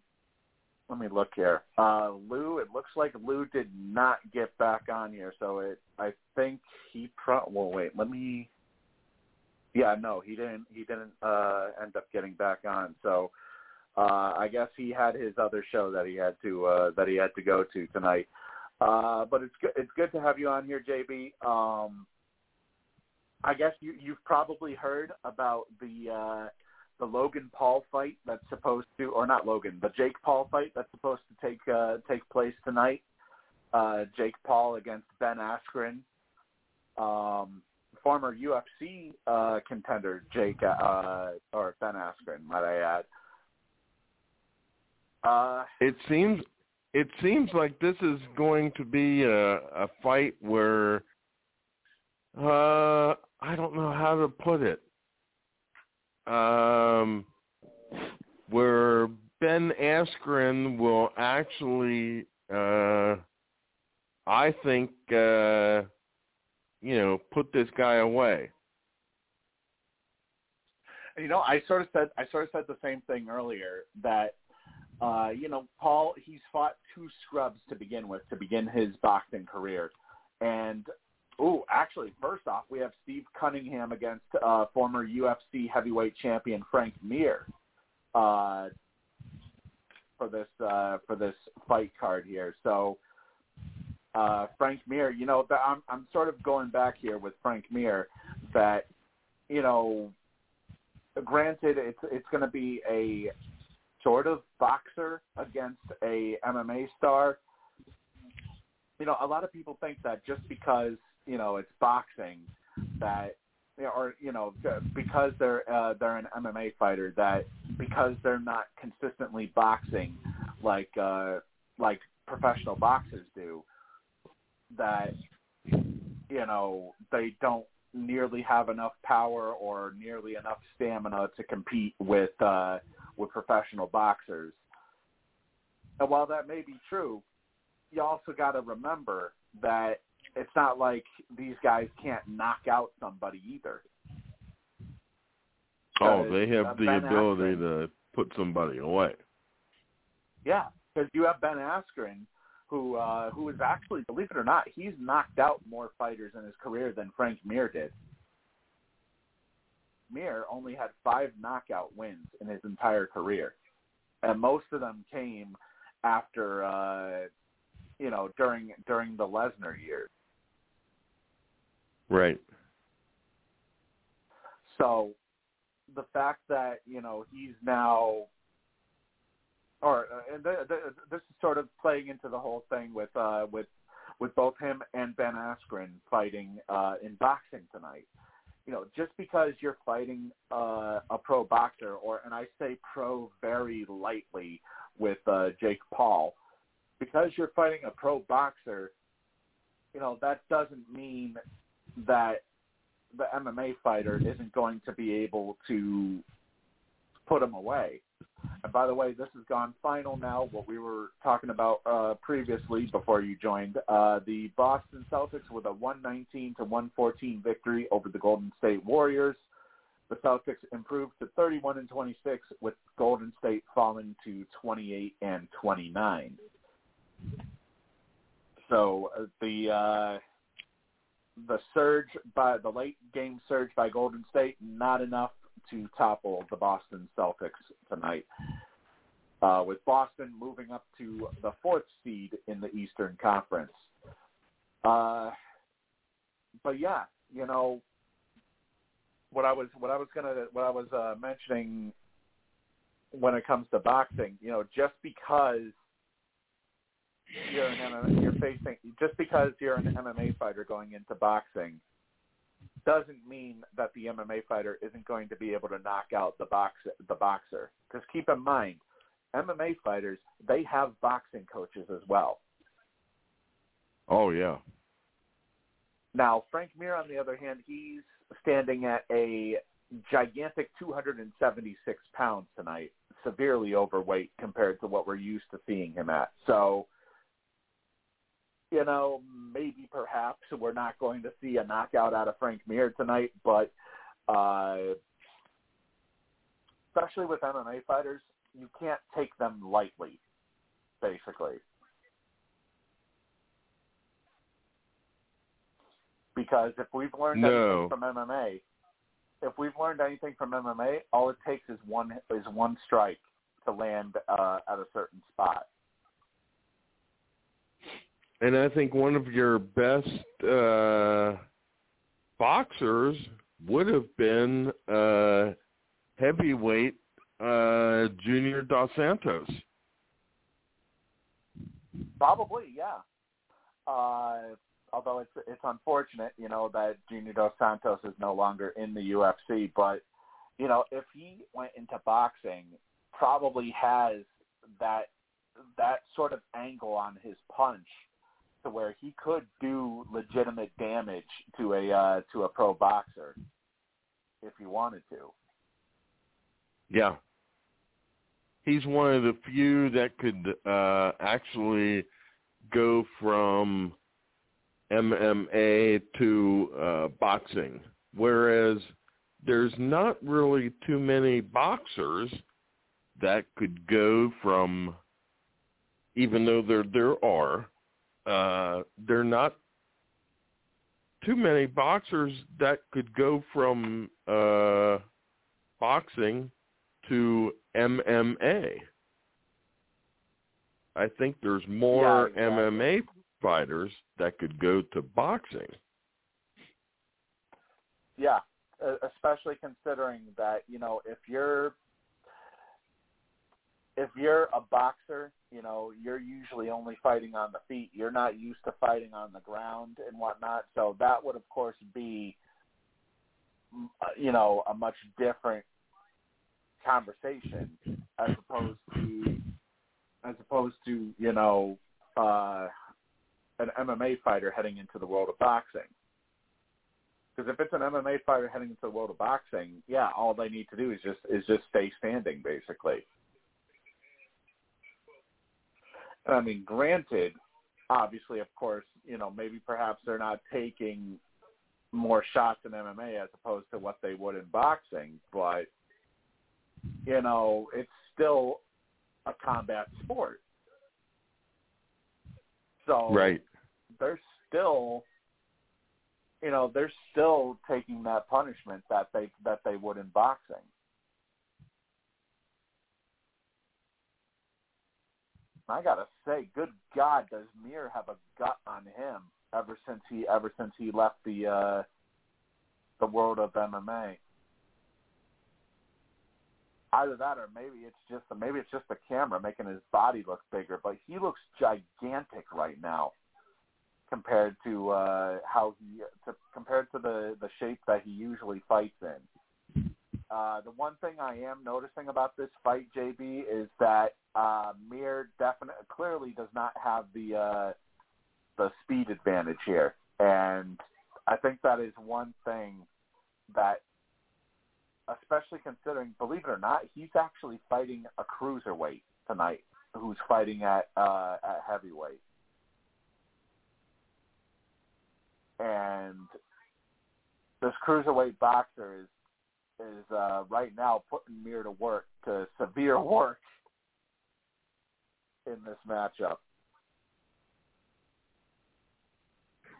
let me look here. Uh, Lou, it looks like Lou did not get back on here, so it. I think he pro. Well, wait. Let me. Yeah, no, he didn't. He didn't uh, end up getting back on. So uh, I guess he had his other show that he had to uh, that he had to go to tonight. Uh, but it's good. It's good to have you on here, JB. Um, I guess you, you've probably heard about the. Uh, the Logan Paul fight that's supposed to, or not Logan, the Jake Paul fight that's supposed to take uh, take place tonight. Uh, Jake Paul against Ben Askren, um, former UFC uh, contender Jake uh, or Ben Askren, might I add. Uh, it seems it seems like this is going to be a, a fight where uh I don't know how to put it. Um where Ben Askren will actually uh I think uh you know, put this guy away. you know, I sort of said I sort of said the same thing earlier that uh, you know, Paul he's fought two scrubs to begin with to begin his boxing career. And oh, actually first off, we have Steve Cunningham against uh former UFC heavyweight champion Frank Mir uh for this uh for this fight card here. So uh Frank Mir, you know, I'm I'm sort of going back here with Frank Mir that you know granted it's it's going to be a sort of boxer against a MMA star, you know, a lot of people think that just because you know it's boxing, that or you know because they're uh, they're an MMA fighter, that because they're not consistently boxing like uh, like professional boxers do, that you know they don't nearly have enough power or nearly enough stamina to compete with uh, with professional boxers. And while that may be true, you also got to remember that it's not like these guys can't knock out somebody either. Oh, they have the Ben ability Askren- to put somebody away. Yeah, because you have Ben Askren, who uh, who is actually, believe it or not, he's knocked out more fighters in his career than Frank Mir did. Mir only had five knockout wins in his entire career, and most of them came after, uh, you know, during during the Lesnar years. Right. So the fact that you know he's now, or uh, and th- th- this is sort of playing into the whole thing with uh, with with both him and Ben Askren fighting uh, in boxing tonight. You know, just because you're fighting uh, a pro boxer, or and I say pro very lightly with uh, Jake Paul, because you're fighting a pro boxer, you know that doesn't mean that the MMA fighter isn't going to be able to put him away. And by the way, this has gone final now. What we were talking about uh, previously before you joined, uh, the Boston Celtics with a 119 to 114 victory over the Golden State Warriors. The Celtics improved to 31 and 26, with Golden State falling to 28 and 29. So uh, the uh, the surge by the late game surge by Golden State not enough to topple the Boston Celtics tonight. Uh, with Boston moving up to the fourth seed in the Eastern Conference. Uh, but yeah, you know what I was what I was gonna what I was uh, mentioning when it comes to boxing, you know, just because you're an MMA, you're facing just because you're an MMA fighter going into boxing doesn't mean that the MMA fighter isn't going to be able to knock out the box the boxer. Because keep in mind, MMA fighters they have boxing coaches as well. Oh yeah. Now Frank Mir, on the other hand, he's standing at a gigantic 276 pounds tonight, severely overweight compared to what we're used to seeing him at. So you know, maybe perhaps we're not going to see a knockout out of Frank Mir tonight, but uh, especially with MMA fighters, you can't take them lightly, basically. Because if we've learned No. anything from MMA, if we've learned anything from MMA, all it takes is one is one strike to land uh, at a certain spot. And I think one of your best uh, boxers would have been uh, heavyweight uh, Junior Dos Santos. Probably, yeah. Uh, although it's it's unfortunate, you know, that Junior Dos Santos is no longer in the UFC. But you know, if he went into boxing, probably has that that sort of angle on his punch to where he could do legitimate damage to a uh, to a pro boxer if he wanted to. Yeah. He's one of the few that could uh, actually go from MMA to uh, boxing, whereas there's not really too many boxers that could go from, even though there there are, uh, there are not too many boxers that could go from uh, boxing to MMA. I think there's more Yeah, exactly. MMA fighters that could go to boxing. Yeah, especially considering that you know if you're if you're a boxer, you know, you're usually only fighting on the feet. You're not used to fighting on the ground and whatnot. So that would, of course, be, uh, you know, a much different conversation as opposed to, as opposed to, you know, uh, an MMA fighter heading into the world of boxing. Because if it's an MMA fighter heading into the world of boxing, yeah, all they need to do is just is just stay standing, basically. I mean, granted, obviously, of course, you know, maybe perhaps they're not taking more shots in MMA as opposed to what they would in boxing, but you know, it's still a combat sport. So Right. they're still you know, they're still taking that punishment that they that they would in boxing. I gotta say, good God, does Mir have a gut on him ever since he ever since he left the uh the world of MMA. Either that or maybe it's just maybe it's just the camera making his body look bigger, but he looks gigantic right now compared to uh how he to, compared to the the shape that he usually fights in. Uh, the one thing I am noticing about this fight, JB, is that uh, Mir definitely clearly does not have the uh, the speed advantage here, and I think that is one thing that, especially considering, believe it or not, he's actually fighting a cruiserweight tonight, who's fighting at uh, at heavyweight, and this cruiserweight boxer is is uh, right now putting Mir to work, to severe work in this matchup.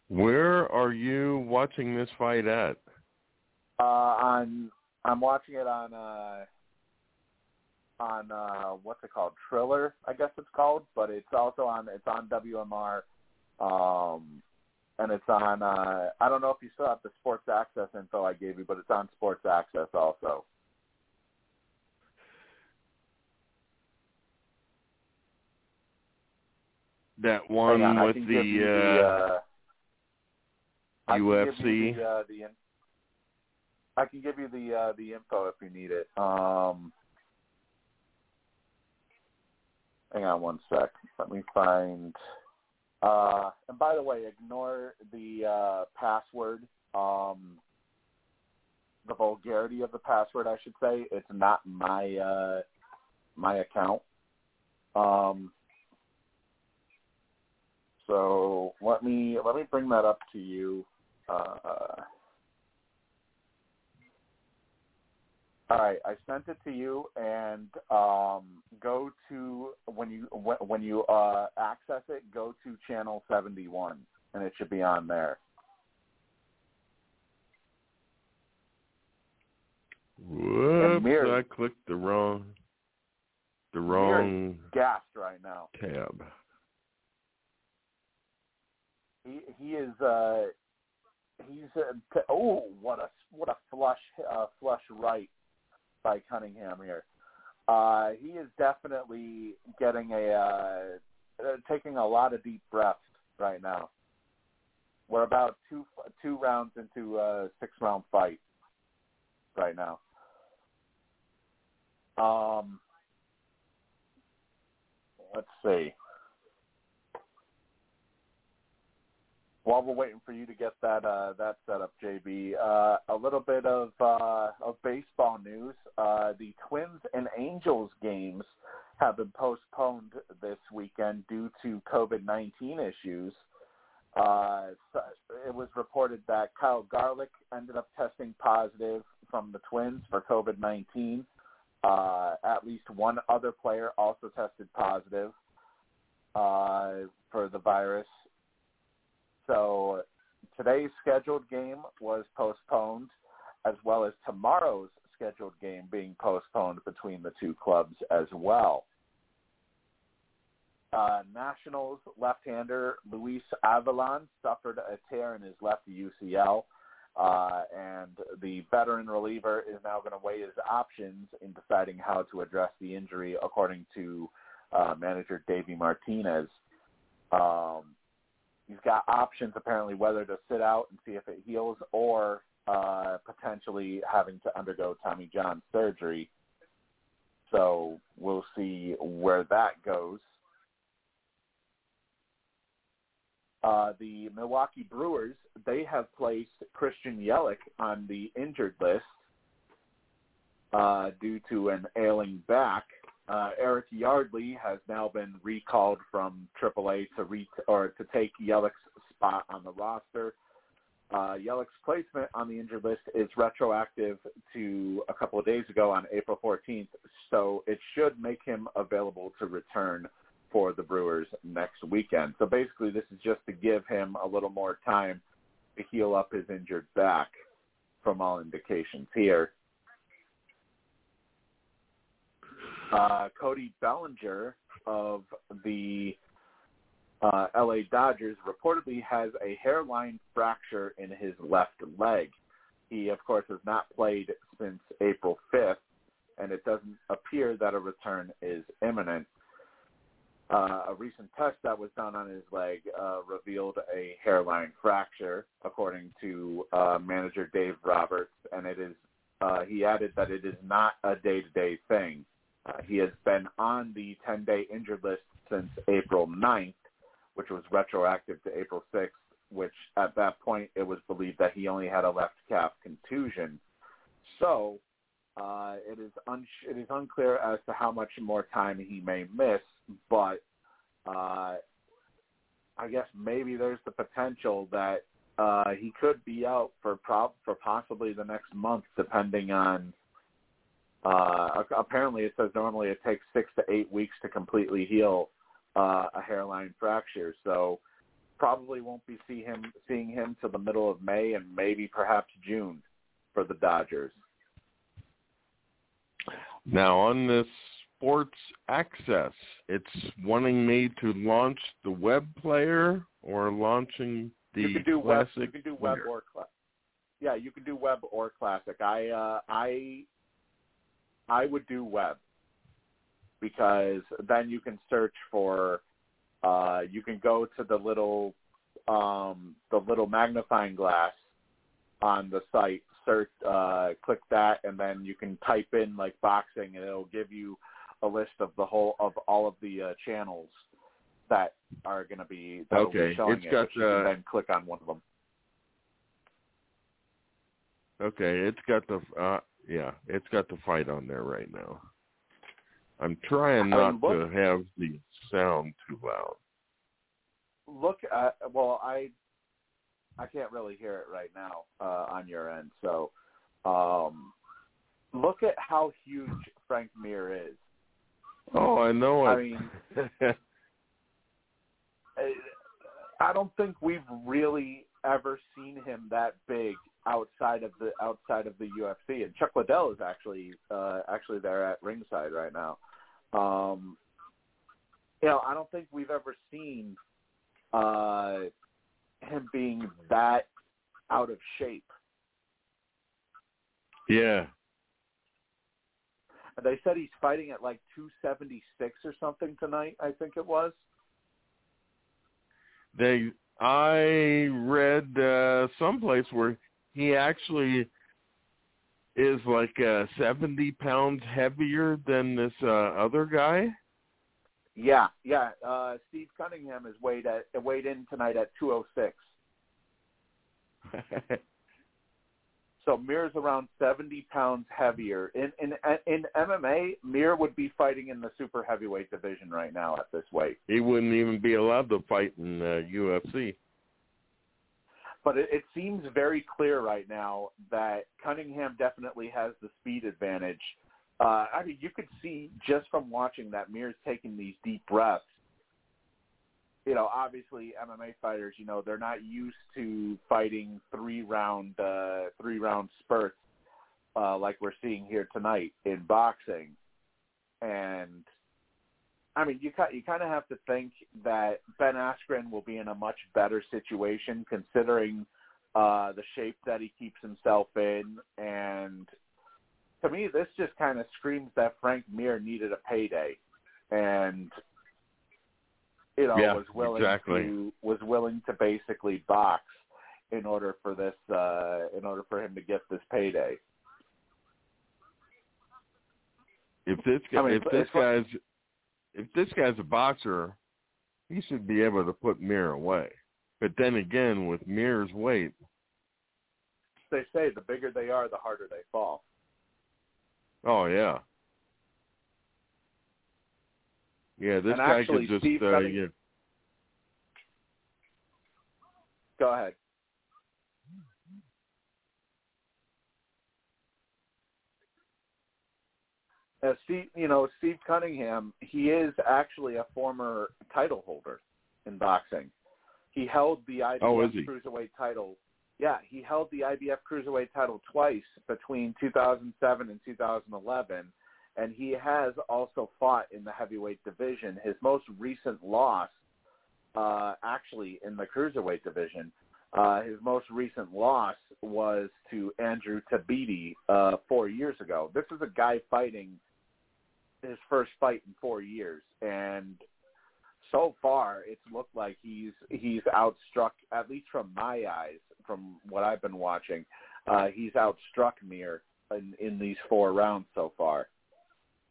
Where are you watching this fight at? Uh, on I'm watching it on uh, on uh, what's it called? Triller, I guess it's called, but it's also on it's on WMR. Um, and it's on. Uh, I don't know if you still have the Sports Access info I gave you, but it's on Sports Access also. That one on, with the, uh, the uh, I can give UFC? you the, uh, the in- I can give you the uh, the info if you need it. Um, hang on one sec. Let me find. Uh, and by the way, ignore the uh, password. Um, the vulgarity of the password, I should say. It's not my uh, my account. Um, so let me let me bring that up to you. Uh, all right, I sent it to you, and um, go to when you when, you uh, access it, go to channel seventy one, and it should be on there. Whoops! Mir- I clicked the wrong, the wrong gassed right now. tab. He he is uh he's uh, t- oh what a what a flush uh, flush right by Cunningham here. Uh, he is definitely getting a uh, uh, taking a lot of deep breaths right now. We're about two two rounds into a six round fight right now. Um, let's see. While we're waiting for you to get that uh, that set up, JB, uh, a little bit of uh, of baseball news. Uh, the Twins and Angels games have been postponed this weekend due to COVID nineteen issues. Uh, it was reported that Kyle Garlick ended up testing positive from the Twins for COVID nineteen. Uh, at least one other player also tested positive uh, for the virus. So today's scheduled game was postponed, as well as tomorrow's scheduled game being postponed between the two clubs as well. Uh, Nationals left-hander Luis Avilan suffered a tear in his left UCL Uh, and the veteran reliever is now going to weigh his options in deciding how to address the injury, according to uh, manager Davey Martinez. Um, he's got options apparently whether to sit out and see if it heals or uh, potentially having to undergo Tommy John surgery. So we'll see where that goes. Uh, the Milwaukee Brewers, they have placed Christian Yelich on the injured list uh, due to an ailing back. Uh, Eric Yardley has now been recalled from AAA to re- or to take Yelich's spot on the roster. Uh, Yelich's placement on the injured list is retroactive to a couple of days ago on April 14th, so it should make him available to return for the Brewers next weekend. So basically, this is just to give him a little more time to heal up his injured back from all indications here. Uh, Cody Bellinger of the uh, LA Dodgers reportedly has a hairline fracture in his left leg. He, of course, has not played since April 5th, and it doesn't appear that a return is imminent. Uh, a recent test that was done on his leg uh, revealed a hairline fracture, according to uh, manager Dave Roberts, and it is. Uh, he added that it is not a day-to-day thing. Uh, he has been on the 10-day injured list since April 9th, which was retroactive to April 6th, which at that point it was believed that he only had a left calf contusion. So uh, it is un- it is unclear as to how much more time he may miss, but uh, I guess maybe there's the potential that uh, he could be out for pro- for possibly the next month, depending on. Uh, apparently, it says normally it takes six to eight weeks to completely heal uh, a hairline fracture. So probably won't be see him seeing him till the middle of May and maybe perhaps June for the Dodgers. Now on this sports access, it's wanting me to launch the web player or launching the you can do classic web. You can do web player. or classic. Yeah, you can do web or classic. I uh, I I would do web because then you can search for. Uh, you can go to the little um, the little magnifying glass on the site. Search, uh, click that, and then you can type in like boxing, and it'll give you a list of the whole of all of the uh, channels that are going to be Okay, be showing it's it. got, can uh, then click on one of them. Okay, it's got the uh yeah, it's got the fight on there right now. I'm trying I not mean, look- to have the sound too loud. look at well i i can't really hear it right now uh on your end so um look at how huge frank mir is Oh, I know it i it. mean i don't think we've really ever seen him that big outside of the outside of the ufc and chuck liddell is actually uh actually there at ringside right now um you know i don't think we've ever seen uh him being that out of shape. yeah. And they said he's fighting at like 276 or something tonight. I think it was. They I read uh someplace where he actually is like uh 70 pounds heavier than this uh other guy. Yeah, yeah. Uh, Steve Cunningham is weighed at weighed in tonight at 206. So Mir's around 70 pounds heavier. In in in MMA, Mir would be fighting in the super heavyweight division right now at this weight. he wouldn't even be allowed to fight in uh, UFC. But it, it seems very clear right now that Cunningham definitely has the speed advantage. Uh, I mean, you could see just from watching that Mir's taking these deep breaths. You know, obviously MMA fighters, you know, they're not used to fighting three round uh, three round spurts uh, like we're seeing here tonight in boxing. And I mean, you you kind of have to think that Ben Askren will be in a much better situation considering uh, the shape that he keeps himself in, and to me, this just kind of screams that Frank Mir needed a payday, and you know Yeah, was willing exactly. to was willing to basically box in order for this uh, in order for him to get this payday. If this guy, I mean, if this guy's, if this guy's a boxer, he should be able to put Mir away. But then again, with Mir's weight, They say the bigger they are, the harder they fall. oh yeah, yeah, this And guy actually, could just, Steve uh, Cunningham- yeah, Go ahead. Uh, Steve, you know Steve Cunningham. He is actually a former title holder in boxing. He held the IBF Oh, cruiserweight title. Yeah, he held the IBF cruiserweight title twice between 2007 and 2011, and he has also fought in the heavyweight division. His most recent loss, uh, actually in the cruiserweight division, uh, his most recent loss was to Andrew Tabiti uh, four years ago. This is a guy fighting his first fight in four years, and so far it's looked like he's he's outstruck, at least from my eyes, from what I've been watching, uh, he's outstruck Mir in, in these four rounds so far.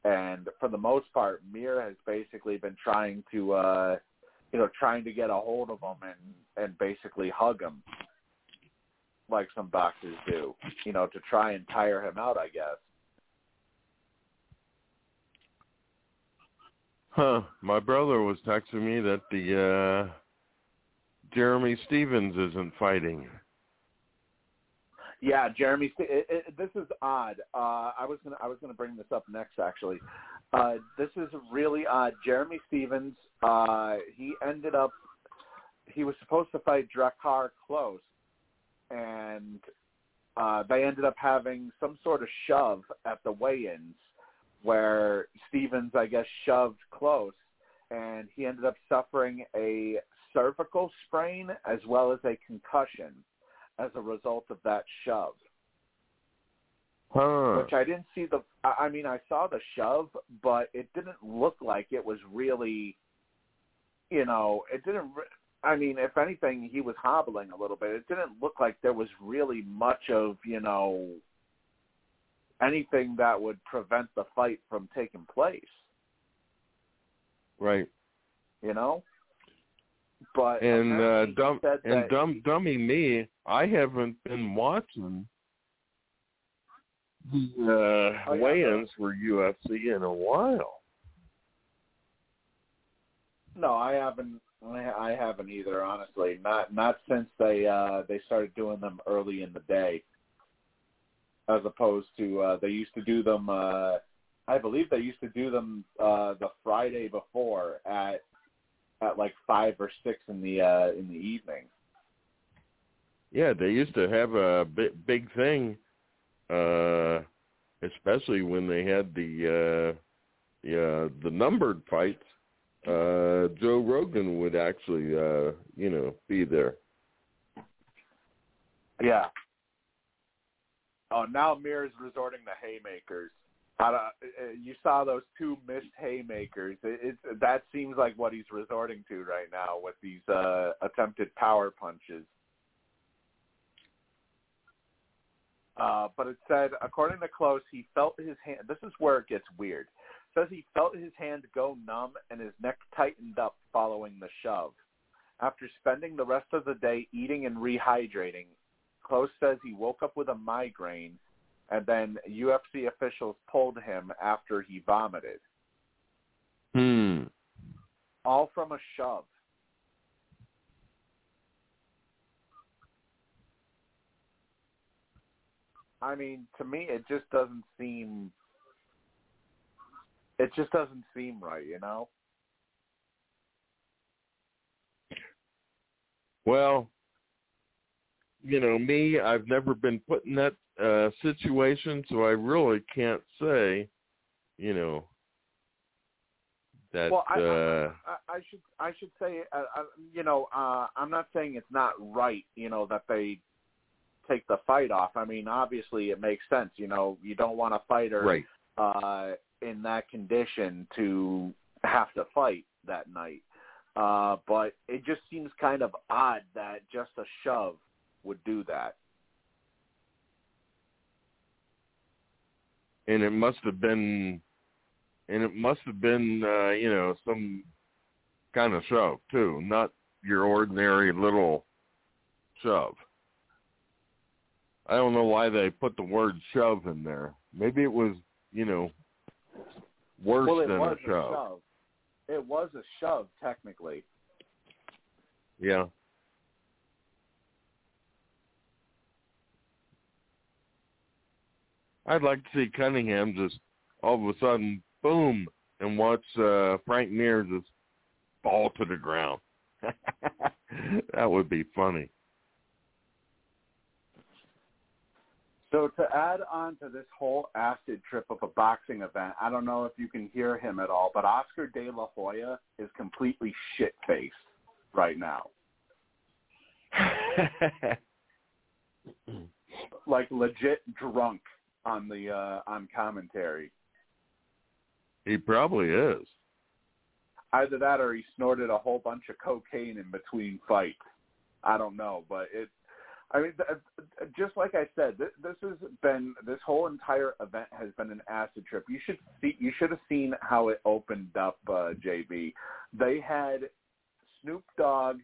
And for the most part, Mir has basically been trying to, uh, you know, trying to get a hold of him and and basically hug him, like some boxers do, you know, to try and tire him out, I guess. Huh? My brother was texting me that the uh Jeremy Stephens isn't fighting. Yeah, Jeremy. It, it, this is odd. Uh, I was gonna I was gonna bring this up next. Actually, uh, this is really odd. Jeremy Stephens. Uh, he ended up. He was supposed to fight Drakkar Klose, and uh, they ended up having some sort of shove at the weigh-ins, where Stephens, I guess, shoved Klose, and he ended up suffering a cervical sprain as well as a concussion as a result of that shove. Huh? Which I didn't see the. I mean, I saw the shove, but it didn't look like it was really. You know, it didn't. I mean, if anything, he was hobbling a little bit. It didn't look like there was really much of you know anything that would prevent the fight from taking place. right. You know. But And uh, dumb and dumb dummy me, I haven't been watching the uh, Oh, yeah, weigh-ins for UFC in a while. No, I haven't. I I haven't either. Honestly, not not since they uh they started doing them early in the day, as opposed to uh they used to do them. uh I believe they used to do them uh the Friday before at at like five or six in the uh in the evening. Yeah, they used to have a big big thing, uh, especially when they had the uh, the uh, the numbered fights. Uh, Joe Rogan would actually, uh, you know, be there. Yeah. Oh, now Mir is resorting to haymakers. I don't, uh, you saw those two missed haymakers. It, it's that seems like what he's resorting to right now with these uh, attempted power punches. Uh, but it said, according to Klose, he felt his hand. This is where it gets weird. It says he felt his hand go numb and his neck tightened up following the shove. After spending the rest of the day eating and rehydrating, Klose says he woke up with a migraine, and then UFC officials pulled him after he vomited, Hmm. all from a shove. I mean, to me, it just doesn't seem. It just doesn't seem right, you know. Well, you know me, I've never been put in that uh, situation, so I really can't say, you know, that. well, I, uh, I, I should I should say, uh, uh, you know, uh, I'm not saying it's not right, you know, that they take the fight off. I mean, obviously it makes sense. You know, you don't want a fighter Right. uh, in that condition to have to fight that night. Uh, but it just seems kind of odd that just a shove would do that. and it must have been and it must have been uh you know some kind of shove too not your ordinary little shove i don't know why they put the word shove in there maybe it was you know worse well, than a shove shove. It was a shove, technically. yeah i'd like to see cunningham just all of a sudden boom and watch uh frank mir just fall to the ground. That would be funny. So to add on to this whole acid trip of a boxing event, I don't know if you can hear him at all, but Oscar De La Hoya is completely shit faced right now. Like legit drunk on the uh on commentary. he probably is Either that or he snorted a whole bunch of cocaine in between fights. I don't know, but it I mean, just like I said, this, this has been this whole entire event has been an acid trip. You should see, you should have seen how it opened up, uh, JB. They had Snoop Dogg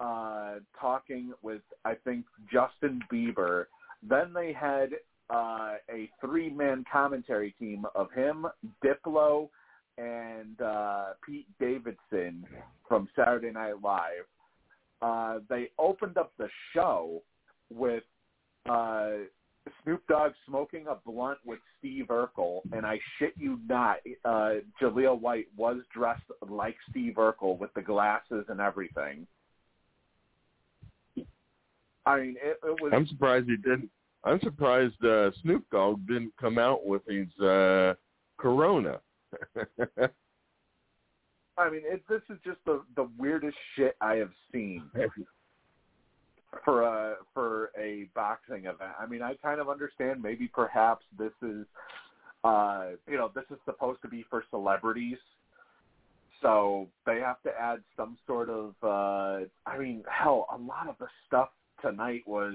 uh, talking with I think Justin Bieber. Then they had uh, a three-man commentary team of him, Diplo, and uh, Pete Davidson from Saturday Night Live uh, they opened up the show with uh, Snoop Dogg smoking a blunt with Steve Urkel, and I shit you not, uh, Jaleel White was dressed like Steve Urkel with the glasses and everything. I mean, it, it was. i'm surprised he didn't i'm surprised uh snoop dogg didn't come out with his uh corona I mean, it, this is just the the weirdest shit I have seen for a for a boxing event. I mean, I kind of understand. Maybe perhaps this is, uh, you know, this is supposed to be for celebrities, so they have to add some sort of. uh I mean, hell, a lot of the stuff tonight was.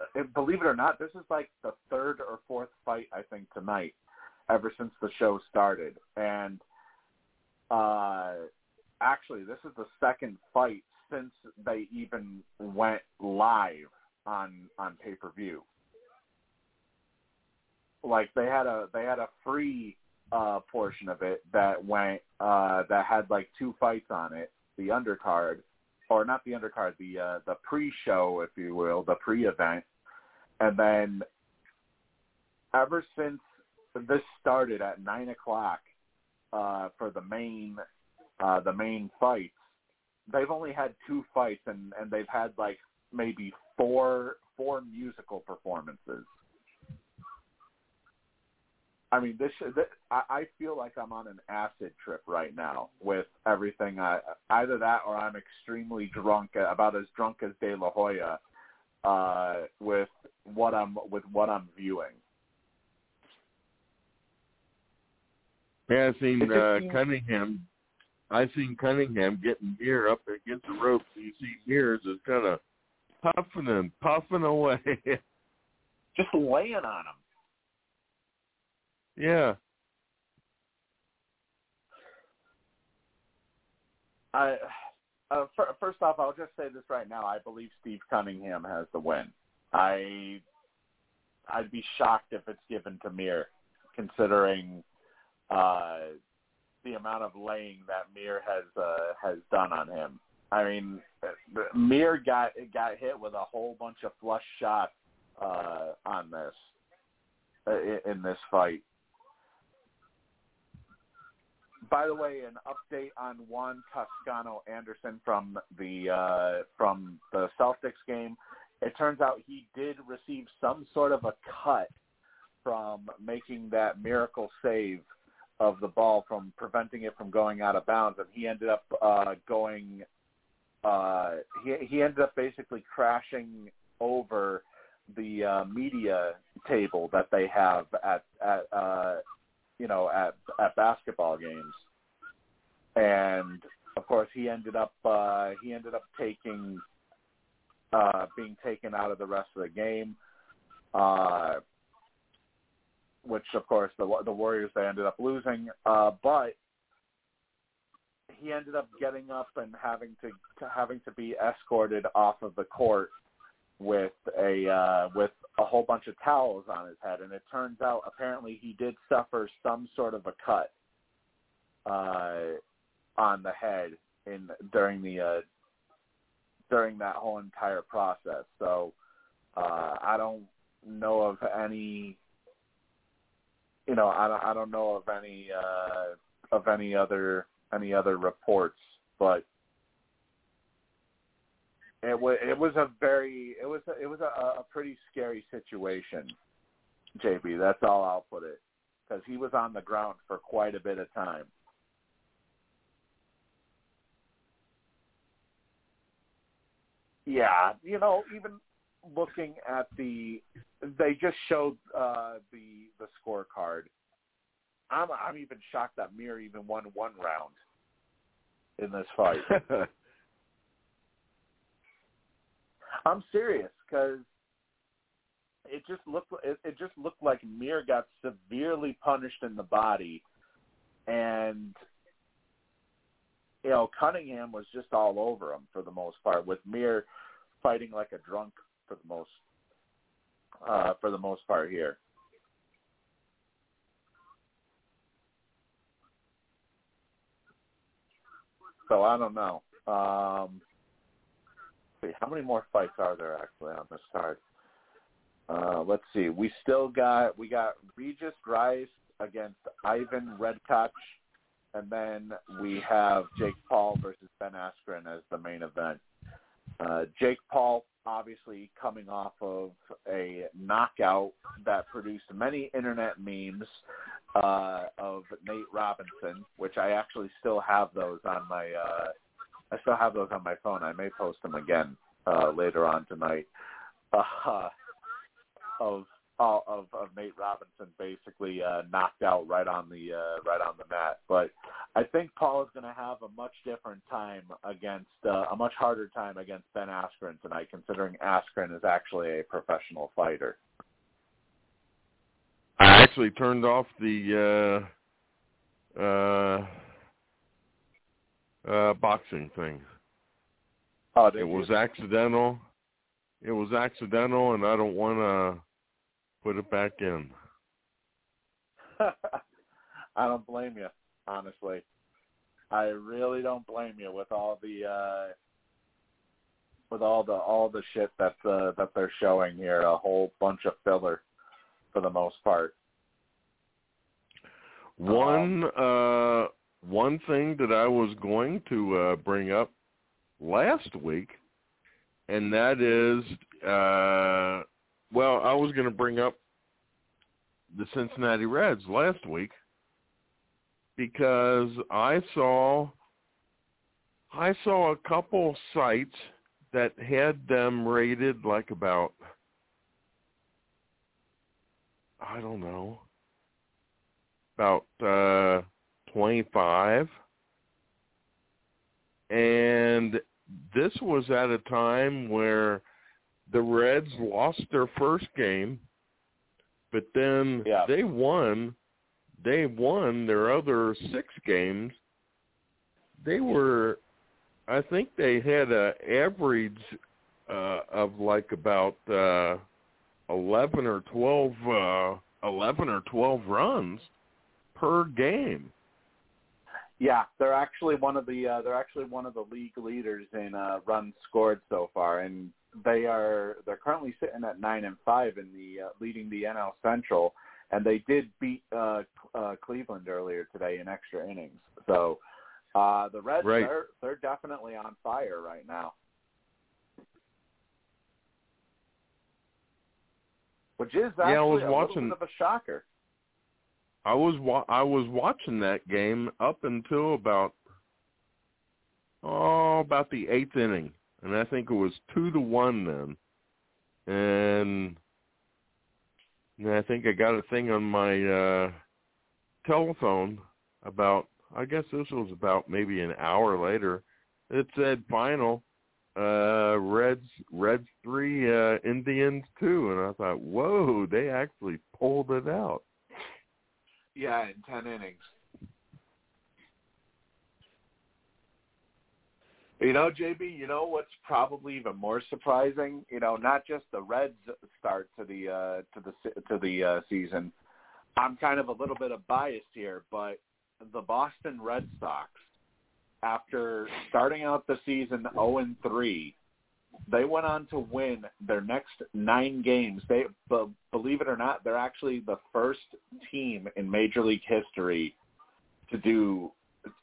Uh, Believe it or not, this is like the third or fourth fight I think tonight, ever since the show started, and uh, actually, this is the second fight since they even went live on on pay per view. Like they had a they had a free uh, portion of it that went uh, that had like two fights on it, the undercard, or not the undercard, the uh, the pre-show, if you will, the pre-event, and then ever since this started at nine o'clock uh, for the main uh, the main fights, they've only had two fights, and and they've had like maybe four four musical performances. I mean, this, this I, I feel like I'm on an acid trip right now with everything. I either that or I'm extremely drunk, about as drunk as De La Hoya, uh, with what I'm with what I'm viewing. Yeah, I've seen uh, Cunningham. I've seen Cunningham getting Mir up against the ropes. You see Mir just kind of puffing and puffing away. Just laying on him. yeah, I uh, first off, I'll just say this right now. I believe Steve Cunningham has the win. I I'd be shocked if it's given to Mir, considering uh, the amount of laying that Mir has uh, has done on him. I mean, Mir got got hit with a whole bunch of flush shots uh, on this uh, in this fight. By the way, an update on Juan Toscano Anderson from the uh, from the Celtics game. It turns out he did receive some sort of a cut from making that miracle save of the ball from preventing it from going out of bounds, and he ended up uh, going. Uh, he he ended up basically crashing over the uh, media table that they have at at uh, you know at at basketball games, and of course he ended up uh, he ended up taking uh, being taken out of the rest of the game, uh, which of course the the Warriors they ended up losing, uh, but he ended up getting up and having to, to having to be escorted off of the court with a uh, with a whole bunch of towels on his head, and it turns out apparently he did suffer some sort of a cut uh, on the head in during the uh, during that whole entire process. So uh, I don't know of any, you know, I don't I don't know of any uh, of any other any other reports, but it was it was a very it was a, it was a, a pretty scary situation, JB. That's all I'll put it, because he was on the ground for quite a bit of time. Yeah, you know, even looking at the, they just showed uh, the the scorecard. I'm I'm even shocked that Mir even won one round in this fight. I'm serious because it just looked it, it just looked like Mir got severely punished in the body, and you know Cunningham was just all over him for the most part, with Mir fighting like a drunk for the most uh, for the most part here. So I don't know. Um, see, how many more fights are there actually on this card? Uh, let's see. We still got we got Regis Prograis against Ivan Redkach, and then we have Jake Paul versus Ben Askren as the main event. Uh, Jake Paul obviously coming off of a knockout that produced many internet memes uh, of Nate Robinson, which I actually still have those on my uh, I still have those on my phone. I may post them again uh, later on tonight. Uh, of of of Nate Robinson basically uh, knocked out right on the uh, right on the mat. But I think Paul is going to have a much different time against uh, a much harder time against Ben Askren tonight, considering Askren is actually a professional fighter. I actually turned off the uh, uh, uh, boxing thing. Oh, it was accidental. It was accidental, and I don't want to put it back in. I don't blame you, honestly. I really don't blame you with all the uh with all the all the shit that uh, that they're showing here, a whole bunch of filler for the most part. One um, uh one thing that I was going to uh bring up last week and that is uh well, I was going to bring up the Cincinnati Reds last week because I saw I saw a couple sites that had them rated like about I don't know about uh 25 and this was at a time where the Reds lost their first game, but then yeah. they won. They won their other six games. They were, I think they had a average uh, of like about uh, eleven or twelve, uh, eleven or twelve runs per game. Yeah, they're actually one of the uh, they're actually one of the league leaders in uh, runs scored so far, and they are they're currently sitting at nine and five in the uh, leading the NL Central, and they did beat uh, uh, Cleveland earlier today in extra innings. So uh, the Reds right. they're they're definitely on fire right now. Which is actually yeah, I was a watching, little bit of a shocker. I was wa- I was watching that game up until about oh about the eighth inning, and I think it was two to one then. and I think I got a thing on my uh telephone about I guess this was about maybe an hour later. It said final uh Reds Reds three, uh Indians two and I thought, Whoa, they actually pulled it out. Yeah, in ten innings. You know, JB, you know what's probably even more surprising? You know, not just the Reds start to the uh to the to the uh season. I'm kind of a little bit of biased here, but the Boston Red Sox after starting out the season 0 and 3, they went on to win their next 9 games. They but believe it or not, they're actually the first team in Major League history to do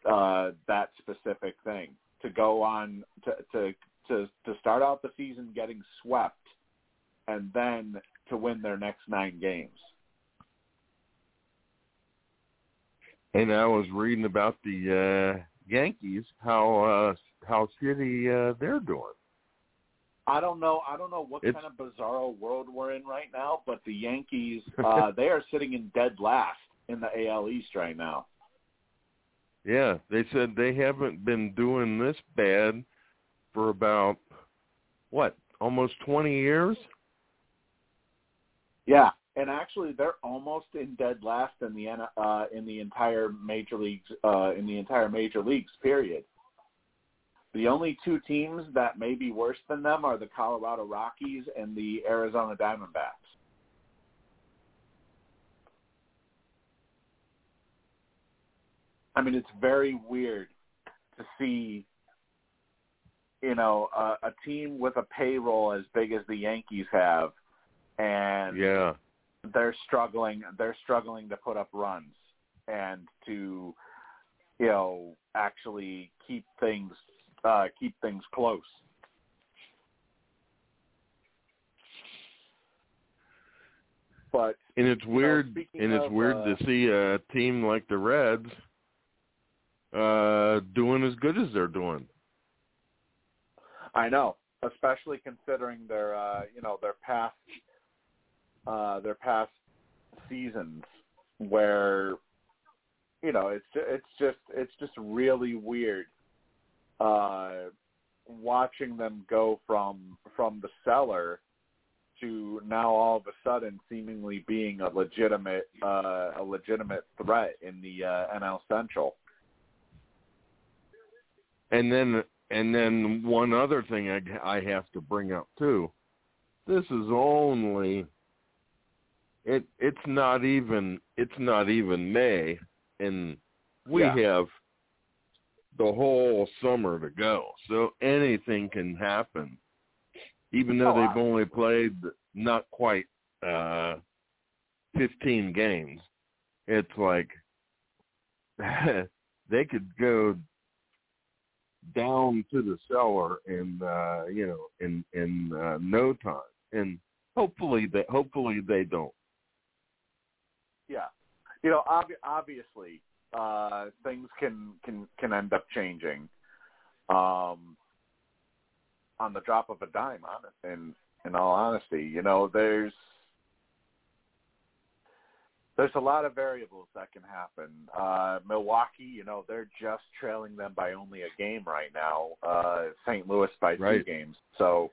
uh that specific thing to go on to to to to start out the season getting swept and then to win their next nine games. And I was reading about the uh Yankees, how uh how shitty uh they're doing. I don't know. I don't know what It's- kind of bizarro world we're in right now, but the Yankees, uh, they are sitting in dead last in the AL East right now. Yeah, they said they haven't been doing this bad for about what, almost 20 years? Yeah, and actually, they're almost in dead last in the uh, in the entire major leagues uh, in the entire major leagues. Period. The only two teams that may be worse than them are the Colorado Rockies and the Arizona Diamondbacks. I mean, it's very weird to see, you know, a, a team with a payroll as big as the Yankees have, and Yeah. they're struggling. They're struggling to put up runs and to, you know, actually keep things uh, keep things close. But And it's weird speaking and it's of, weird uh, to see a team like the Reds uh doing as good as they're doing. I know, especially considering their uh, you know their past uh, their past seasons where you know it's it's just it's just really weird uh, watching them go from from the cellar to now all of a sudden seemingly being a legitimate uh, a legitimate threat in the uh, NL Central. And then and then one other thing I, I have to bring up too. This is only it it's not even it's not even May and we Yeah. have the whole summer to go. So anything can happen. Even though Oh, they've only played not quite uh 15 games. It's like they could go down to the cellar in uh you know in in uh, no time and hopefully they hopefully they don't Yeah, you know, ob- obviously, uh, things can can can end up changing, um, on the drop of a dime. Honest, in in all honesty, you know, there's there's a lot of variables that can happen. Uh, Milwaukee, you know, they're just trailing them by only a game right now. Uh, St. Louis by two games. So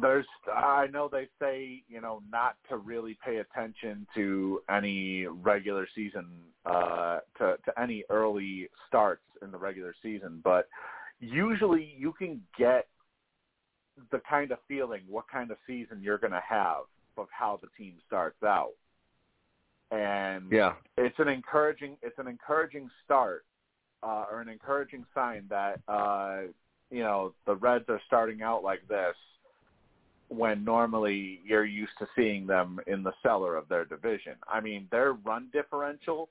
there's, I know they say, you know, not to really pay attention to any regular season, uh, to, to any early starts in the regular season, but usually you can get the kind of feeling, what kind of season you're going to have of how the team starts out. And yeah it's an encouraging it's an encouraging start uh, or an encouraging sign that uh, you know the Reds are starting out like this when normally you're used to seeing them in the cellar of their division. I mean, their run differential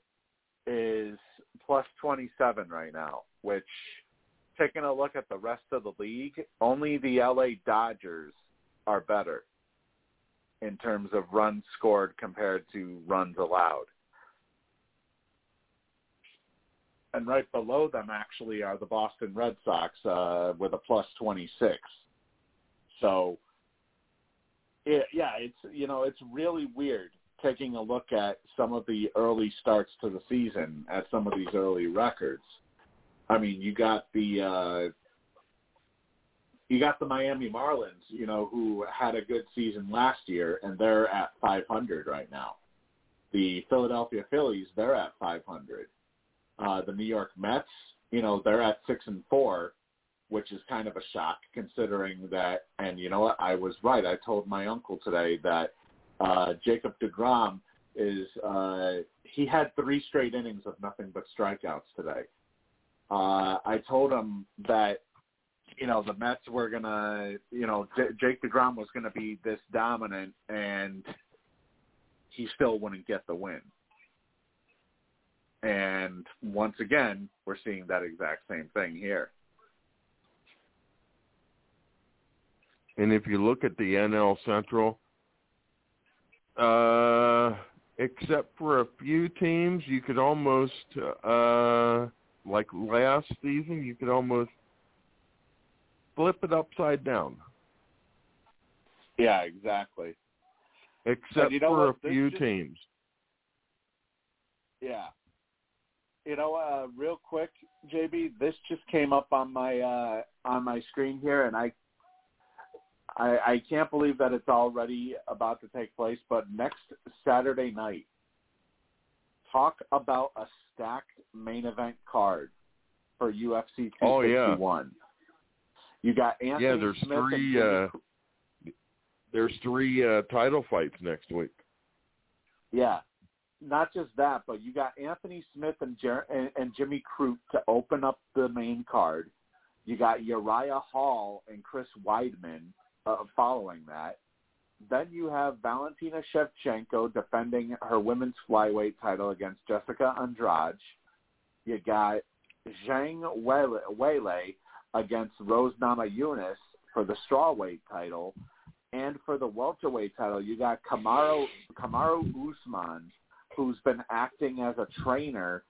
is plus 27 right now, which taking a look at the rest of the league, only the LA Dodgers are better in terms of runs scored compared to runs allowed. And right below them actually are the Boston Red Sox uh, with a plus 26. So it, yeah, it's you know it's really weird taking a look at some of the early starts to the season at some of these early records. I mean, you got the uh, you got the Miami Marlins, you know, who had a good season last year, and they're at 500 right now. The Philadelphia Phillies, they're at 500. Uh, the New York Mets, you know, they're at six and four, which is kind of a shock considering that. And you know what? I was right. I told my uncle today that uh, Jacob Degrom is uh, he had three straight innings of nothing but strikeouts today. Uh, I told him that you know the Mets were gonna, you know, J- Jake Degrom was gonna be this dominant, and he still wouldn't get the win. And once again, we're seeing that exact same thing here. And if you look at the NL Central, uh, except for a few teams, you could almost, uh, like last season, you could almost flip it upside down. Yeah, exactly. Except you know for what? a few just- teams. Yeah. You know, uh, real quick, JB, this just came up on my uh, on my screen here, and I, I I can't believe that it's already about to take place. But next Saturday night, talk about a stacked main event card for UFC 261. Oh, yeah. You got Anthony Yeah, there's Smith and three, uh, There's three uh, title fights next week. Yeah, not just that, but you got Anthony Smith and, Jer- and, and Jimmy Crute to open up the main card. You got Uriah Hall and Chris Weidman uh, following that. Then you have Valentina Shevchenko defending her women's flyweight title against Jessica Andrade. You got Zhang Weili against Rose Namajunas for the strawweight title. And for the welterweight title, you got Kamaru Usman, who's been acting as a trainer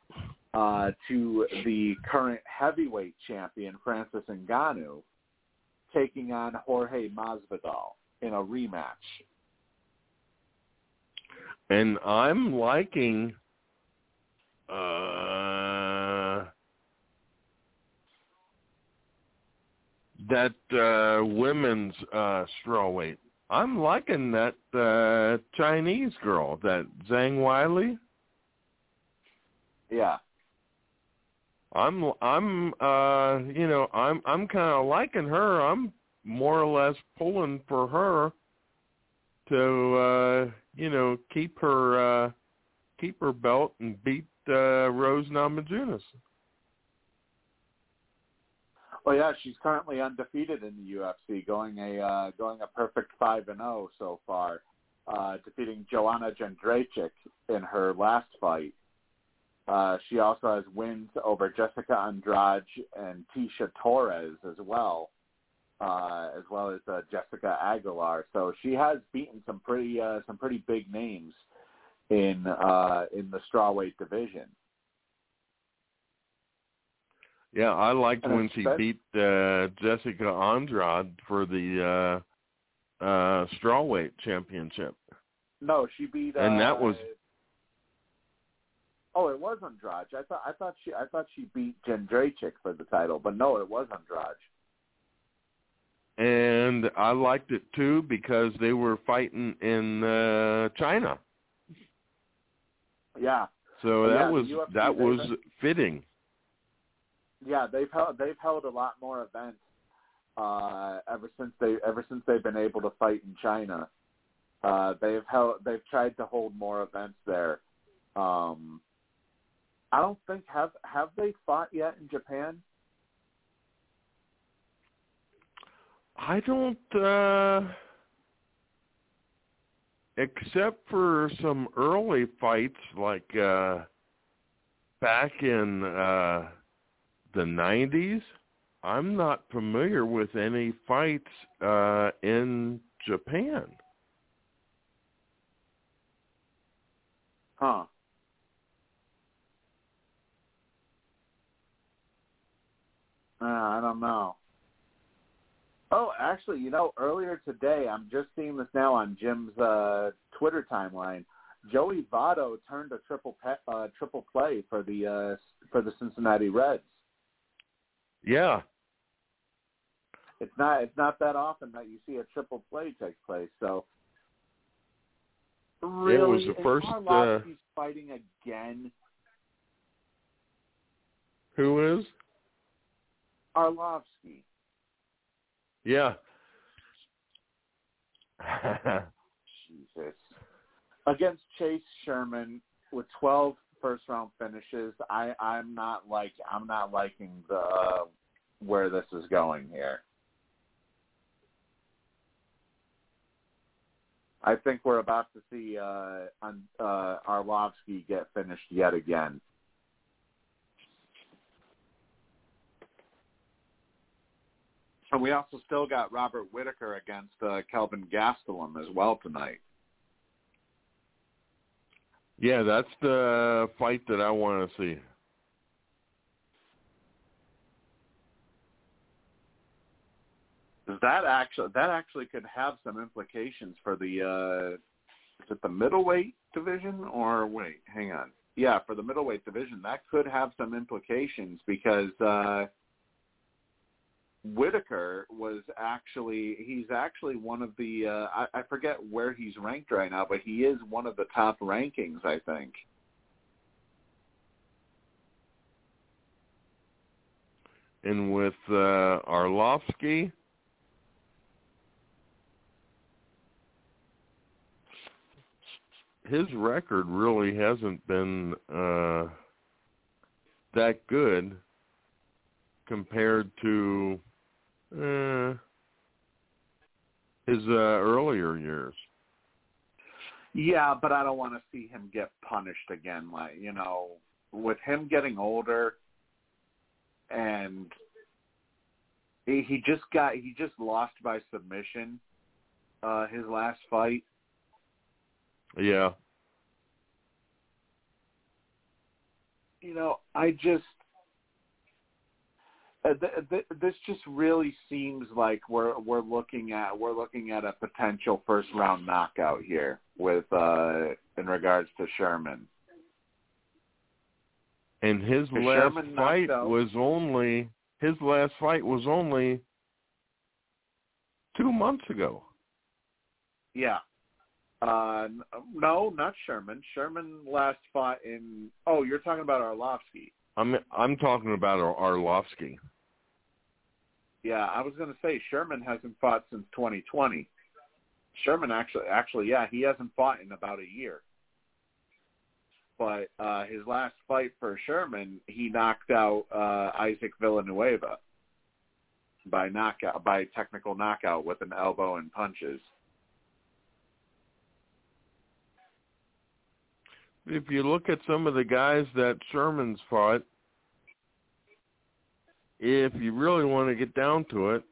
uh, to the current heavyweight champion Francis Ngannou, taking on Jorge Masvidal in a rematch. And I'm liking uh, that uh, women's uh, strawweight. I'm liking that uh, Chinese girl, that Zhang Weili. Yeah, I'm I'm uh you know I'm I'm kind of liking her. I'm more or less pulling for her to uh you know keep her uh keep her belt and beat uh Rose Namajunas. Well, yeah, she's currently undefeated in the UFC, going a uh, going a perfect five and zero so far, uh, defeating Joanna Jędrzejczyk in her last fight. Uh, she also has wins over Jessica Andrade and Tecia Torres as well, uh, as well as uh, Jessica Aguilar. So she has beaten some pretty uh, some pretty big names in uh, in the strawweight division. Yeah, I liked And when she beat uh Jessica Andrade for the uh uh strawweight championship. No, she beat. Uh, And that was- Oh, it was Andrade. I thought I thought she I thought she beat Jędrzejczyk for the title, but no, it was Andrade. And I liked it too because they were fighting in uh China. Yeah, So that the was that was fitting. yeah. They've held they've held a lot more events uh, ever since they ever since they've been able to fight in China. Uh, they've held they've tried to hold more events there. Um, I don't think have have they fought yet in Japan. I don't uh except for some early fights like uh back in uh the 90s, I'm not familiar with any fights uh in Japan. Huh. Uh, I don't know. Oh, actually, you know, earlier today, I'm just seeing this now on Jim's uh, Twitter timeline. Joey Votto turned a triple pe- uh, triple play for the uh, for the Cincinnati Reds. Yeah, It's not it's not that often that you see a triple play take place. So really, the is first, uh, fighting again. who is? Arlovsky. Yeah. Jesus. Against Chase Sherman with 12 first round finishes, I I'm not like I'm not liking the uh, where this is going here. I think we're about to see uh, uh, Arlovsky get finished yet again. And we also still got Robert Whitaker against uh, Kelvin Gastelum as well tonight. yeah, that's the fight that I want to see. that actually that actually could have some implications for the uh is it the middleweight division or wait, hang on. Yeah, for the middleweight division, that could have some implications because uh Whitaker was actually he's actually one of the uh I, I forget where he's ranked right now, but he is one of the top rankings, I think. And with uh, Arlovsky, his record really hasn't been uh, that good compared to uh, his uh, earlier years. Yeah, but I don't want to see him get punished again. Like you know, with him getting older, and he, he just got he just lost by submission uh his last fight. Yeah, You know, I just uh, th- th- this just really seems like we're we're looking at we're looking at a potential first round knockout here with uh in regards to Sherman. and his last Sherman fight was only his last fight was only two months ago. Yeah. Uh, no, not Sherman. Sherman last fought in. Oh, you're talking about Arlovsky. I'm I'm talking about Ar- Arlovsky. Yeah, I was going to say Sherman hasn't fought since 2020. Sherman actually, actually, yeah, he hasn't fought in about a year. But uh, his last fight for Sherman, he knocked out uh, Isaac Villanueva by knockout, by technical knockout with an elbow and punches. If you look at some of the guys that Sherman's fought, if you really want to get down to it,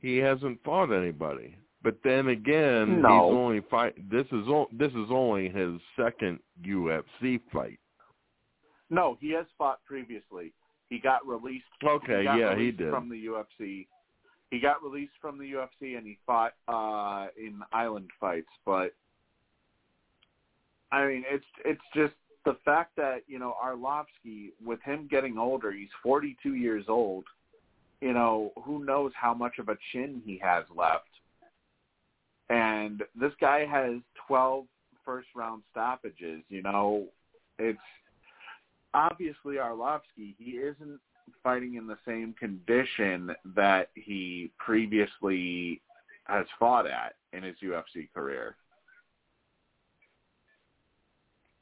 he hasn't fought anybody. But then again, No. he's only fight. This is o- this is only his second UFC fight. No, he has fought previously. He got released. Okay, he got yeah, he did. from the UFC. He got released from the UFC and he fought uh in island fights, but I mean, it's it's just the fact that you know Arlovsky, with him getting older, he's 42 years old. You know, who knows how much of a chin he has left. And this guy has 12 first round stoppages. You know, it's obviously Arlovsky. He isn't fighting in the same condition that he previously has fought at in his UFC career.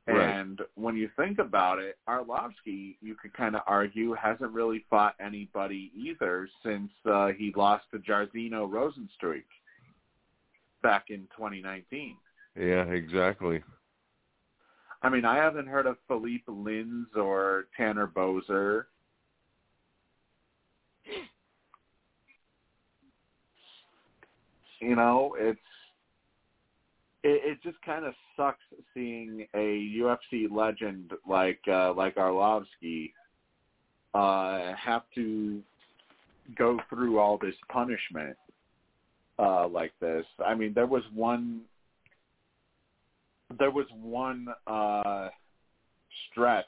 Right. And when you think about it, Arlovsky, you could kind of argue, hasn't really fought anybody either since uh, he lost to Jairzinho Rozenstruik back in 2019. Yeah, exactly. I mean, I haven't heard of Philippe Lins or Tanner Boser. You know, it's it, it just kind of sucks seeing a UFC legend like uh, like Arlovsky uh, have to go through all this punishment uh, like this. I mean, there was one. There was one uh, stretch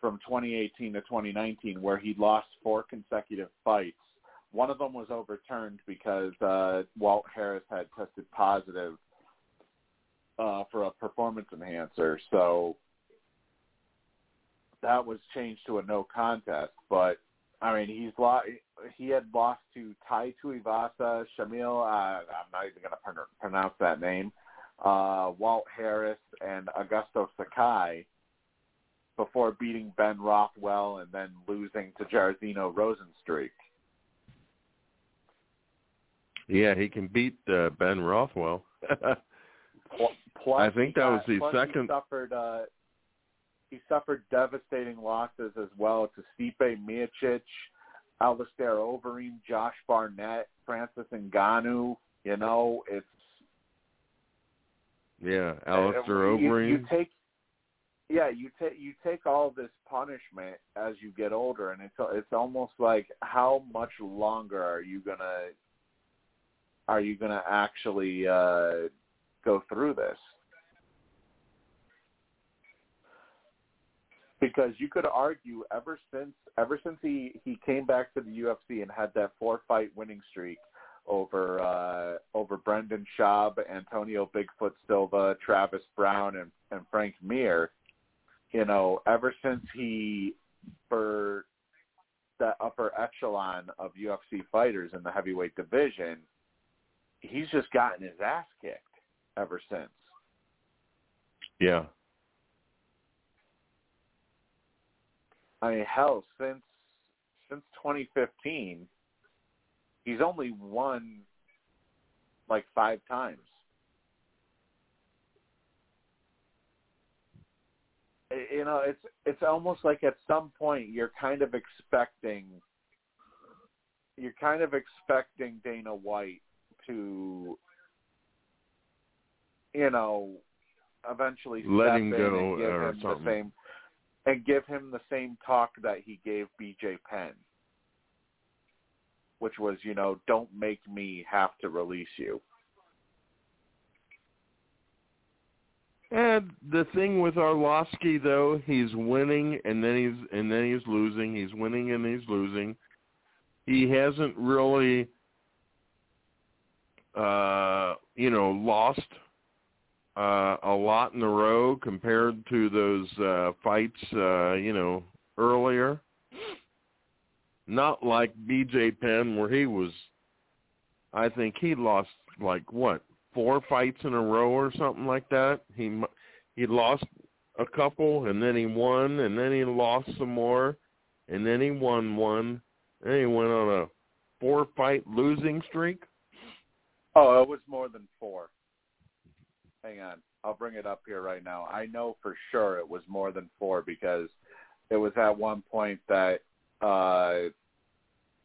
from 2018 to 2019 where he lost four consecutive fights. One of them was overturned because uh, Walt Harris had tested positive uh, for a performance enhancer. So that was changed to a no contest. But I mean, he's lost. He had lost to Tai Tuivasa, Shamil. Uh, I'm not even going to pr- pronounce that name. Uh, Walt Harris and Augusto Sakai before beating Ben Rothwell and then losing to Jairzinho Rozenstruik. Yeah, he can beat uh, Ben Rothwell. plus, I think that was the second. He suffered. Uh, he suffered devastating losses as well to Stipe Miocic, Alistair Overeem, Josh Barnett, Francis Ngannou. You know, it's yeah, Alistair you, Overeem. You take yeah, you take you take all this punishment as you get older, and it's it's almost like how much longer are you gonna are you gonna actually uh, go through this? Because you could argue ever since ever since he he came back to the UFC and had that four fight winning streak over uh, over Brendan Schaub, Antonio Bigfoot Silva, Travis Browne, and and Frank Mir you know, ever since he for the upper echelon of UFC fighters in the heavyweight division, he's just gotten his ass kicked ever since. Yeah. I mean, hell, since since 2015, he's only won like five times. you know it's it's almost like at some point you're kind of expecting you're kind of expecting Dana White to you know eventually Let him go and give him the same and give him the same talk that he gave BJ Penn which was you know don't make me have to release you And the thing with Arlovsky though, he's winning and then he's and then he's losing. He's winning and he's losing. He hasn't really uh you know, lost uh a lot in a row compared to those uh fights uh, you know, earlier. Not like BJ Penn where he was I think he lost like what, four fights in a row or something like that. He he lost a couple and then he won and then he lost some more and then he won one. And he went on a four fight losing streak. Oh, it was more than four. Hang on. I'll bring it up here right now. I know for sure it was more than four because it was at one point that uh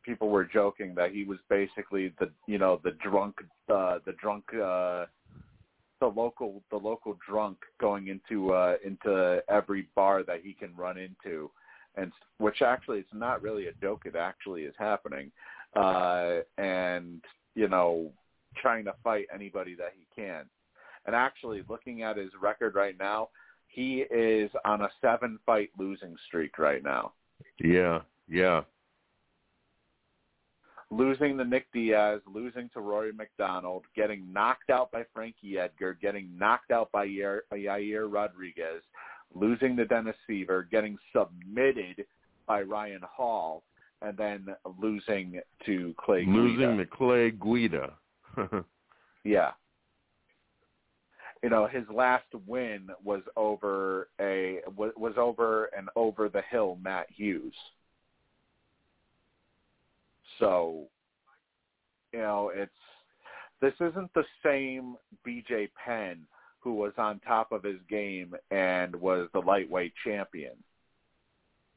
people were joking that he was basically the you know the drunk uh the drunk uh the local the local drunk going into uh into every bar that he can run into and which actually it's not really a joke it actually is happening uh and you know trying to fight anybody that he can and actually looking at his record right now he is on a seven fight losing streak right now Yeah, yeah. losing to Nick Diaz, losing to Rory MacDonald, getting knocked out by Frankie Edgar, getting knocked out by Yair, Rodriguez, losing to Dennis Siver, getting submitted by Ryan Hall, and then losing to Clay Guida. Losing Guida. to Clay Guida. Yeah. You know, his last win was over a was, was over an over the hill Matt Hughes. So, you know, it's this isn't the same BJ Penn who was on top of his game and was the lightweight champion.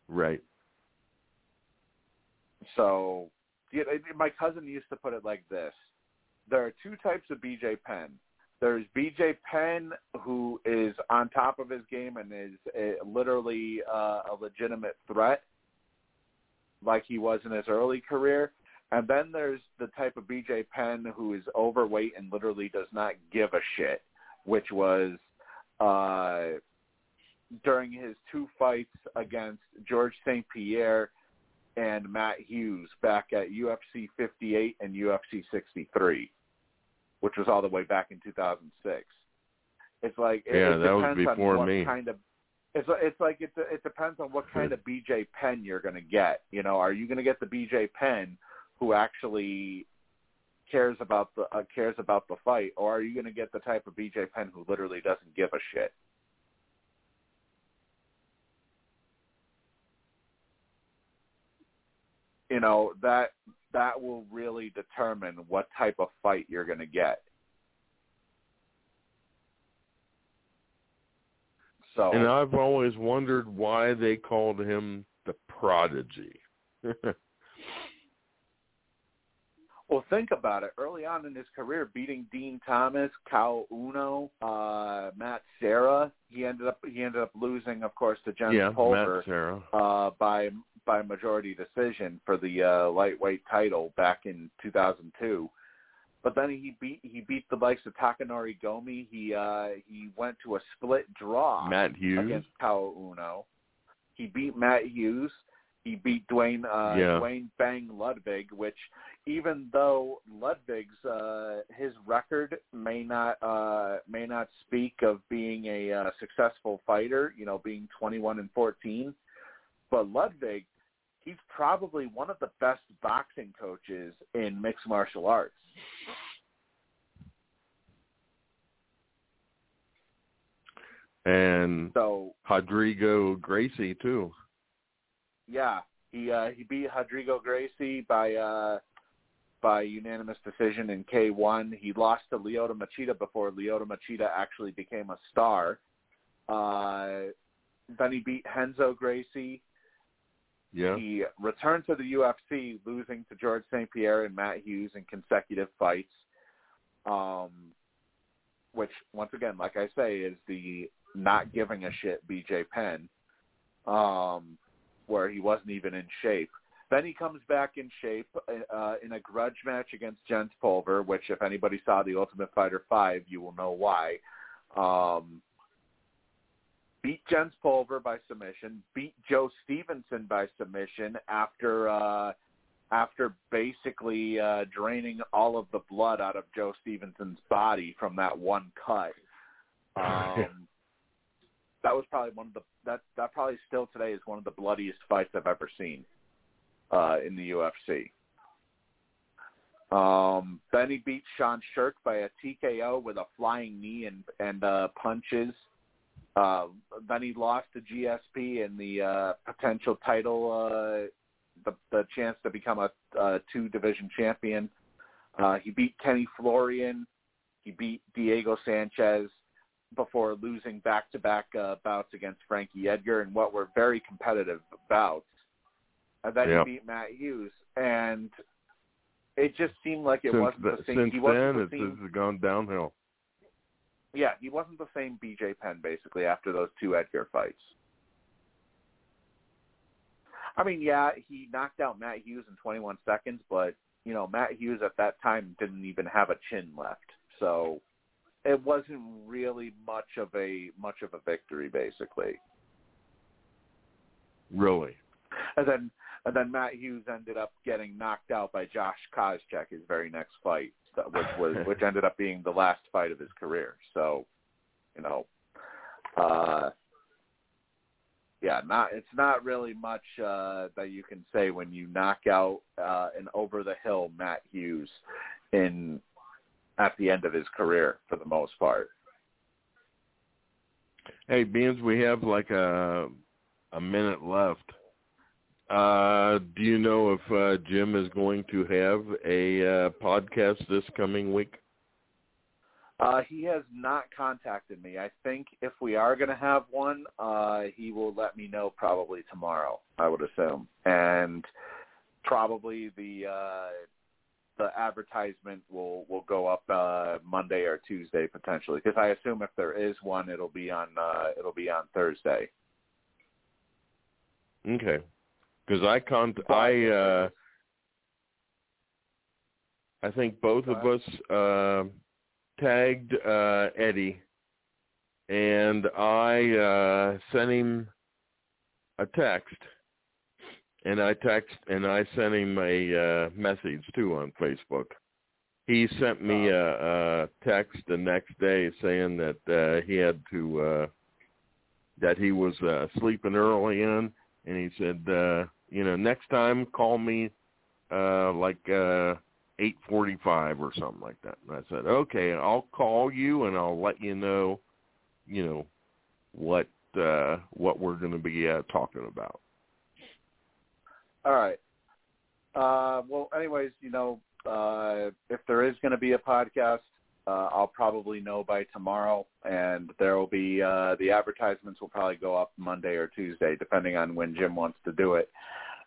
right. So, yeah, my cousin used to put it like this: there are two types of BJ Penn. There's BJ Penn, who is on top of his game and is literally uh, a legitimate threat, like he was in his early career. And then there's the type of BJ Penn who is overweight and literally does not give a shit, which was uh, during his two fights against George St. Pierre and Matt Hughes back at UFC 58 and UFC 63, which was all the way back in 2006. It's like it, Yeah, it that was before on what me. kind of it's it's like it it depends on what kind of BJ Penn you're going to get. You know, are you going to get the BJ Penn who actually cares about the uh, cares about the fight, or are you going to get the type of BJ Penn who literally doesn't give a shit? You know that that will really determine what type of fight you're going to get. So And I've always wondered why they called him the prodigy. Well, think about it. Early on in his career, beating Dean Thomas, Caol Uno, uh, Matt Serra, he ended up he ended up losing, of course, to Jens yeah, Pulver uh, by by majority decision for the uh, lightweight title back in 2002. But then he beat he beat the likes of Takanori Gomi. He uh, he went to a split draw Matt Hughes. against Caol Uno. He beat Matt Hughes. He beat Duane uh, Yeah. Duane Bang Ludwig, which even though Ludwig's uh, his record may not uh, may not speak of being a uh, successful fighter, you know, being 21 and 14, but Ludwig, he's probably one of the best boxing coaches in mixed martial arts. And So Rodrigo Gracie too. Yeah, he uh, he beat Rodrigo Gracie by uh, by unanimous decision in K1. He lost to Lyoto Machida before Lyoto Machida actually became a star. Uh, then he beat Henzo Gracie. Yeah. He returned to the UFC, losing to George St. Pierre and Matt Hughes in consecutive fights. Um, which, once again, like I say, is the not giving a shit BJ Penn, um, where he wasn't even in shape. Then he comes back in shape uh, in a grudge match against Jens Pulver, which, if anybody saw The Ultimate Fighter 5, you will know why. Um, beat Jens Pulver by submission, beat Joe Stevenson by submission after uh, after basically uh, draining all of the blood out of Joe Stevenson's body from that one cut. Um, that was probably one of the that that probably still today is one of the bloodiest fights I've ever seen uh, in the UFC. Um, he beat Sean Sherk by a TKO with a flying knee and and uh, punches. Uh, he lost to GSP and the uh, potential title, uh, the, the chance to become a, a two division champion. Uh, he beat Kenny Florian. He beat Diego Sanchez before losing back to back uh, bouts against Frankie Edgar in what were very competitive bouts. And then he beat Matt Hughes, and it just seemed like it since wasn't the- the same. since he wasn't then, the it's, same it's gone downhill. yeah, he wasn't the same BJ Penn basically after those two Edgar fights. I mean, yeah, he knocked out Matt Hughes in 21 seconds, but you know, Matt Hughes at that time didn't even have a chin left, so it wasn't really much of a much of a victory, basically. Really. And then and then Matt Hughes ended up getting knocked out by Josh Koscheck his very next fight, which was which ended up being the last fight of his career. So, you know, uh, yeah, not it's not really much uh, that you can say when you knock out uh, an over the hill Matt Hughes in at the end of his career for the most part. Hey, Beans, we have like a a minute left. Uh, do you know if uh, Jim is going to have a uh, podcast this coming week? Uh, he has not contacted me. I think if we are going to have one, uh, he will let me know probably tomorrow. I would assume, and probably the uh, the advertisement will will go up uh, Monday or Tuesday potentially. Because I assume if there is one, it'll be on uh, it'll be on Thursday. Okay. Because I con But I uh, I think both of us uh, tagged uh, Eddie, and I uh, sent him a text, and I text and I sent him a uh, message too on Facebook. He sent me a, a text the next day saying that uh, he had to uh, that he was uh, sleeping early in, and he said, uh, you know, next time call me uh, like uh, eight forty-five or something like that. And I said, okay, I'll call you and I'll let you know, you know, what uh, what we're going to be uh, talking about. All right. Uh, well, anyways, you know, uh, if there is going to be a podcast, uh, I'll probably know by tomorrow, and there will be uh, the advertisements will probably go up Monday or Tuesday, depending on when Jim wants to do it.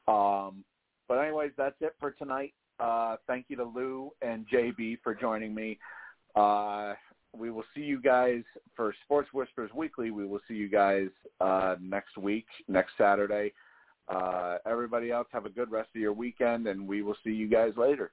Um, but anyways, that's it for tonight. Uh, thank you to Lou and JB for joining me. Uh, we will see you guys for Sports Whispers Weekly. We will see you guys uh, next week, next Saturday. Uh, everybody else, have a good rest of your weekend, and we will see you guys later.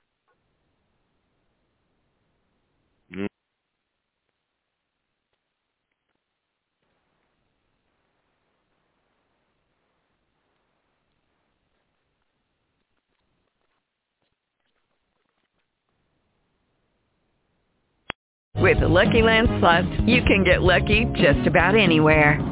With the Lucky Land Slots, you can get lucky just about anywhere.